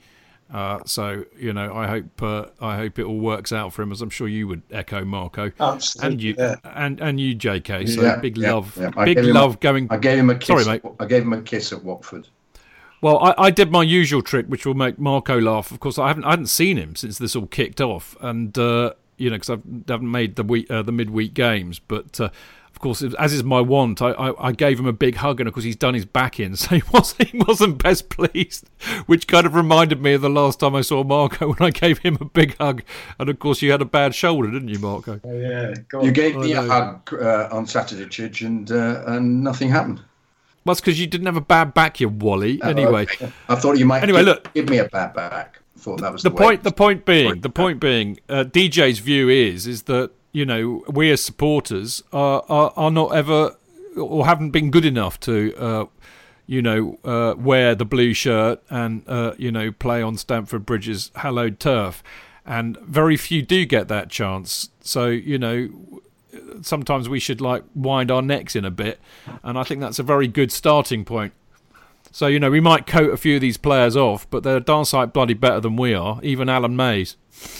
Uh, so you know, I hope uh, I hope it all works out for him, as I'm sure you would echo, Marco, Absolutely, and you yeah. and and you, JK. So Yeah, big yeah, love. Big love a- going. I gave him a kiss. Sorry, mate. I gave him a kiss at Watford. Well, I, I did my usual trick, which will make Marco laugh. Of course, I haven't I hadn't seen him since this all kicked off, and uh, you know, because I haven't made the week uh, the midweek games. But uh, of course, as is my want, I, I, I gave him a big hug, and of course, he's done his back in, so he wasn't he wasn't best pleased, which kind of reminded me of the last time I saw Marco when I gave him a big hug, and of course, you had a bad shoulder, didn't you, Marco? Oh, yeah, go You gave me a hug uh, on Saturday, Chidge, and uh, and nothing happened. Well, it's because you didn't have a bad back, you wally. Oh, Anyway, okay. I thought you might. Anyway, give, look. give me a bad back. I thought that was the the, point the point being the point being uh, DJ's view is is that you know we as supporters are are, are not ever or haven't been good enough to uh, you know uh, wear the blue shirt and uh, you know play on Stamford Bridge's hallowed turf. And very few do get that chance. So you know sometimes we should like wind our necks in a bit. And I think that's a very good starting point so you know we might coat a few of these players off, but they're darn sight bloody better than we are. Even Alan Mayes.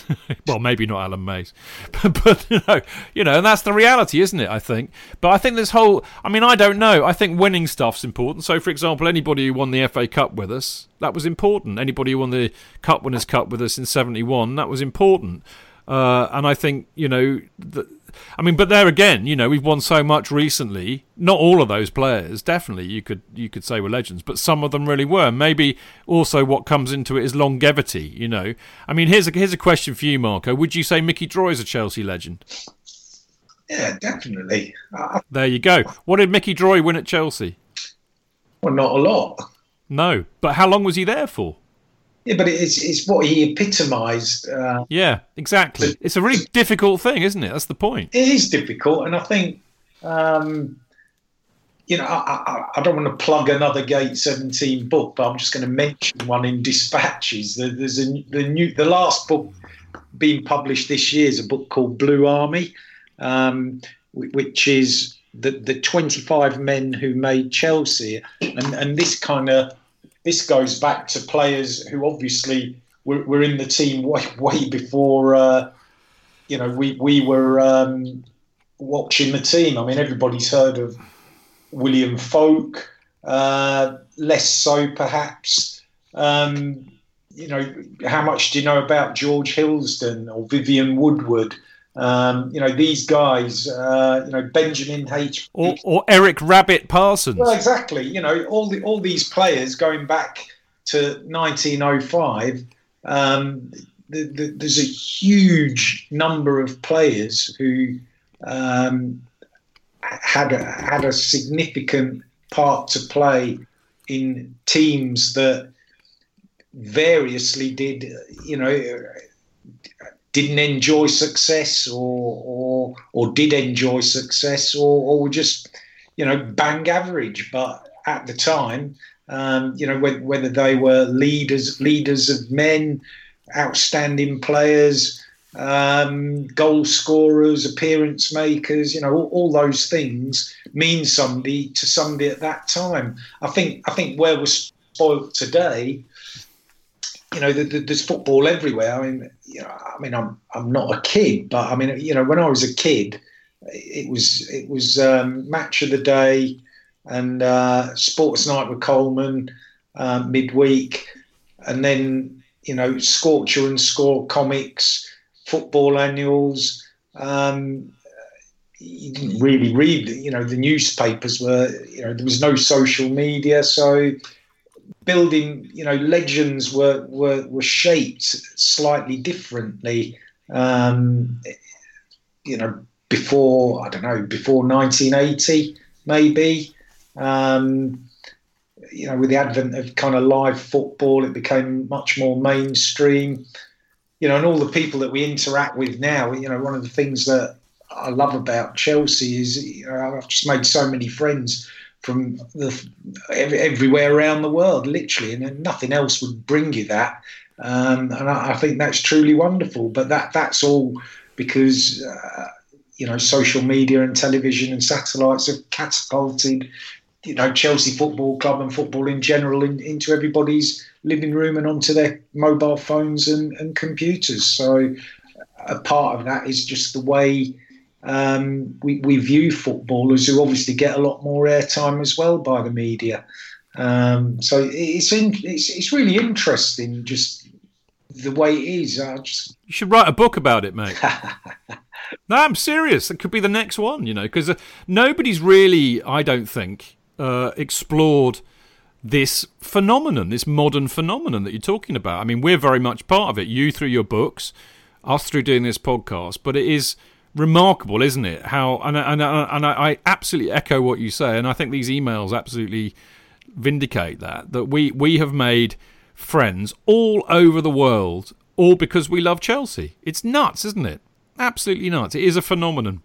well, maybe not Alan Mayes, but, but you know, you know, and that's the reality, isn't it? I think. But I think this whole, I mean, I don't know. I think winning stuff's important. So, for example, anybody who won the FA Cup with us, that was important. Anybody who won the Cup Winners' Cup with us in '71, that was important. Uh, and I think you know, the, I mean, but there again, you know, we've won so much recently. Not all of those players, definitely, you could you could say were legends, but some of them really were. Maybe also what comes into it is longevity. You know, I mean, here's a here's a question for you, Marco. Would you say Mickey Droy is a Chelsea legend? Yeah, definitely. Uh, There you go. What did Mickey Droy win at Chelsea? well, not a lot. No, but how long was he there for? Yeah, but it's it's what he epitomised. Uh, Yeah, exactly. It's a really difficult thing, isn't it? That's the point. it is difficult, and I think, um, you know, I, I, I don't want to plug another Gate Seventeen book, but I'm just going to mention one in Dispatches. There's a the new the last book being published this year is a book called Blue Army, um, which is the the 25 men who made Chelsea, and and this kind of this goes back to players who obviously were, were in the team way, way before uh, you know we we were um, watching the team. I mean, everybody's heard of William Foulke, uh, less so perhaps. Um, you know, how much do you know about George Hilsdon or Vivian Woodward? Um, you know, these guys. Uh, you know, Benjamin H. Or, or Eric Rabbit Parsons. Well, exactly. You know, all the all these players going back to 1905 um, the, the, there's a huge number of players who um, had a, had a significant part to play in teams that variously did, you know, didn't enjoy success or or or did enjoy success or, or were just, you know, bang average. But at the time, um, you know, whether, whether they were leaders leaders of men, outstanding players, um, goal scorers, appearance makers, you know, all, all, those things mean somebody to somebody at that time. I think I think where we're spoiled today, you know, the, the, there's football everywhere. I mean, you know, I mean, I'm I'm not a kid, but I mean, you know, when I was a kid, it was it was um, match of the day and uh, sports night with Coleman uh, midweek, and then you know, Scorcher and Score comics football annuals. Um, you didn't really read, you know, the newspapers were, you know, there was no social media, so building, you know, legends were were, were shaped slightly differently. Um, you know, before I don't know, before 1980, maybe. Um, you know, with the advent of kind of live football, it became much more mainstream you know, and all the people that we interact with now, you know, one of the things that I love about Chelsea is you know, I've just made so many friends from the, everywhere around the world, literally, and nothing else would bring you that. Um, and I, I, think that's truly wonderful. But that that's all because uh, you know social media and television and satellites have catapulted you know Chelsea Football Club and football in general in, into everybody's living room and onto their mobile phones and, and computers. So a part of that is just the way um, we, we view footballers who obviously get a lot more airtime as well by the media. Um, so it's, in, it's it's really interesting just the way it is. I just you should write a book about it, mate. no, I'm serious. It could be the next one, you know, because uh, nobody's really, I don't think, uh, explored this phenomenon, this modern phenomenon that you're talking about. I mean, we're very much part of it. You through your books, us through doing this podcast, but it is remarkable, isn't it? How and and and I absolutely echo what you say, and I think these emails absolutely vindicate that that we we have made friends all over the world, all because we love Chelsea. It's nuts, isn't it? Absolutely nuts. It is a phenomenon.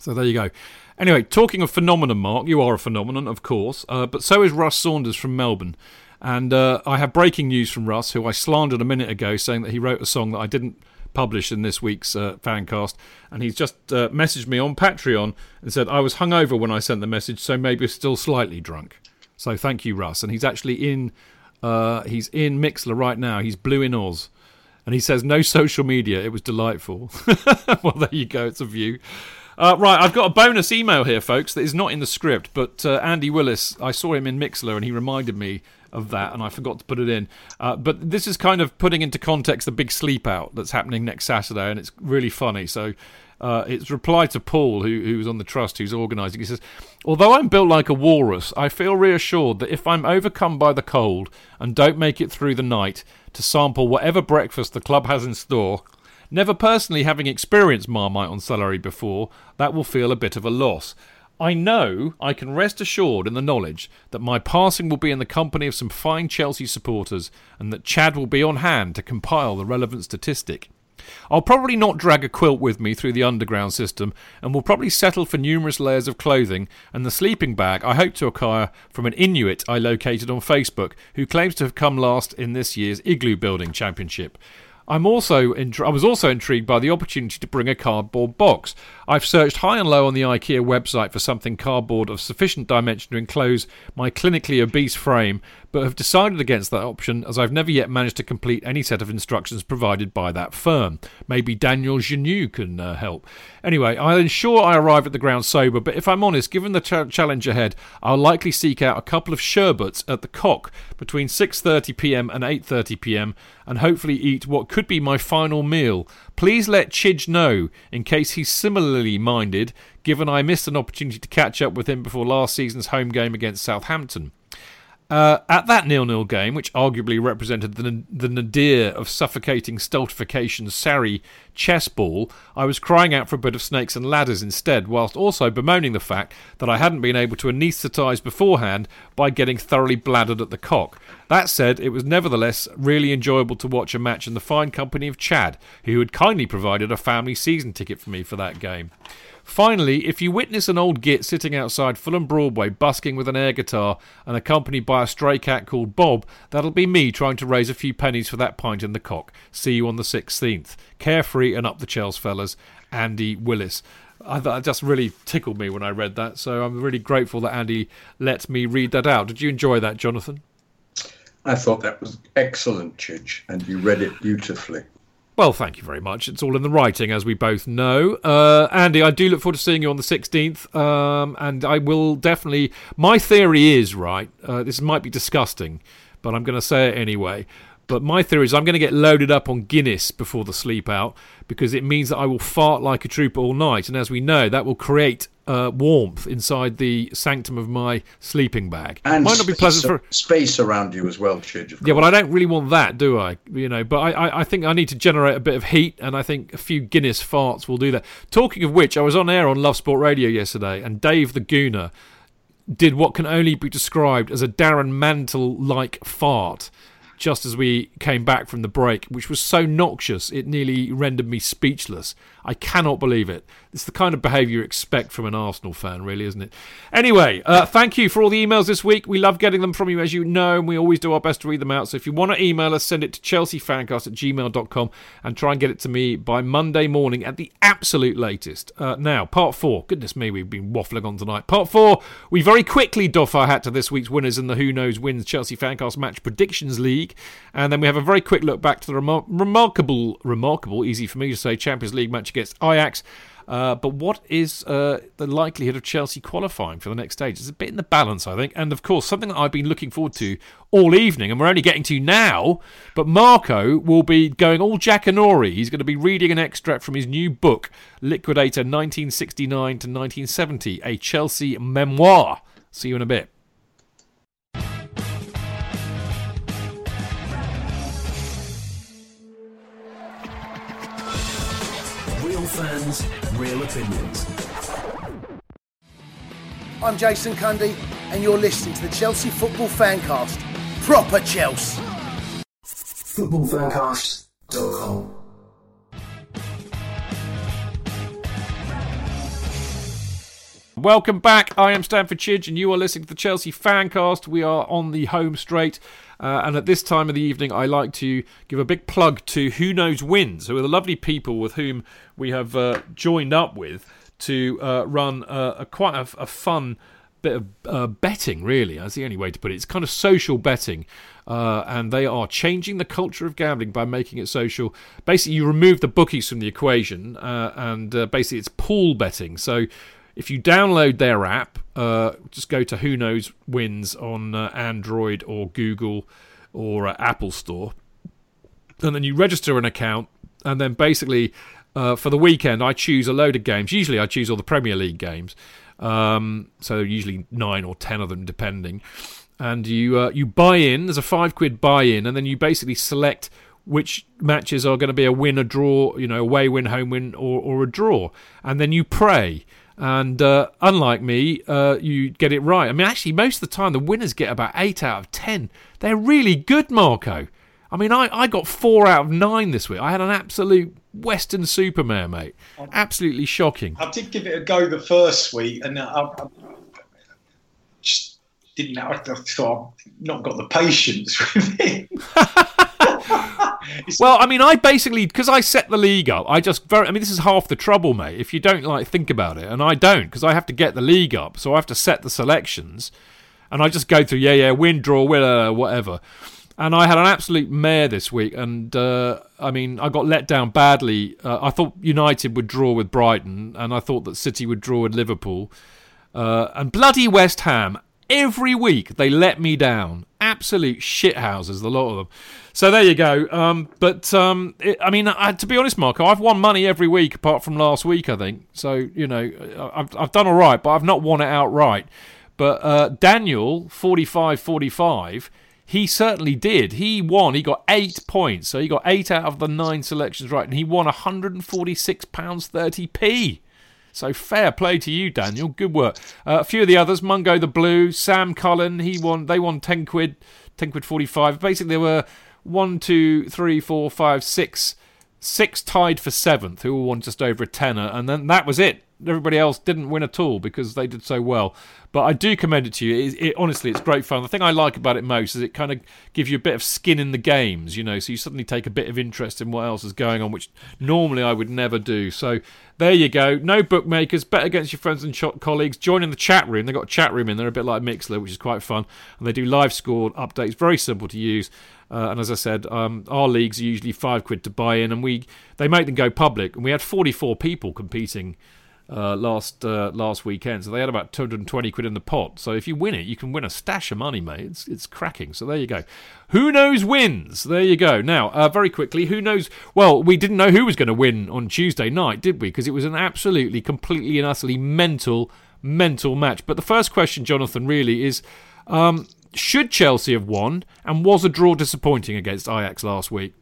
So there you go. Anyway, talking of phenomenon, Mark, you are a phenomenon, of course, uh, but so is Russ Saunders from Melbourne. And uh, I have breaking news from Russ, who I slandered a minute ago, saying that he wrote a song that I didn't publish in this week's uh, fancast. And he's just uh, messaged me on Patreon and said, I was hungover when I sent the message, so maybe still slightly drunk. So thank you, Russ. And he's actually in. Uh, he's in Mixlr right now. He's blue in Oz and he says no social media. It was delightful. well, there you go. It's a view. Uh, right, I've got a bonus email here, folks, that is not in the script, but uh, Andy Willis, I saw him in Mixlr and he reminded me of that, and I forgot to put it in. Uh, but this is kind of putting into context the big sleep out that's happening next Saturday, and it's really funny. So uh, it's reply to Paul, who, who's on the trust, who's organising. He says, Although I'm built like a walrus, I feel reassured that if I'm overcome by the cold and don't make it through the night to sample whatever breakfast the club has in store, Never personally having experienced Marmite on celery before, that will feel a bit of a loss. I know I can rest assured in the knowledge that my passing will be in the company of some fine Chelsea supporters and that Chad will be on hand to compile the relevant statistic. I'll probably not drag a quilt with me through the underground system and will probably settle for numerous layers of clothing and the sleeping bag I hope to acquire from an Inuit I located on Facebook who claims to have come last in this year's Igloo Building Championship. I'm also I was also intrigued by the opportunity to bring a cardboard box. I've searched high and low on the IKEA website for something cardboard of sufficient dimension to enclose my clinically obese frame, but have decided against that option as I've never yet managed to complete any set of instructions provided by that firm. Maybe Daniel Genu can uh, help. Anyway, I'll ensure I arrive at the ground sober, but if I'm honest, given the ch- challenge ahead, I'll likely seek out a couple of sherbets at the Cock between 6:30 p.m. and 8:30 p.m. and hopefully eat what could be my final meal. Please let Chidge know in case he's similarly minded, given I missed an opportunity to catch up with him before last season's home game against Southampton. Uh, at that nil-nil game, which arguably represented the, the nadir of suffocating stultification Sarri chess ball, I was crying out for a bit of snakes and ladders instead, whilst also bemoaning the fact that I hadn't been able to anaesthetise beforehand by getting thoroughly bladdered at the cock. That said, it was nevertheless really enjoyable to watch a match in the fine company of Chad, who had kindly provided a family season ticket for me for that game. Finally, if you witness an old git sitting outside Fulham Broadway busking with an air guitar and accompanied by a stray cat called Bob, that'll be me trying to raise a few pennies for that pint in the cock. See you on the 16th. Carefree and up the Chels fellas, Andy Willis. I it just really tickled me when I read that, so I'm really grateful that Andy let me read that out. Did you enjoy that, Jonathan? I thought that was excellent, Chidge, and you read it beautifully. Well, thank you very much. It's all in the writing, as we both know. Uh, Andy, I do look forward to seeing you on the 16th, um, and I will definitely. My theory is, right, uh, this might be disgusting, but I'm going to say it anyway. But my theory is I'm going to get loaded up on Guinness before the sleep out because it means that I will fart like a trooper all night. And as we know, that will create uh, warmth inside the sanctum of my sleeping bag. And Might not be pleasant for space around you as well, Chidge. yeah, but I don't really want that, do I? You know, but I, I, I think I need to generate a bit of heat, and I think a few Guinness farts will do that. Talking of which, I was on air on Love Sport Radio yesterday, and Dave the Gooner did what can only be described as a Darren Mantle like fart just as we came back from the break, which was so noxious it nearly rendered me speechless. I cannot believe it. It's the kind of behaviour you expect from an Arsenal fan, really, isn't it? Anyway, uh, thank you for all the emails this week. We love getting them from you, as you know, and we always do our best to read them out. So if you want to email us, send it to chelseafancast at gmail.com and try and get it to me by Monday morning at the absolute latest. Uh, now, part four. Goodness me, we've been waffling on tonight. Part four, we very quickly doff our hat to this week's winners in the Who Knows Wins Chelsea Fancast Match Predictions League. And then we have a very quick look back to the remar- remarkable, remarkable, easy for me to say, Champions League match against Ajax. Uh, but what is uh, the likelihood of Chelsea qualifying for the next stage? It's a bit in the balance, I think. And of course, something that I've been looking forward to all evening, and we're only getting to now. But Marco will be going all Jackanory. He's going to be reading an extract from his new book, Liquidator 1969 to 1970, a Chelsea memoir. See you in a bit. Real opinions. I'm Jason Cundy, and you're listening to the Chelsea Football Fancast. Proper Chelsea. Footballfancast.com. Welcome back. I am Stamford Chidge, and you are listening to the Chelsea Fancast. We are on the home straight. Uh, and at this time of the evening, I like to give a big plug to Who Knows Wins, who are the lovely people with whom we have uh, joined up with to uh, run a, a quite a, a, fun bit of uh, betting, really. That's the only way to put it. It's kind of social betting. Uh, and they are changing the culture of gambling by making it social. Basically, you remove the bookies from the equation, uh, and basically, it's pool betting. So if you download their app, uh, just go to Who Knows Wins on uh, Android or Google or uh, Apple Store, and then you register an account, and then basically uh, for the weekend I choose a load of games. Usually I choose all the Premier League games, um, so usually nine or ten of them depending. And you uh, you buy in. There's a five quid buy in, and then you basically select which matches are going to be a win, a draw, you know, away win, home win, or, or a draw, and then you pray. And uh, unlike me, uh, you get it right. I mean, actually, most of the time, the winners get about 8 out of 10. They're really good, Marco. I mean, I, I got 4 out of 9 this week. I had an absolute Weston-super-Mare, mate. Absolutely shocking. I did give it a go the first week, and I, I just didn't know. I thought I've not got the patience with it. well, I mean, I basically because I set the league up. I just very. I mean, this is half the trouble, mate. If you don't like think about it, and I don't because I have to get the league up, so I have to set the selections, and I just go through yeah, yeah, win, draw, winner, whatever. And I had an absolute mare this week, and uh, I mean, I got let down badly. Uh, I thought United would draw with Brighton, and I thought that City would draw with Liverpool, uh, and bloody West Ham. Every week they let me down. Absolute shithouses, the lot of them. So there you go. Um, but um, it, I mean, I, to be honest, Marco, I've won money every week apart from last week. I think so. You know, I've I've done all right, but I've not won it outright. But uh, Daniel, 45 45, he certainly did. He won. He got eight points. So he got eight out of the nine selections right. And he won £146.30p. So fair play to you, Daniel. Good work. Uh, a few of the others, Mungo the Blue, Sam Cullen, he won. They won ten quid, ten quid forty-five. Basically, there were one, two, three, four, five, six, six tied for seventh, who all won just over a tenner, and then that was it. Everybody else didn't win at all because they did so well. But I do commend it to you. It, it, honestly, it's great fun. The thing I like about it most is it kind of gives you a bit of skin in the games, you know, so you suddenly take a bit of interest in what else is going on, which normally I would never do. So there you go. No bookmakers. Bet against your friends and colleagues. Join in the chat room. They've got a chat room in there, a bit like Mixlr, which is quite fun. And they do live score updates. Very simple to use. Uh, and as I said, um, our leagues are usually five quid to buy in, and we they make them go public. And we had 44 people competing uh, last uh, last weekend. So they had about 220 quid in the pot. So if you win it, you can win a stash of money, mate. It's, it's cracking. So there you go. Who knows wins? There you go. Now, uh, very quickly, who knows? Well, we didn't know who was going to win on Tuesday night, did we? Because it was an absolutely, completely, and utterly mental, mental match. But the first question, Jonathan, really is. Um, should Chelsea have won, and was a draw disappointing against Ajax last week?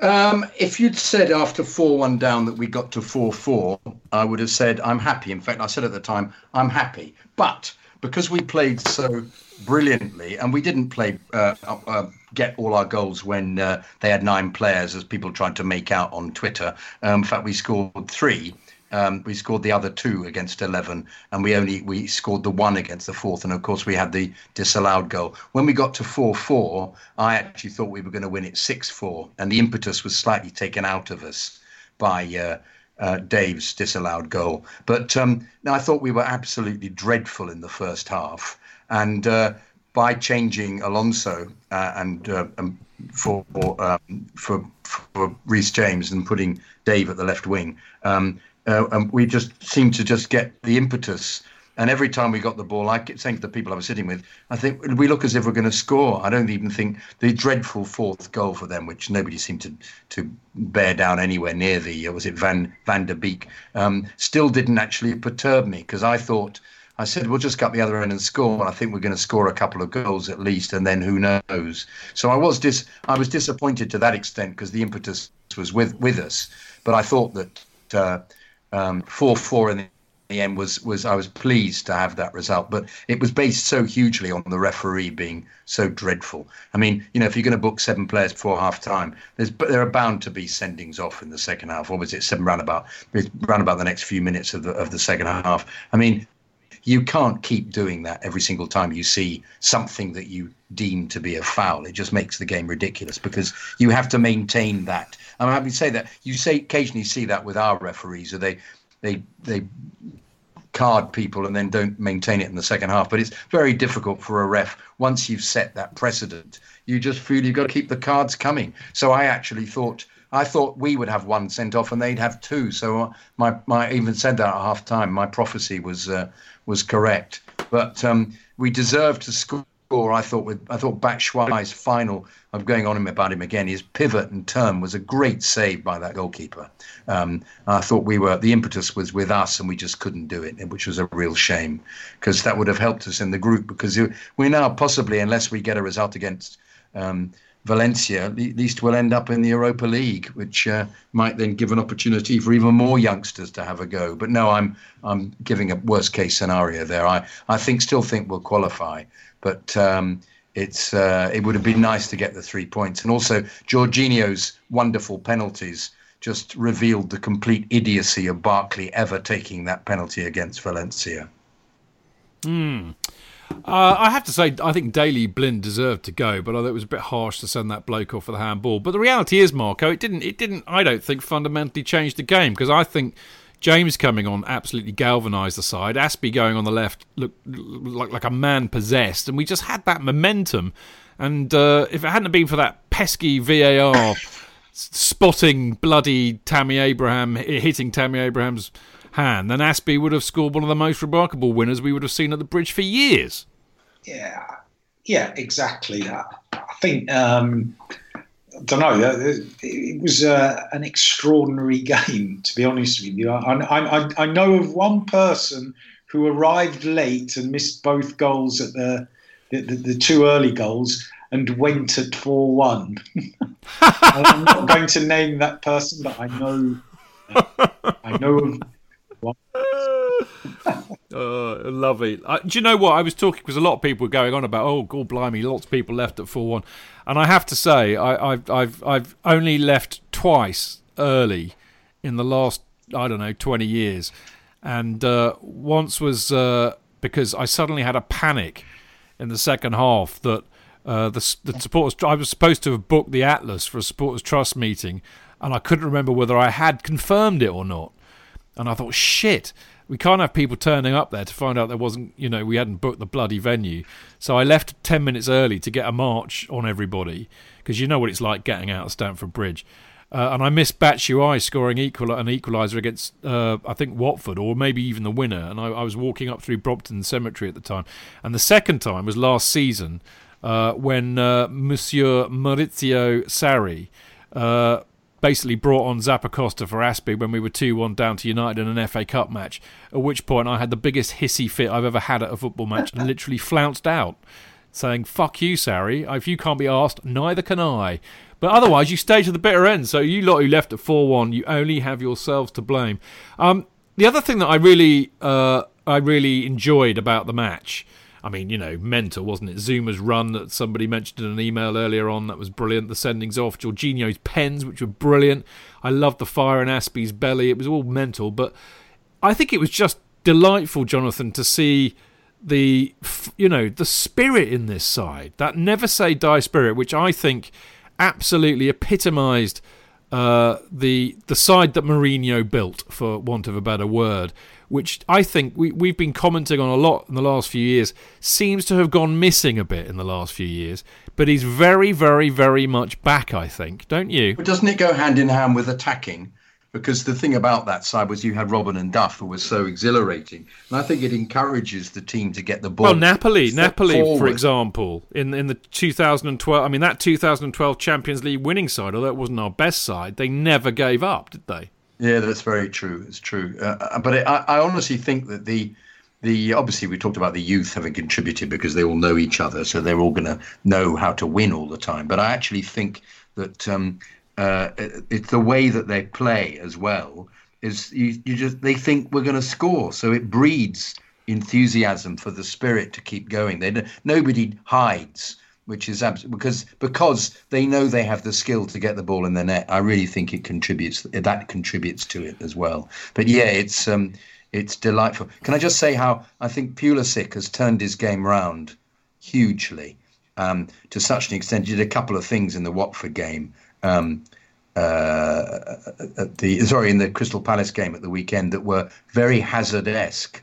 Um, if you'd said after 4 1 down that we got to 4 4, I would have said, I'm happy. In fact, I said at the time, I'm happy. But because we played so brilliantly and we didn't play uh, uh, get all our goals when uh, they had nine players, as people tried to make out on Twitter. Um, in fact, we scored three. Um, we scored the other two against 11 and we only we scored the one against the fourth and of course we had the disallowed goal when we got to 4-4 i actually thought we were going to win it 6-4 and the impetus was slightly taken out of us by uh, uh, Dave's disallowed goal. But um, I thought we were absolutely dreadful in the first half, and uh, by changing Alonso uh, and, uh, um, for um, for for Reece James and putting Dave at the left wing, um, uh, and we just seemed to just get the impetus. And every time we got the ball, I kept saying to the people I was sitting with, I think we look as if we're going to score. I don't even think the dreadful fourth goal for them, which nobody seemed to to bear down anywhere near the, uh, was it Van Van de Beek, um, still didn't actually perturb me because I thought. I said, we'll just cut the other end and score. And I think we're going to score a couple of goals at least, and then who knows? So I was dis- I was disappointed to that extent because the impetus was with with us. But I thought that uh, um, four four in the end was was I was pleased to have that result, but it was based so hugely on the referee being so dreadful. I mean, you know, if you're going to book seven players before half time, there's there are bound to be sendings off in the second half. Or was it seven roundabout? Roundabout the next few minutes of the of the second half. I mean, you can't keep doing that every single time you see something that you deem to be a foul. It just makes the game ridiculous because you have to maintain that I'm happy to say that you say occasionally see that with our referees, or they they they card people and then don't maintain it in the second half. But it's very difficult for a ref once you've set that precedent. You just feel you've got to keep the cards coming. So I actually thought. I thought we would have one sent off and they'd have two. So my, my even said that at half time. My prophecy was uh, was correct. But um, we deserved to score I thought with I thought Batshuayi's final. I'm going on about him again. His pivot and turn was a great save by that goalkeeper. Um, I thought we were the impetus was with us, and we just couldn't do it, which was a real shame because that would have helped us in the group. Because we now possibly, unless we get a result against. Um, Valencia, at least will end up in the Europa League, which uh, might then give an opportunity for even more youngsters to have a go. But no, I'm I'm giving a worst case scenario there. I, I think still think we'll qualify, but um, it's uh, it would have been nice to get the three points. And also, Jorginho's wonderful penalties just revealed the complete idiocy of Barkley ever taking that penalty against Valencia. Hmm. Uh, I have to say, I think Daley Blind deserved to go, but I thought it was a bit harsh to send that bloke off for the handball. But the reality is, Marco, it didn't. It didn't. I don't think fundamentally change the game because I think James coming on absolutely galvanised the side. Azpi going on the left looked like, like a man possessed, and we just had that momentum. And uh, if it hadn't been for that pesky VAR spotting bloody Tammy Abraham hitting Tammy Abraham's hand, then Azpi would have scored one of the most remarkable winners we would have seen at the bridge for years. Yeah, yeah, exactly. I think um, I don't know. Uh, it was uh, an extraordinary game, to be honest with you. I, I, I, know of one person who arrived late and missed both goals at the the, the, the two early goals and went at four one. I'm not going to name that person, but I know I know of Uh, lovely. Uh, do you know what I was talking? Because a lot of people were going on about, oh, God, blimey, lots of people left at four one, and I have to say, I, I've I've I've only left twice early in the last I don't know twenty years, and uh, once was uh, because I suddenly had a panic in the second half that uh, the the supporters I was supposed to have booked the Atlas for a supporters trust meeting, and I couldn't remember whether I had confirmed it or not, and I thought shit we can't have people turning up there to find out there wasn't, you know, we hadn't booked the bloody venue. So I left 10 minutes early to get a march on everybody because you know what it's like getting out of Stamford Bridge. Uh, and I missed Batshuayi scoring equal an equaliser against, uh, I think, Watford or maybe even the winner. And I, I, was walking up through Brompton Cemetery at the time. And the second time was last season uh, when uh, Monsieur Maurizio Sarri uh, basically brought on Zappacosta for Azpi when we were 2 1 down to United in an FA Cup match. At which point I had the biggest hissy fit I've ever had at a football match and literally flounced out, saying, Fuck you, Sarri. If you can't be asked, neither can I. But otherwise, you stay to the bitter end. So you lot who left at 4 1, you only have yourselves to blame. Um, the other thing that I really, uh, I really enjoyed about the match I mean, you know, mental, wasn't it? Zouma's run that somebody mentioned in an email earlier on, that was brilliant. The sendings off, Jorginho's pens, which were brilliant. I loved the fire in Azpi's belly. It was all mental, but I think it was just delightful, Jonathan, to see the you know the spirit in this side that never say die spirit which i think absolutely epitomized uh, the the side that Mourinho built for want of a better word which I think we, we've been commenting on a lot in the last few years, seems to have gone missing a bit in the last few years. But he's very, very, very much back, I think, don't you? But doesn't it go hand in hand with attacking? Because the thing about that side was you had Robben and Duff, who was so exhilarating, and I think it encourages the team to get the ball. Well, Napoli, Napoli, forward. for example, in in the 2012, I mean that 2012 Champions League winning side, although it wasn't our best side, they never gave up, did they? Yeah, that's very true. It's true. Uh, uh but it, I, I honestly think that the the obviously we talked about the youth having contributed because they all know each other, so they're all going to know how to win all the time. But I actually think that um, uh, it's the way that they play as well. Is you, you just they think we're going to score, so it breeds enthusiasm for the spirit to keep going. They nobody hides which is abs- because because they know they have the skill to get the ball in the net. I really think it contributes that contributes to it as well. But yeah, it's um, it's delightful. Can I just say how I think Pulisic has turned his game round hugely um, to such an extent. He did a couple of things in the Watford game. Um, uh, at the sorry in the Crystal Palace game at the weekend that were very Hazard-esque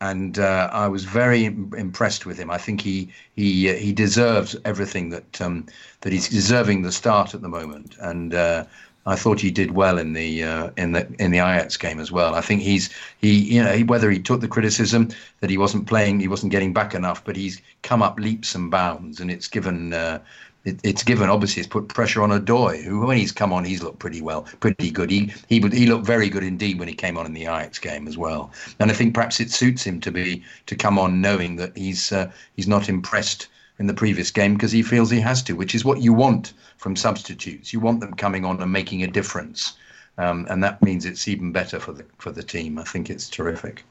and uh, I was very impressed with him. I think he he uh, he deserves everything that um, that he's deserving the start at the moment, and uh, I thought he did well in the uh, in the in the Ajax game as well. I think he's he you know whether he took the criticism that he wasn't playing, he wasn't getting back enough, but he's come up leaps and bounds, and it's given uh, it, it's given obviously it's put pressure on Odoi, who when he's come on he's looked pretty well, pretty good. He he he looked very good indeed when he came on in the Ajax game as well. And I think perhaps it suits him to be to come on knowing that he's uh, he's not impressed in the previous game because he feels he has to, which is what you want from substitutes. You want them coming on and making a difference, um, and that means it's even better for the for the team. I think it's terrific.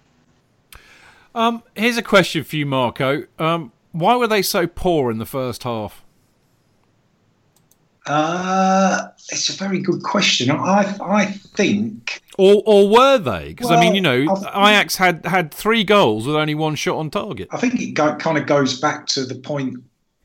Um, here's a question for you, Marco. Um, why were they so poor in the first half? Uh, it's a very good question. I I think. Or or were they? Because well, I mean, you know, Ajax had had three goals with only one shot on target. I think it go, kind of goes back to the point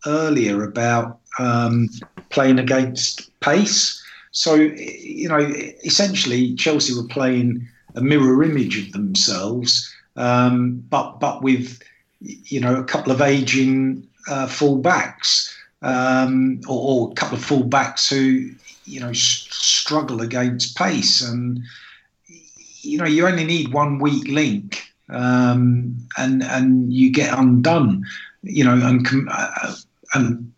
earlier about um, playing against pace. So you know, essentially, Chelsea were playing a mirror image of themselves, um, but but with you know a couple of aging uh, full backs um, or, or, a couple of fullbacks who you know s- struggle against pace, and you know you only need one weak link, um, and and you get undone, you know, and uh, and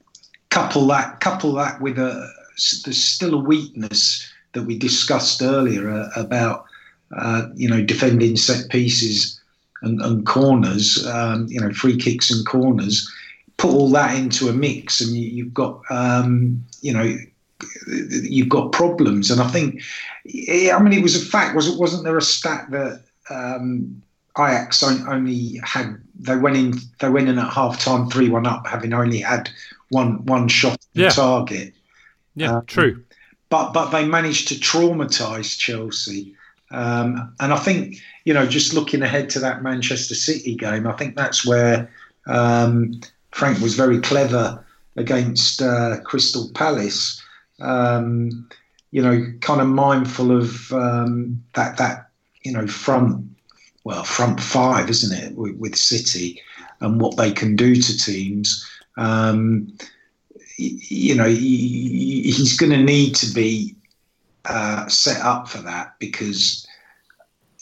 couple that couple that with a there's still a weakness that we discussed earlier uh, about uh, you know defending set pieces and, and corners, um, you know, free kicks and corners. Put all that into a mix, and you, you've got, um, you know, you've got problems. And I think, I mean, it was a fact. Was it? Wasn't there a stat that um, Ajax only had they went in they went in at half time three one up, having only had one one shot Yeah. target. Yeah, Um, true. But but they managed to traumatise Chelsea. Um, and I think, you know, just looking ahead to that Manchester City game, I think that's where um, Frank was very clever against uh, Crystal Palace. Um, you know, kind of mindful of um, that that you know front well front five, isn't it, with, with City and what they can do to teams. Um, you know, he, he's going to need to be uh, set up for that because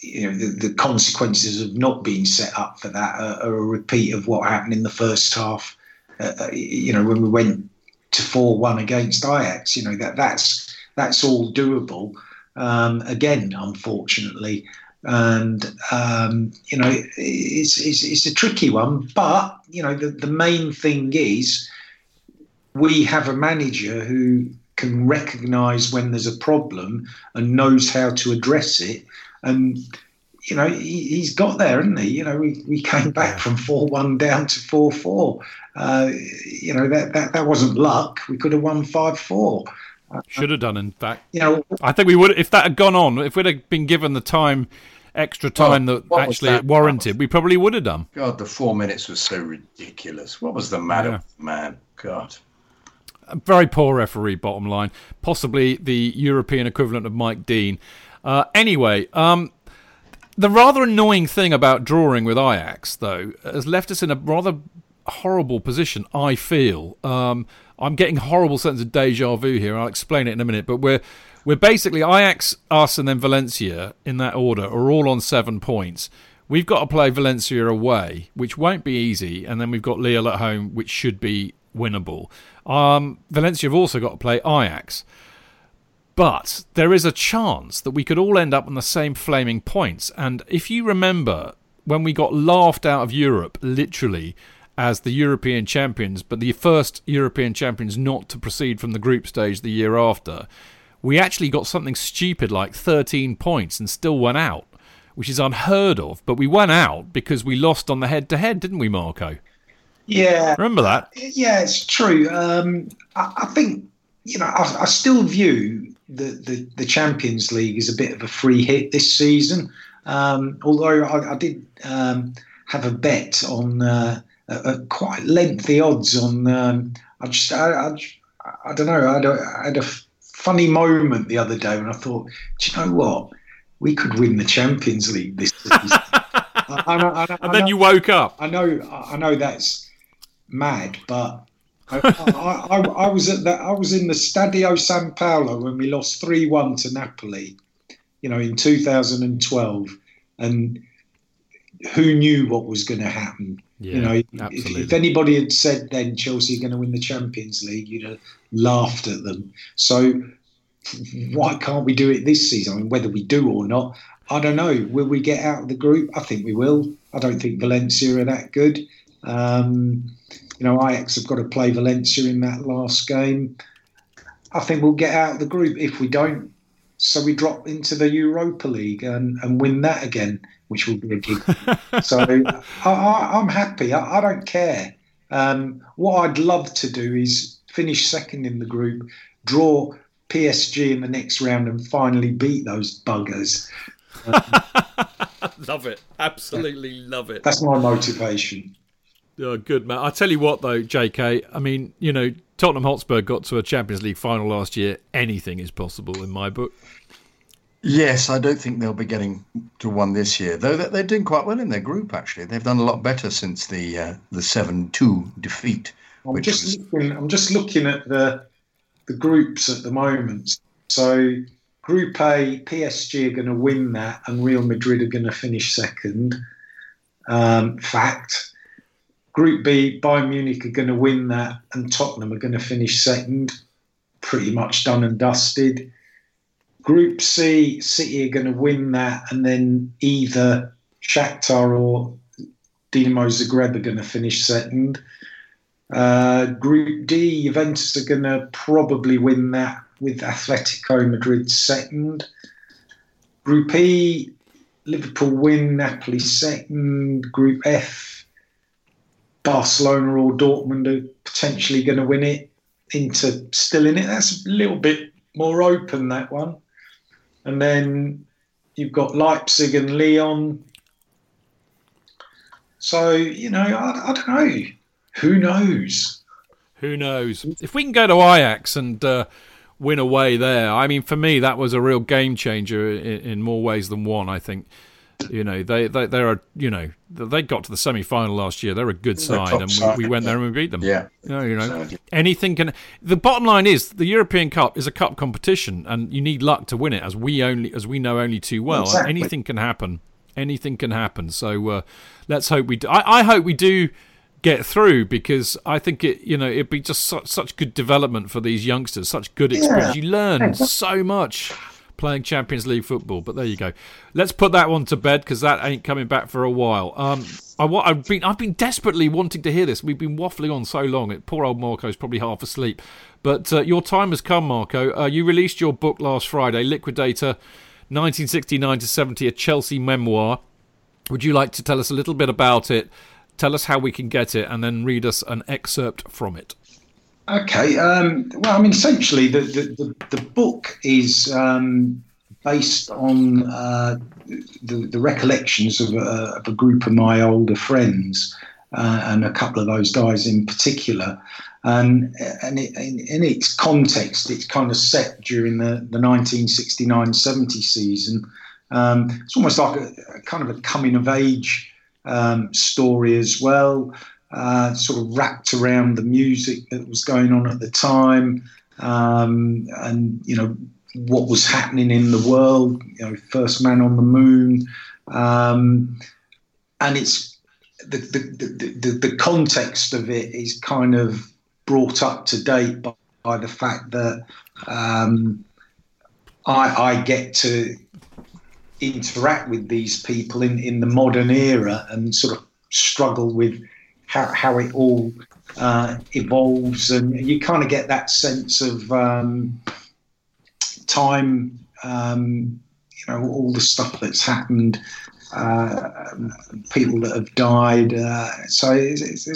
you know the, the consequences of not being set up for that are, are a repeat of what happened in the first half. Uh, uh, you know, when we went to four one against Ajax, you know that that's that's all doable. Um, again, unfortunately, and um, you know it's, it's it's a tricky one. But you know the the main thing is we have a manager who can recognise when there's a problem and knows how to address it. And you know he, he's got there, hasn't he? You know we, we came back from four one down to four four. Uh, you know that, that that wasn't luck. We could have won five four. Should have done, in fact. You know, I think we would if that had gone on. If we'd have been given the time, extra time Well, that actually that? it warranted, we probably would have done. God, the four minutes was so ridiculous. What was the matter, Yeah. with man? God. A very poor referee, bottom line. Possibly the European equivalent of Mike Dean. Uh, anyway, um, the rather annoying thing about drawing with Ajax, though, has left us in a rather horrible position, I feel. Um, I'm getting horrible sense of deja vu here. I'll explain it in a minute. But we're, we're basically Ajax, us, and then Valencia in that order are all on seven points. We've got to play Valencia away, which won't be easy, and then we've got Lille at home, which should be winnable. Um, Valencia have also got to play Ajax. But there is a chance that we could all end up on the same flaming points. And if you remember when we got laughed out of Europe, literally, as the European champions, but the first European champions not to proceed from the group stage the year after, we actually got something stupid like 13 points and still went out, which is unheard of. But we went out because we lost on the head to head, didn't we, Marco? Yeah, Remember that? yeah, it's true. Um, I, I think you know I, I still view the, the the Champions League is a bit of a free hit this season. Um, although I, I did um, have a bet on uh, a, a quite lengthy odds on. Um, I just I, I, I don't know. I had, a, I had a funny moment the other day when I thought, do you know what? We could win the Champions League this season. I, I know- I know- And then know- you woke up. I know, I know that's mad, but I, I, I, was at that. I was in the Stadio San Paolo when we lost three one to Napoli. You know, in 2012, and who knew what was going to happen? Yeah, you know, if, if anybody had said then Chelsea are going to win the Champions League, you'd have laughed at them. So why can't we do it this season? I mean, whether we do or not, I don't know. Will we get out of the group? I think we will. I don't think Valencia are that good. Um, you know, Ajax have got to play Valencia in that last game. I think we'll get out of the group. If we don't, so we drop into the Europa League and, and win that again, which will be a gig. so I, I, I'm happy. I, I don't care. Um, what I'd love to do is finish second in the group, draw PSG in the next round, and finally beat those buggers. love it. Absolutely love it. That's my motivation. Oh, good man. I tell you what, though, J.K. I mean, you know, Tottenham Hotspur got to a Champions League final last year. Anything is possible in my book. Yes, I don't think they'll be getting to one this year, though that they're doing quite well in their group. Actually, they've done a lot better since the uh, the seven two defeat. I'm which just was- looking. I'm just looking at the the groups at the moment. So, Group A, PSG are going to win that, and Real Madrid are going to finish second. Um, fact. Group B, Bayern Munich are going to win that, and Tottenham are going to finish second. Pretty much done and dusted. Group C, City are going to win that, and then either Shakhtar or Dinamo Zagreb are going to finish second. Uh, Group D, Juventus are going to probably win that with Atletico Madrid second. Group E, Liverpool win, Napoli second. Group F, Barcelona or Dortmund are potentially going to win it. Inter still in it. That's a little bit more open, that one. And then you've got Leipzig and Lyon. So, you know, I, I don't know. Who knows? Who knows? If we can go to Ajax and uh, win away there, I mean, for me, that was a real game changer in, in more ways than one. I think. You know, they they they're you know they got to the semi final last year. They're a good side, and we, we, went there and we beat them. Yeah. You know, you know, anything can. The bottom line is the European Cup is a cup competition, and you need luck to win it, as we only as we know only too well. Exactly. Anything can happen. Anything can happen. So uh, let's hope we. Do. I, I hope we do get through because I think it you know it'd be just such, such good development for these youngsters, such good experience. You learn so much playing Champions League football. But there you go. Let's put that one to bed because that ain't coming back for a while. Um, I, I've been I've been desperately wanting to hear this. We've been waffling on so long. Poor old Marco's probably half asleep. But uh, your time has come, Marco. Uh, you released your book last Friday, Liquidator, 1969 to 70, a Chelsea memoir. Would you like to tell us a little bit about it? Tell us how we can get it, and then read us an excerpt from it. Okay. Um, well, I mean, essentially, the the, the, the book is um, based on uh, the, the recollections of a, of a group of my older friends, uh, and a couple of those guys in particular. And and it, in, in its context, it's kind of set during the, the 1969-70 season. Um, it's almost like a, a kind of a coming of age um, story as well uh, sort of wrapped around the music that was going on at the time, um, and you know what was happening in the world. You know, first man on the moon, um, and it's the the, the the the context of it is kind of brought up to date by, by the fact that um, I, I get to interact with these people in, in the modern era and sort of struggle with how, how it all uh, evolves, and you kind of get that sense of um, time. Um, you know, all the stuff that's happened, uh, people that have died. Uh, so it's, it's,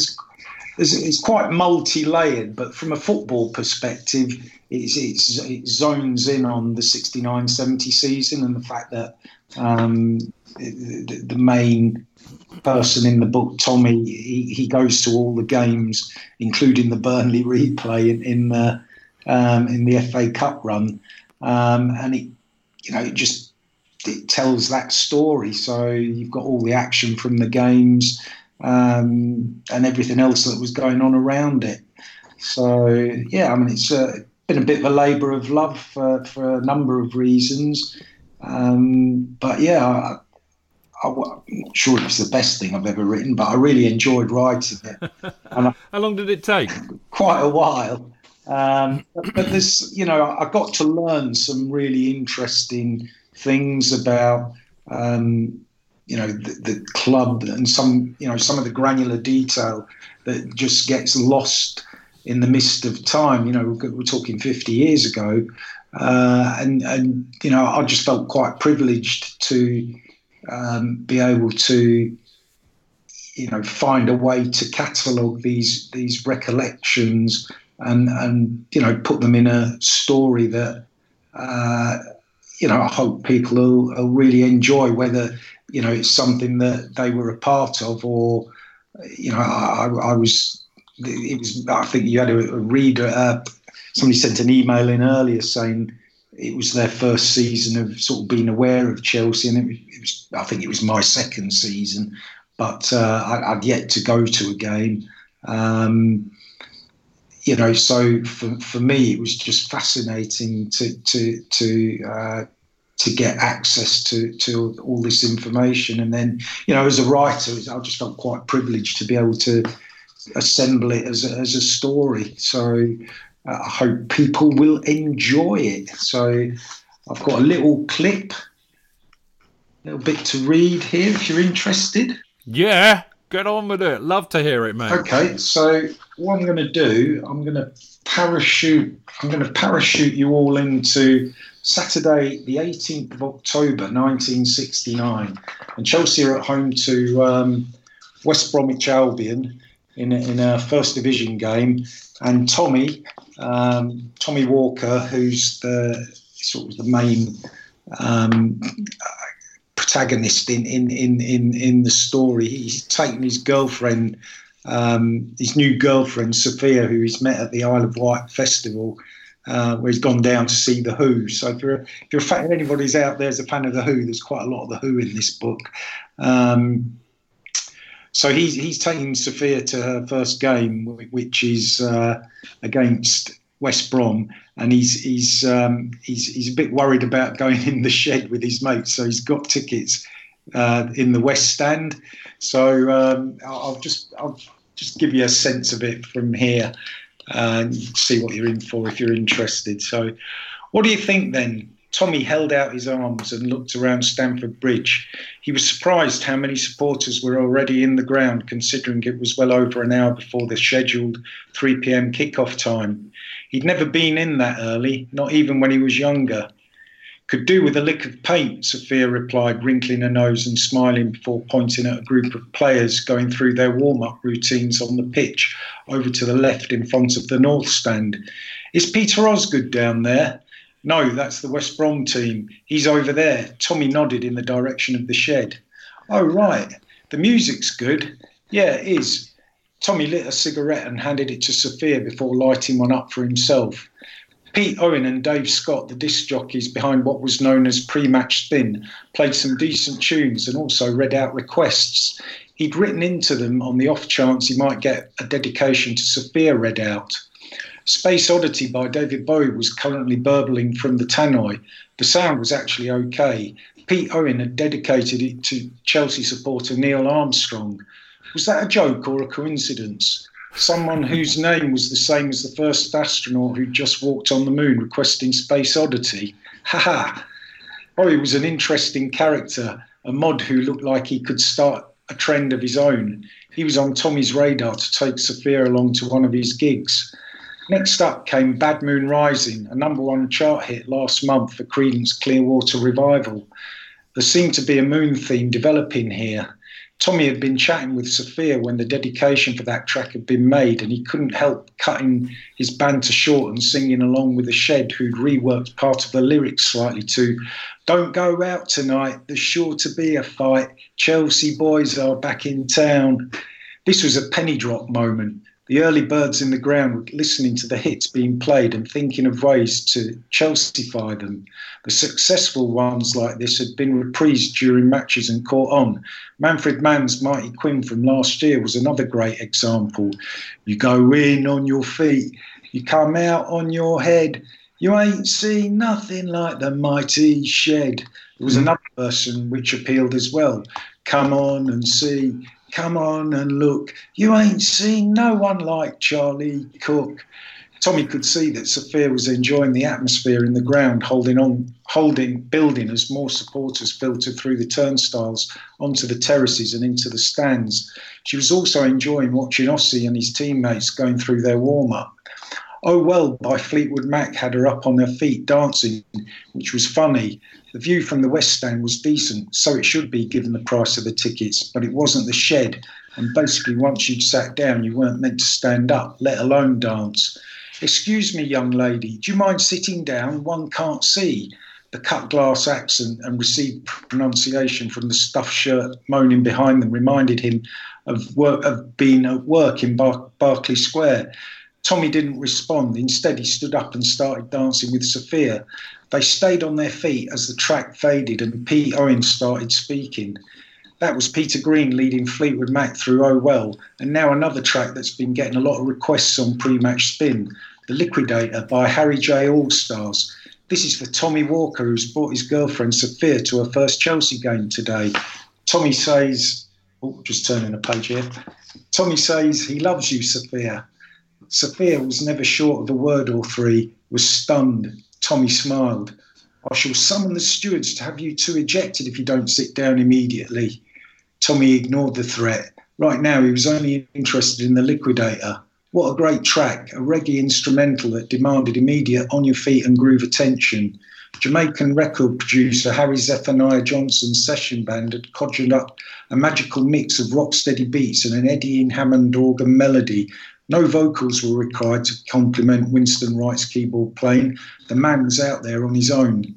it's, it's quite multi-layered, but from a football perspective, it zones in on the 69-70 season and the fact that um, the, the main person in the book, Tommy, he, he goes to all the games, including the Burnley replay in, in the um, in the FA Cup run, um, and it you know it just it tells that story. So you've got all the action from the games um, and everything else that was going on around it. So yeah, I mean it's uh, been a bit of a labour of love for, for a number of reasons. Um, but yeah, I, I'm not sure it's the best thing I've ever written, but I really enjoyed writing it. And I, How long did it take? quite a while. Um, but, but this, you know, I got to learn some really interesting things about, um, you know, the, the club and some, you know, some of the granular detail that just gets lost in the mist of time. You know, we're, we're talking 50 years ago. Uh, and, and, you know, I just felt quite privileged to um, be able to, you know, find a way to catalogue these these recollections and and you know put them in a story that uh, you know I hope people will, will really enjoy, whether you know it's something that they were a part of or you know I, I was it was I think you had a, a reader uh, somebody sent an email in earlier saying it was their first season of sort of being aware of Chelsea, and it it was I think it was my second season, but uh, I, would yet to go to a game. Um, you know, so for, for me, it was just fascinating to to to uh, to get access to to all this information, and then you know, as a writer, I just felt quite privileged to be able to assemble it as a, as a story. So uh, I hope people will enjoy it. So I've got a little clip a little bit to read here if you're interested. Yeah, get on with it. Love to hear it, mate. Okay, so what I'm going to do, I'm going to parachute. I'm going to parachute you all into Saturday, the 18th of October, 1969, and Chelsea are at home to um, West Bromwich Albion in a, in a first division game, and Tommy, um, Tommy Walker, who's the sort of the main um, protagonist in, in, in, in, in the story. He's taken his girlfriend, um, his new girlfriend, Sophia, who he's met at the Isle of Wight Festival. Uh, where he's gone down to see the Who. So if you're if you're a fan, anybody's out there a fan of the Who, there's quite a lot of the Who in this book. Um, so he's he's taking Sophia to her first game, which is uh, against West Brom, and he's he's um, he's he's a bit worried about going in the shed with his mates. So he's got tickets uh, in the West Stand. So um, I'll just I'll just give you a sense of it from here and see what you're in for if you're interested. So, what do you think then? Tommy held out his arms and looked around Stamford Bridge. He was surprised how many supporters were already in the ground, considering it was well over an hour before the scheduled 3 pm kick-off time. He'd never been in that early, not even when he was younger. Could do with a lick of paint, Sophia replied, wrinkling her nose and smiling before pointing at a group of players going through their warm up routines on the pitch over to the left in front of the North Stand. Is Peter Osgood down there? No, that's the West Brom team. He's over there. Tommy nodded in the direction of the shed. Oh, right. The music's good. Yeah, it is. Tommy lit a cigarette and handed it to Sophia before lighting one up for himself. Pete Owen and Dave Scott, the disc jockeys behind what was known as pre match spin, played some decent tunes and also read out requests. He'd written into them on the off chance he might get a dedication to Sophia read out. Space Oddity by David Bowie was currently burbling from the tannoy. The sound was actually okay. Pete Owen had dedicated it to Chelsea supporter Neil Armstrong. Was that a joke or a coincidence? someone whose name was the same as the first astronaut who just walked on the moon requesting Space Oddity. Ha ha! He was an interesting character, a mod who looked like he could start a trend of his own. He was on Tommy's radar to take Sophia along to one of his gigs. Next up came Bad Moon Rising, a number one chart hit last month for Creedence Clearwater Revival. There seemed to be a moon theme developing here. Tommy had been chatting with Sophia when the dedication for that track had been made, and he couldn't help cutting his banter short and singing along with the Shed, who'd reworked part of the lyrics slightly to Don't go out tonight, there's sure to be a fight. Chelsea boys are back in town. This was a penny drop moment the early birds in the ground were listening to the hits being played and thinking of ways to Chelseaify them. The successful ones like this had been reprised during matches and caught on. Manfred Mann's Mighty Quinn from last year was another great example. You go in on your feet, you come out on your head. You ain't seen nothing like the mighty shed. There was another version which appealed as well. Come on and see Come on and look. You ain't seen no one like Charlie Cooke. Tommy could see that Sophia was enjoying the atmosphere in the ground, holding on, holding, building as more supporters filtered through the turnstiles onto the terraces and into the stands. She was also enjoying watching Ossie and his teammates going through their warm up. Oh Well by Fleetwood Mac had her up on her feet dancing, which was funny. The view from the West Stand was decent, so it should be given the price of the tickets, but it wasn't the shed. And basically, once you'd sat down, you weren't meant to stand up, let alone dance. Excuse me, young lady, do you mind sitting down? One can't see. The cut glass accent and received pronunciation from the stuffed shirt moaning behind them reminded him of work of being at work in Bar- Berkeley Square. Tommy didn't respond. Instead, he stood up and started dancing with Sophia. They stayed on their feet as the track faded and Pete Owen started speaking. That was Peter Green leading Fleetwood Mac through Oh Well, and now another track that's been getting a lot of requests on pre match spin The Liquidator by Harry J. Allstars. This is for Tommy Walker, who's brought his girlfriend Sophia to her first Chelsea game today. Tommy says, oh, just turning a page here. Tommy says he loves you, Sophia. Sophia was never short of a word or three, was stunned, Tommy smiled. I shall summon the stewards to have you two ejected if you don't sit down immediately. Tommy ignored the threat. Right now, he was only interested in the liquidator. What a great track, a reggae instrumental that demanded immediate on your feet and groove attention. Jamaican record producer Harry Zephaniah Johnson's session band had conjured up a magical mix of rocksteady beats and an eddying Hammond organ melody. No vocals were required to complement Winston Wright's keyboard playing. The man was out there on his own.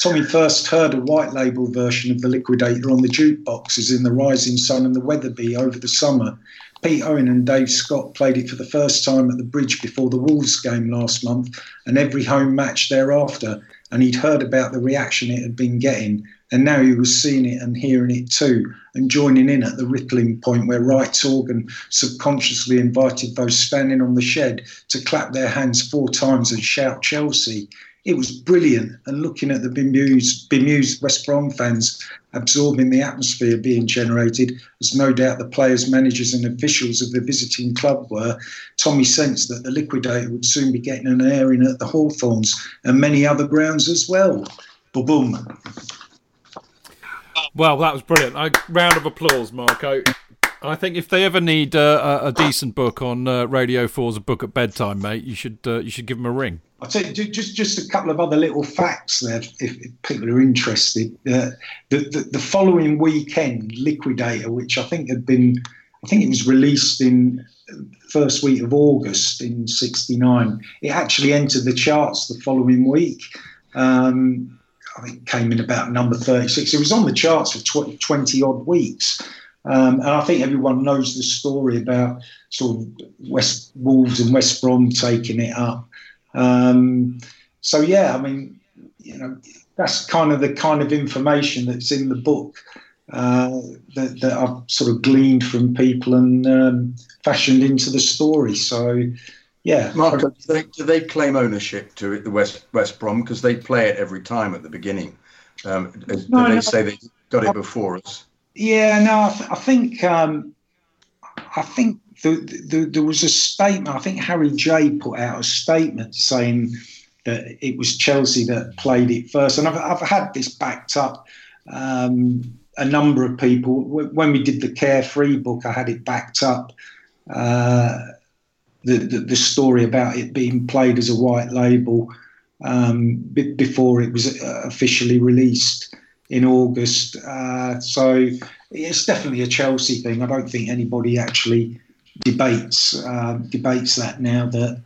Tommy first heard a white label version of The Liquidator on the jukeboxes in The Rising Sun and The Weatherby over the summer. Pete Owen and Dave Scott played it for the first time at the bridge before the Wolves game last month and every home match thereafter. And he'd heard about the reaction it had been getting, and now he was seeing it and hearing it too, and joining in at the rippling point where Wright's organ subconsciously invited those standing on the shed to clap their hands four times and shout Chelsea it was brilliant. And looking at the bemused, bemused West Brom fans absorbing the atmosphere being generated, as no doubt the players, managers, and officials of the visiting club were, Tommy sensed that the liquidator would soon be getting an airing at the Hawthorns and many other grounds as well. Boom, boom. Well, that was brilliant. A round of applause, Marco. I think if they ever need uh, a, a, decent book on uh, Radio 4's a book at bedtime, mate, you should uh, you should give them a ring. I'll tell you just just a couple of other little facts there, if, if people are interested. Uh, the, the, the following weekend, Liquidator, which I think had been, I think it was released in first week of August in '69. It actually entered the charts the following week. Um, I think came in about number 36. It was on the charts for 20, 20 odd weeks. Um, and I think everyone knows the story about sort of West Wolves and West Brom taking it up. Um, so yeah, I mean, you know, that's kind of the kind of information that's in the book uh, that, that, I've sort of gleaned from people and um, fashioned into the story. So yeah, Marco, do they, do they claim ownership to it, the West West Brom because they play it every time at the beginning? Um, do no, they no, say they got it before us? Yeah, no, I, th- I think um, I think the, the, there was a statement. I think Harry J put out a statement saying that it was Chelsea that played it first, and I've, I've had this backed up. Um, a number of people when we did the Carefree book, I had it backed up. Uh, the, the, the story about it being played as a white label um, b- before it was uh, officially released in August. Uh, so it's definitely a Chelsea thing. I don't think anybody actually debates uh, debates that now that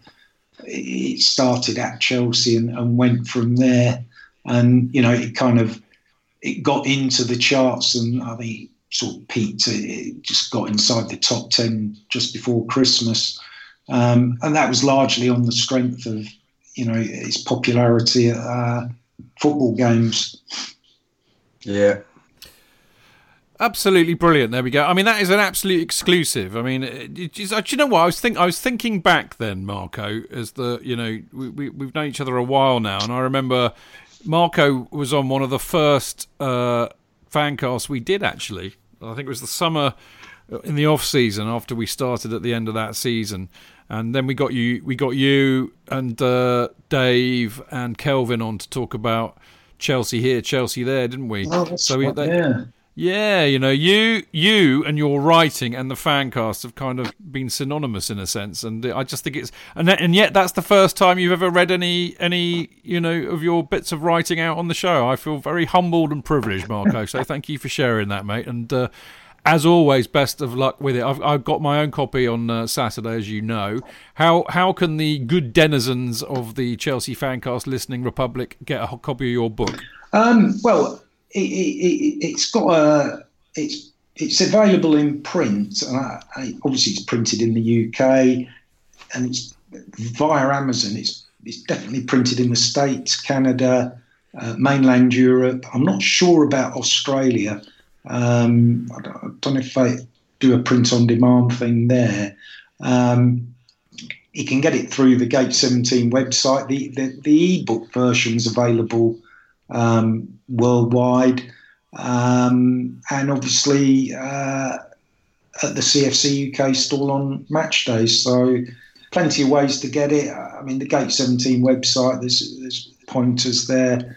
it started at Chelsea and, and, went from there. And you know, it kind of it got into the charts, and I think sort of peaked. It just got inside the top ten just before Christmas, um, and that was largely on the strength of you know its popularity at uh, football games. Yeah. Absolutely brilliant. There we go. I mean, that is an absolute exclusive. I mean, it, it, uh, do you know what I was think? I was thinking back then, Marco, as the you know we, we we've known each other a while now, and I remember Marco was on one of the first uh, fan casts we did. Actually, I think it was the summer in the off season after we started at the end of that season, and then we got you, we got you and uh, Dave and Kelvin on to talk about Chelsea here, Chelsea there, didn't we? Oh, so we, they, yeah. Yeah, you know, you you and your writing and the fan cast have kind of been synonymous in a sense, and I just think it's and and yet that's the first time you've ever read any any you know of your bits of writing out on the show. I feel very humbled and privileged, Marco. so thank you for sharing that, mate. And uh, as always, best of luck with it. I've, I've got my own copy on uh, Saturday, as you know. How how can the good denizens of the Chelsea Fancast listening Republic get a copy of your book? Um, well, it, it, has got a it's it's available in print. I, I, obviously, it's printed in the UK, and it's via Amazon. It's it's definitely printed in the States, Canada, uh, mainland Europe. I'm not sure about Australia. Um, I, don't, I, don't, know if I do a print on demand thing there. Um, you can get it through the Gate 17 website. The the, the ebook version is available um, worldwide, um, and obviously uh, at the CFC UK stall on match days. So plenty of ways to get it. I mean, the Gate 17 website, there's, there's pointers there.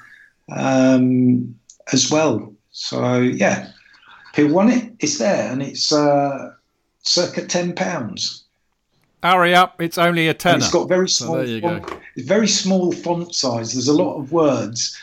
um, as well. So yeah, people want it. It's there, and it's uh, circa ten pounds. Hurry up! It's only a tenner. And it's got very So small. there you font, go. It's very small font size. There's a lot of words.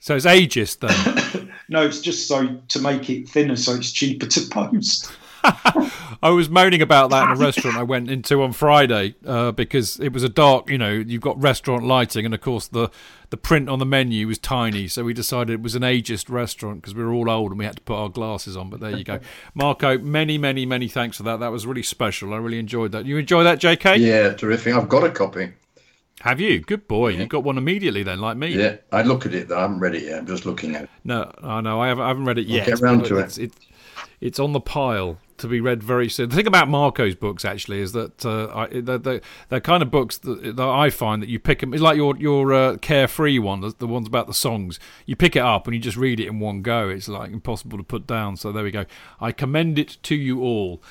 So it's ageist then. No, it's just so to make it thinner, so it's cheaper to post. I was moaning about that in a restaurant I went into on Friday uh, because it was a dark, you know, you've got restaurant lighting, and of course the the print on the menu was tiny, so we decided it was an ageist restaurant because we were all old and we had to put our glasses on. But there you go, Marco. Many, many, many thanks for that. That was really special. I really enjoyed that. You enjoy that, J.K. Yeah, terrific. I've got a copy. Have you? Good boy. You got one immediately then, like me. Yeah, I look at it though. I haven't read it yet. I'm just looking at it. No, I know. I haven't, I haven't read it We'll yet. get round but to it. it's, It, it's on the pile to be read very soon. The thing about Marco's books actually is that uh, I, they're, they're, kind of books that, that I find that you pick them. It's like your your uh, carefree one, the, the ones about the songs. You pick it up and you just read it in one go. It's like impossible to put down. So there we go. I commend it to you all.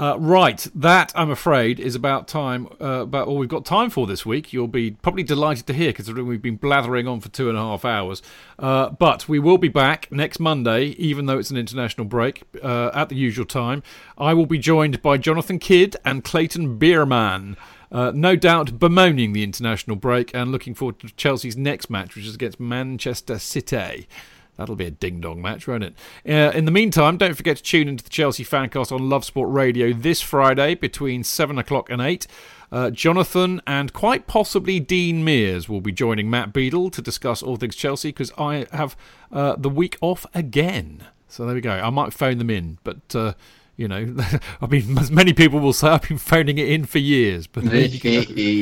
Uh, right, that I'm afraid is about time. Uh, about all we've got time for this week. You'll be probably delighted to hear, considering we've been blathering on for two and a half hours. Uh, but we will be back next Monday, even though it's an international break, uh, at the usual time. I will be joined by Jonathan Kidd and Clayton Bierman. Uh, no doubt bemoaning the international break and looking forward to Chelsea's next match, which is against Manchester City. That'll be a ding dong match, won't it? Uh, in the meantime, don't forget to tune into the Chelsea Fancast on Love Sport Radio this Friday between 7 o'clock and 8. Uh, Jonathan and quite possibly Dean Mears will be joining Matt Beadle to discuss all things Chelsea because I have uh, the week off again. So there we go. I might phone them in, but. Uh, you know, I mean, as many people will say, I've been phoning it in for years. But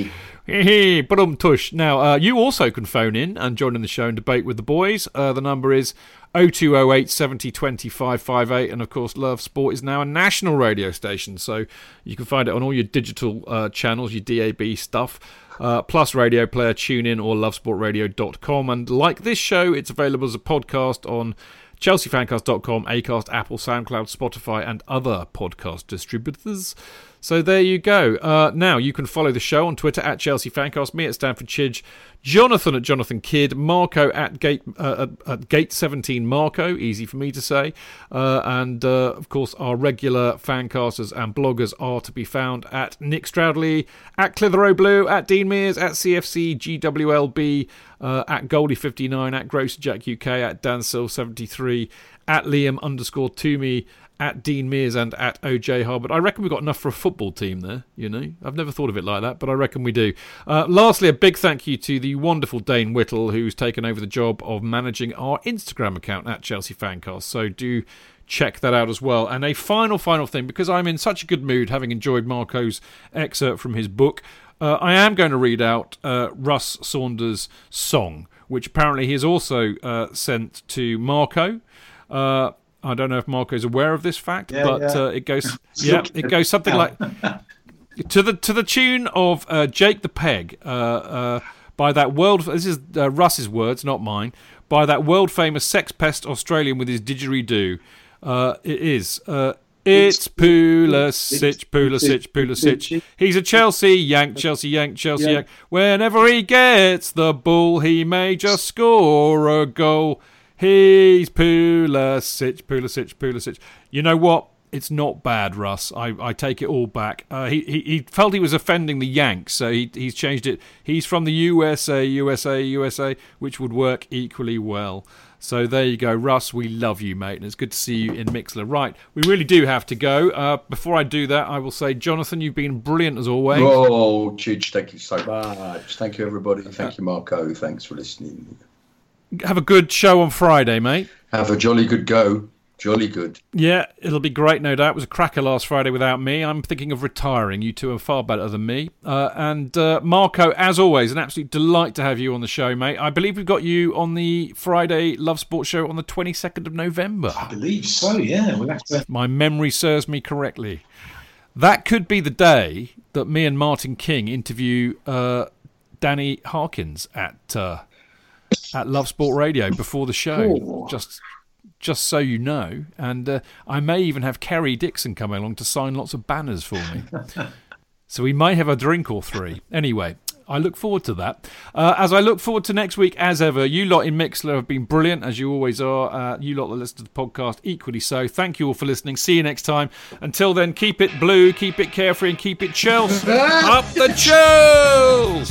Hee um tush. Now, uh, you also can phone in and join in the show and debate with the boys. Uh, the number is 0208 70 20 558. And of course, Love Sport is now a national radio station. So you can find it on all your digital uh, channels, your DAB stuff. Uh, plus Radio Player, TuneIn, or lovesportradio.com. And like this show, it's available as a podcast on chelseafancast.com, Acast, Apple, SoundCloud, Spotify, and other podcast distributors. So there you go. Uh, now you can follow the show on Twitter at Chelsea Fancast, me at Stamford Chidge, Jonathan at Jonathan Kidd, Marco at Gate uh, at, at Gate Seventeen Marco, easy for me to say, uh, and uh, of course our regular fancasters and bloggers are to be found at Nick Stroudley, at Clitheroe Blue, at Dean Mears, at CFC GWLB, uh, at Goldie59, at Gross Jack UK, at Dansil73, at Liam underscore Toomey, at Dean Mears and at OJ Harbert. I reckon we've got enough for a football team there, you know. I've never thought of it like that, but I reckon we do. Uh, lastly, a big thank you to the wonderful Dane Whittle, who's taken over the job of managing our Instagram account at Chelsea Fancast. So do check that out as well. And a final, final thing, because I'm in such a good mood having enjoyed Marco's excerpt from his book, uh, I am going to read out uh, Russ Saunders' song, which apparently he has also uh, sent to Marco. Uh, I don't know if Marco is aware of this fact, Yeah, but yeah. Uh, it goes, yeah, it goes something like to the to the tune of uh, Jake the Peg uh, uh, by that world. This is uh, Russ's words, not mine. By that world famous sex pest Australian with his didgeridoo. Uh, it is. Uh, it's Pulisic, Pulisic, Pulisic. He's a Chelsea Yank, Chelsea Yank, Chelsea. Yank. Whenever he gets the ball, he may just score a goal. He's Pulisic, Pulisic, Pulisic. You know what? It's not bad, Russ. I, I take it all back. Uh, he, he he felt he was offending the Yanks, so he he's changed it. He's from the USA, USA, USA, which would work equally well. So there you go, Russ. We love you, mate, and it's good to see you in Mixlr. Right, we really do have to go. Uh, before I do that, I will say, Jonathan, you've been brilliant as always. Oh, Chidge, thank you so much. Thank you, everybody. Thank you, Marco. Thanks for listening. Have a good show on Friday, mate. Have a jolly good go. Jolly good. Yeah, it'll be great, no doubt. It was a cracker last Friday without me. I'm thinking of retiring. You two are far better than me. Uh, and uh, Marco, as always, an absolute delight to have you on the show, mate. I believe we've got you on the Friday Love Sports show on the 22nd of November. I believe so. Yeah, we'll have to. My memory serves me correctly. That could be the day that me and Martin King interview uh, Danny Harkins at uh, at Love Sport Radio before the show. Just just so you know, and uh, I may even have Kerry Dixon coming along to sign lots of banners for me. so we may have a drink or three. Anyway, I look forward to that. Uh, as I look forward to next week, as ever, you lot in Mixlr have been brilliant, as you always are. Uh, you lot that listen to the podcast, equally so. Thank you all for listening. See you next time. Until then, keep it blue, keep it carefree, and keep it Chelsea. Up the Chels!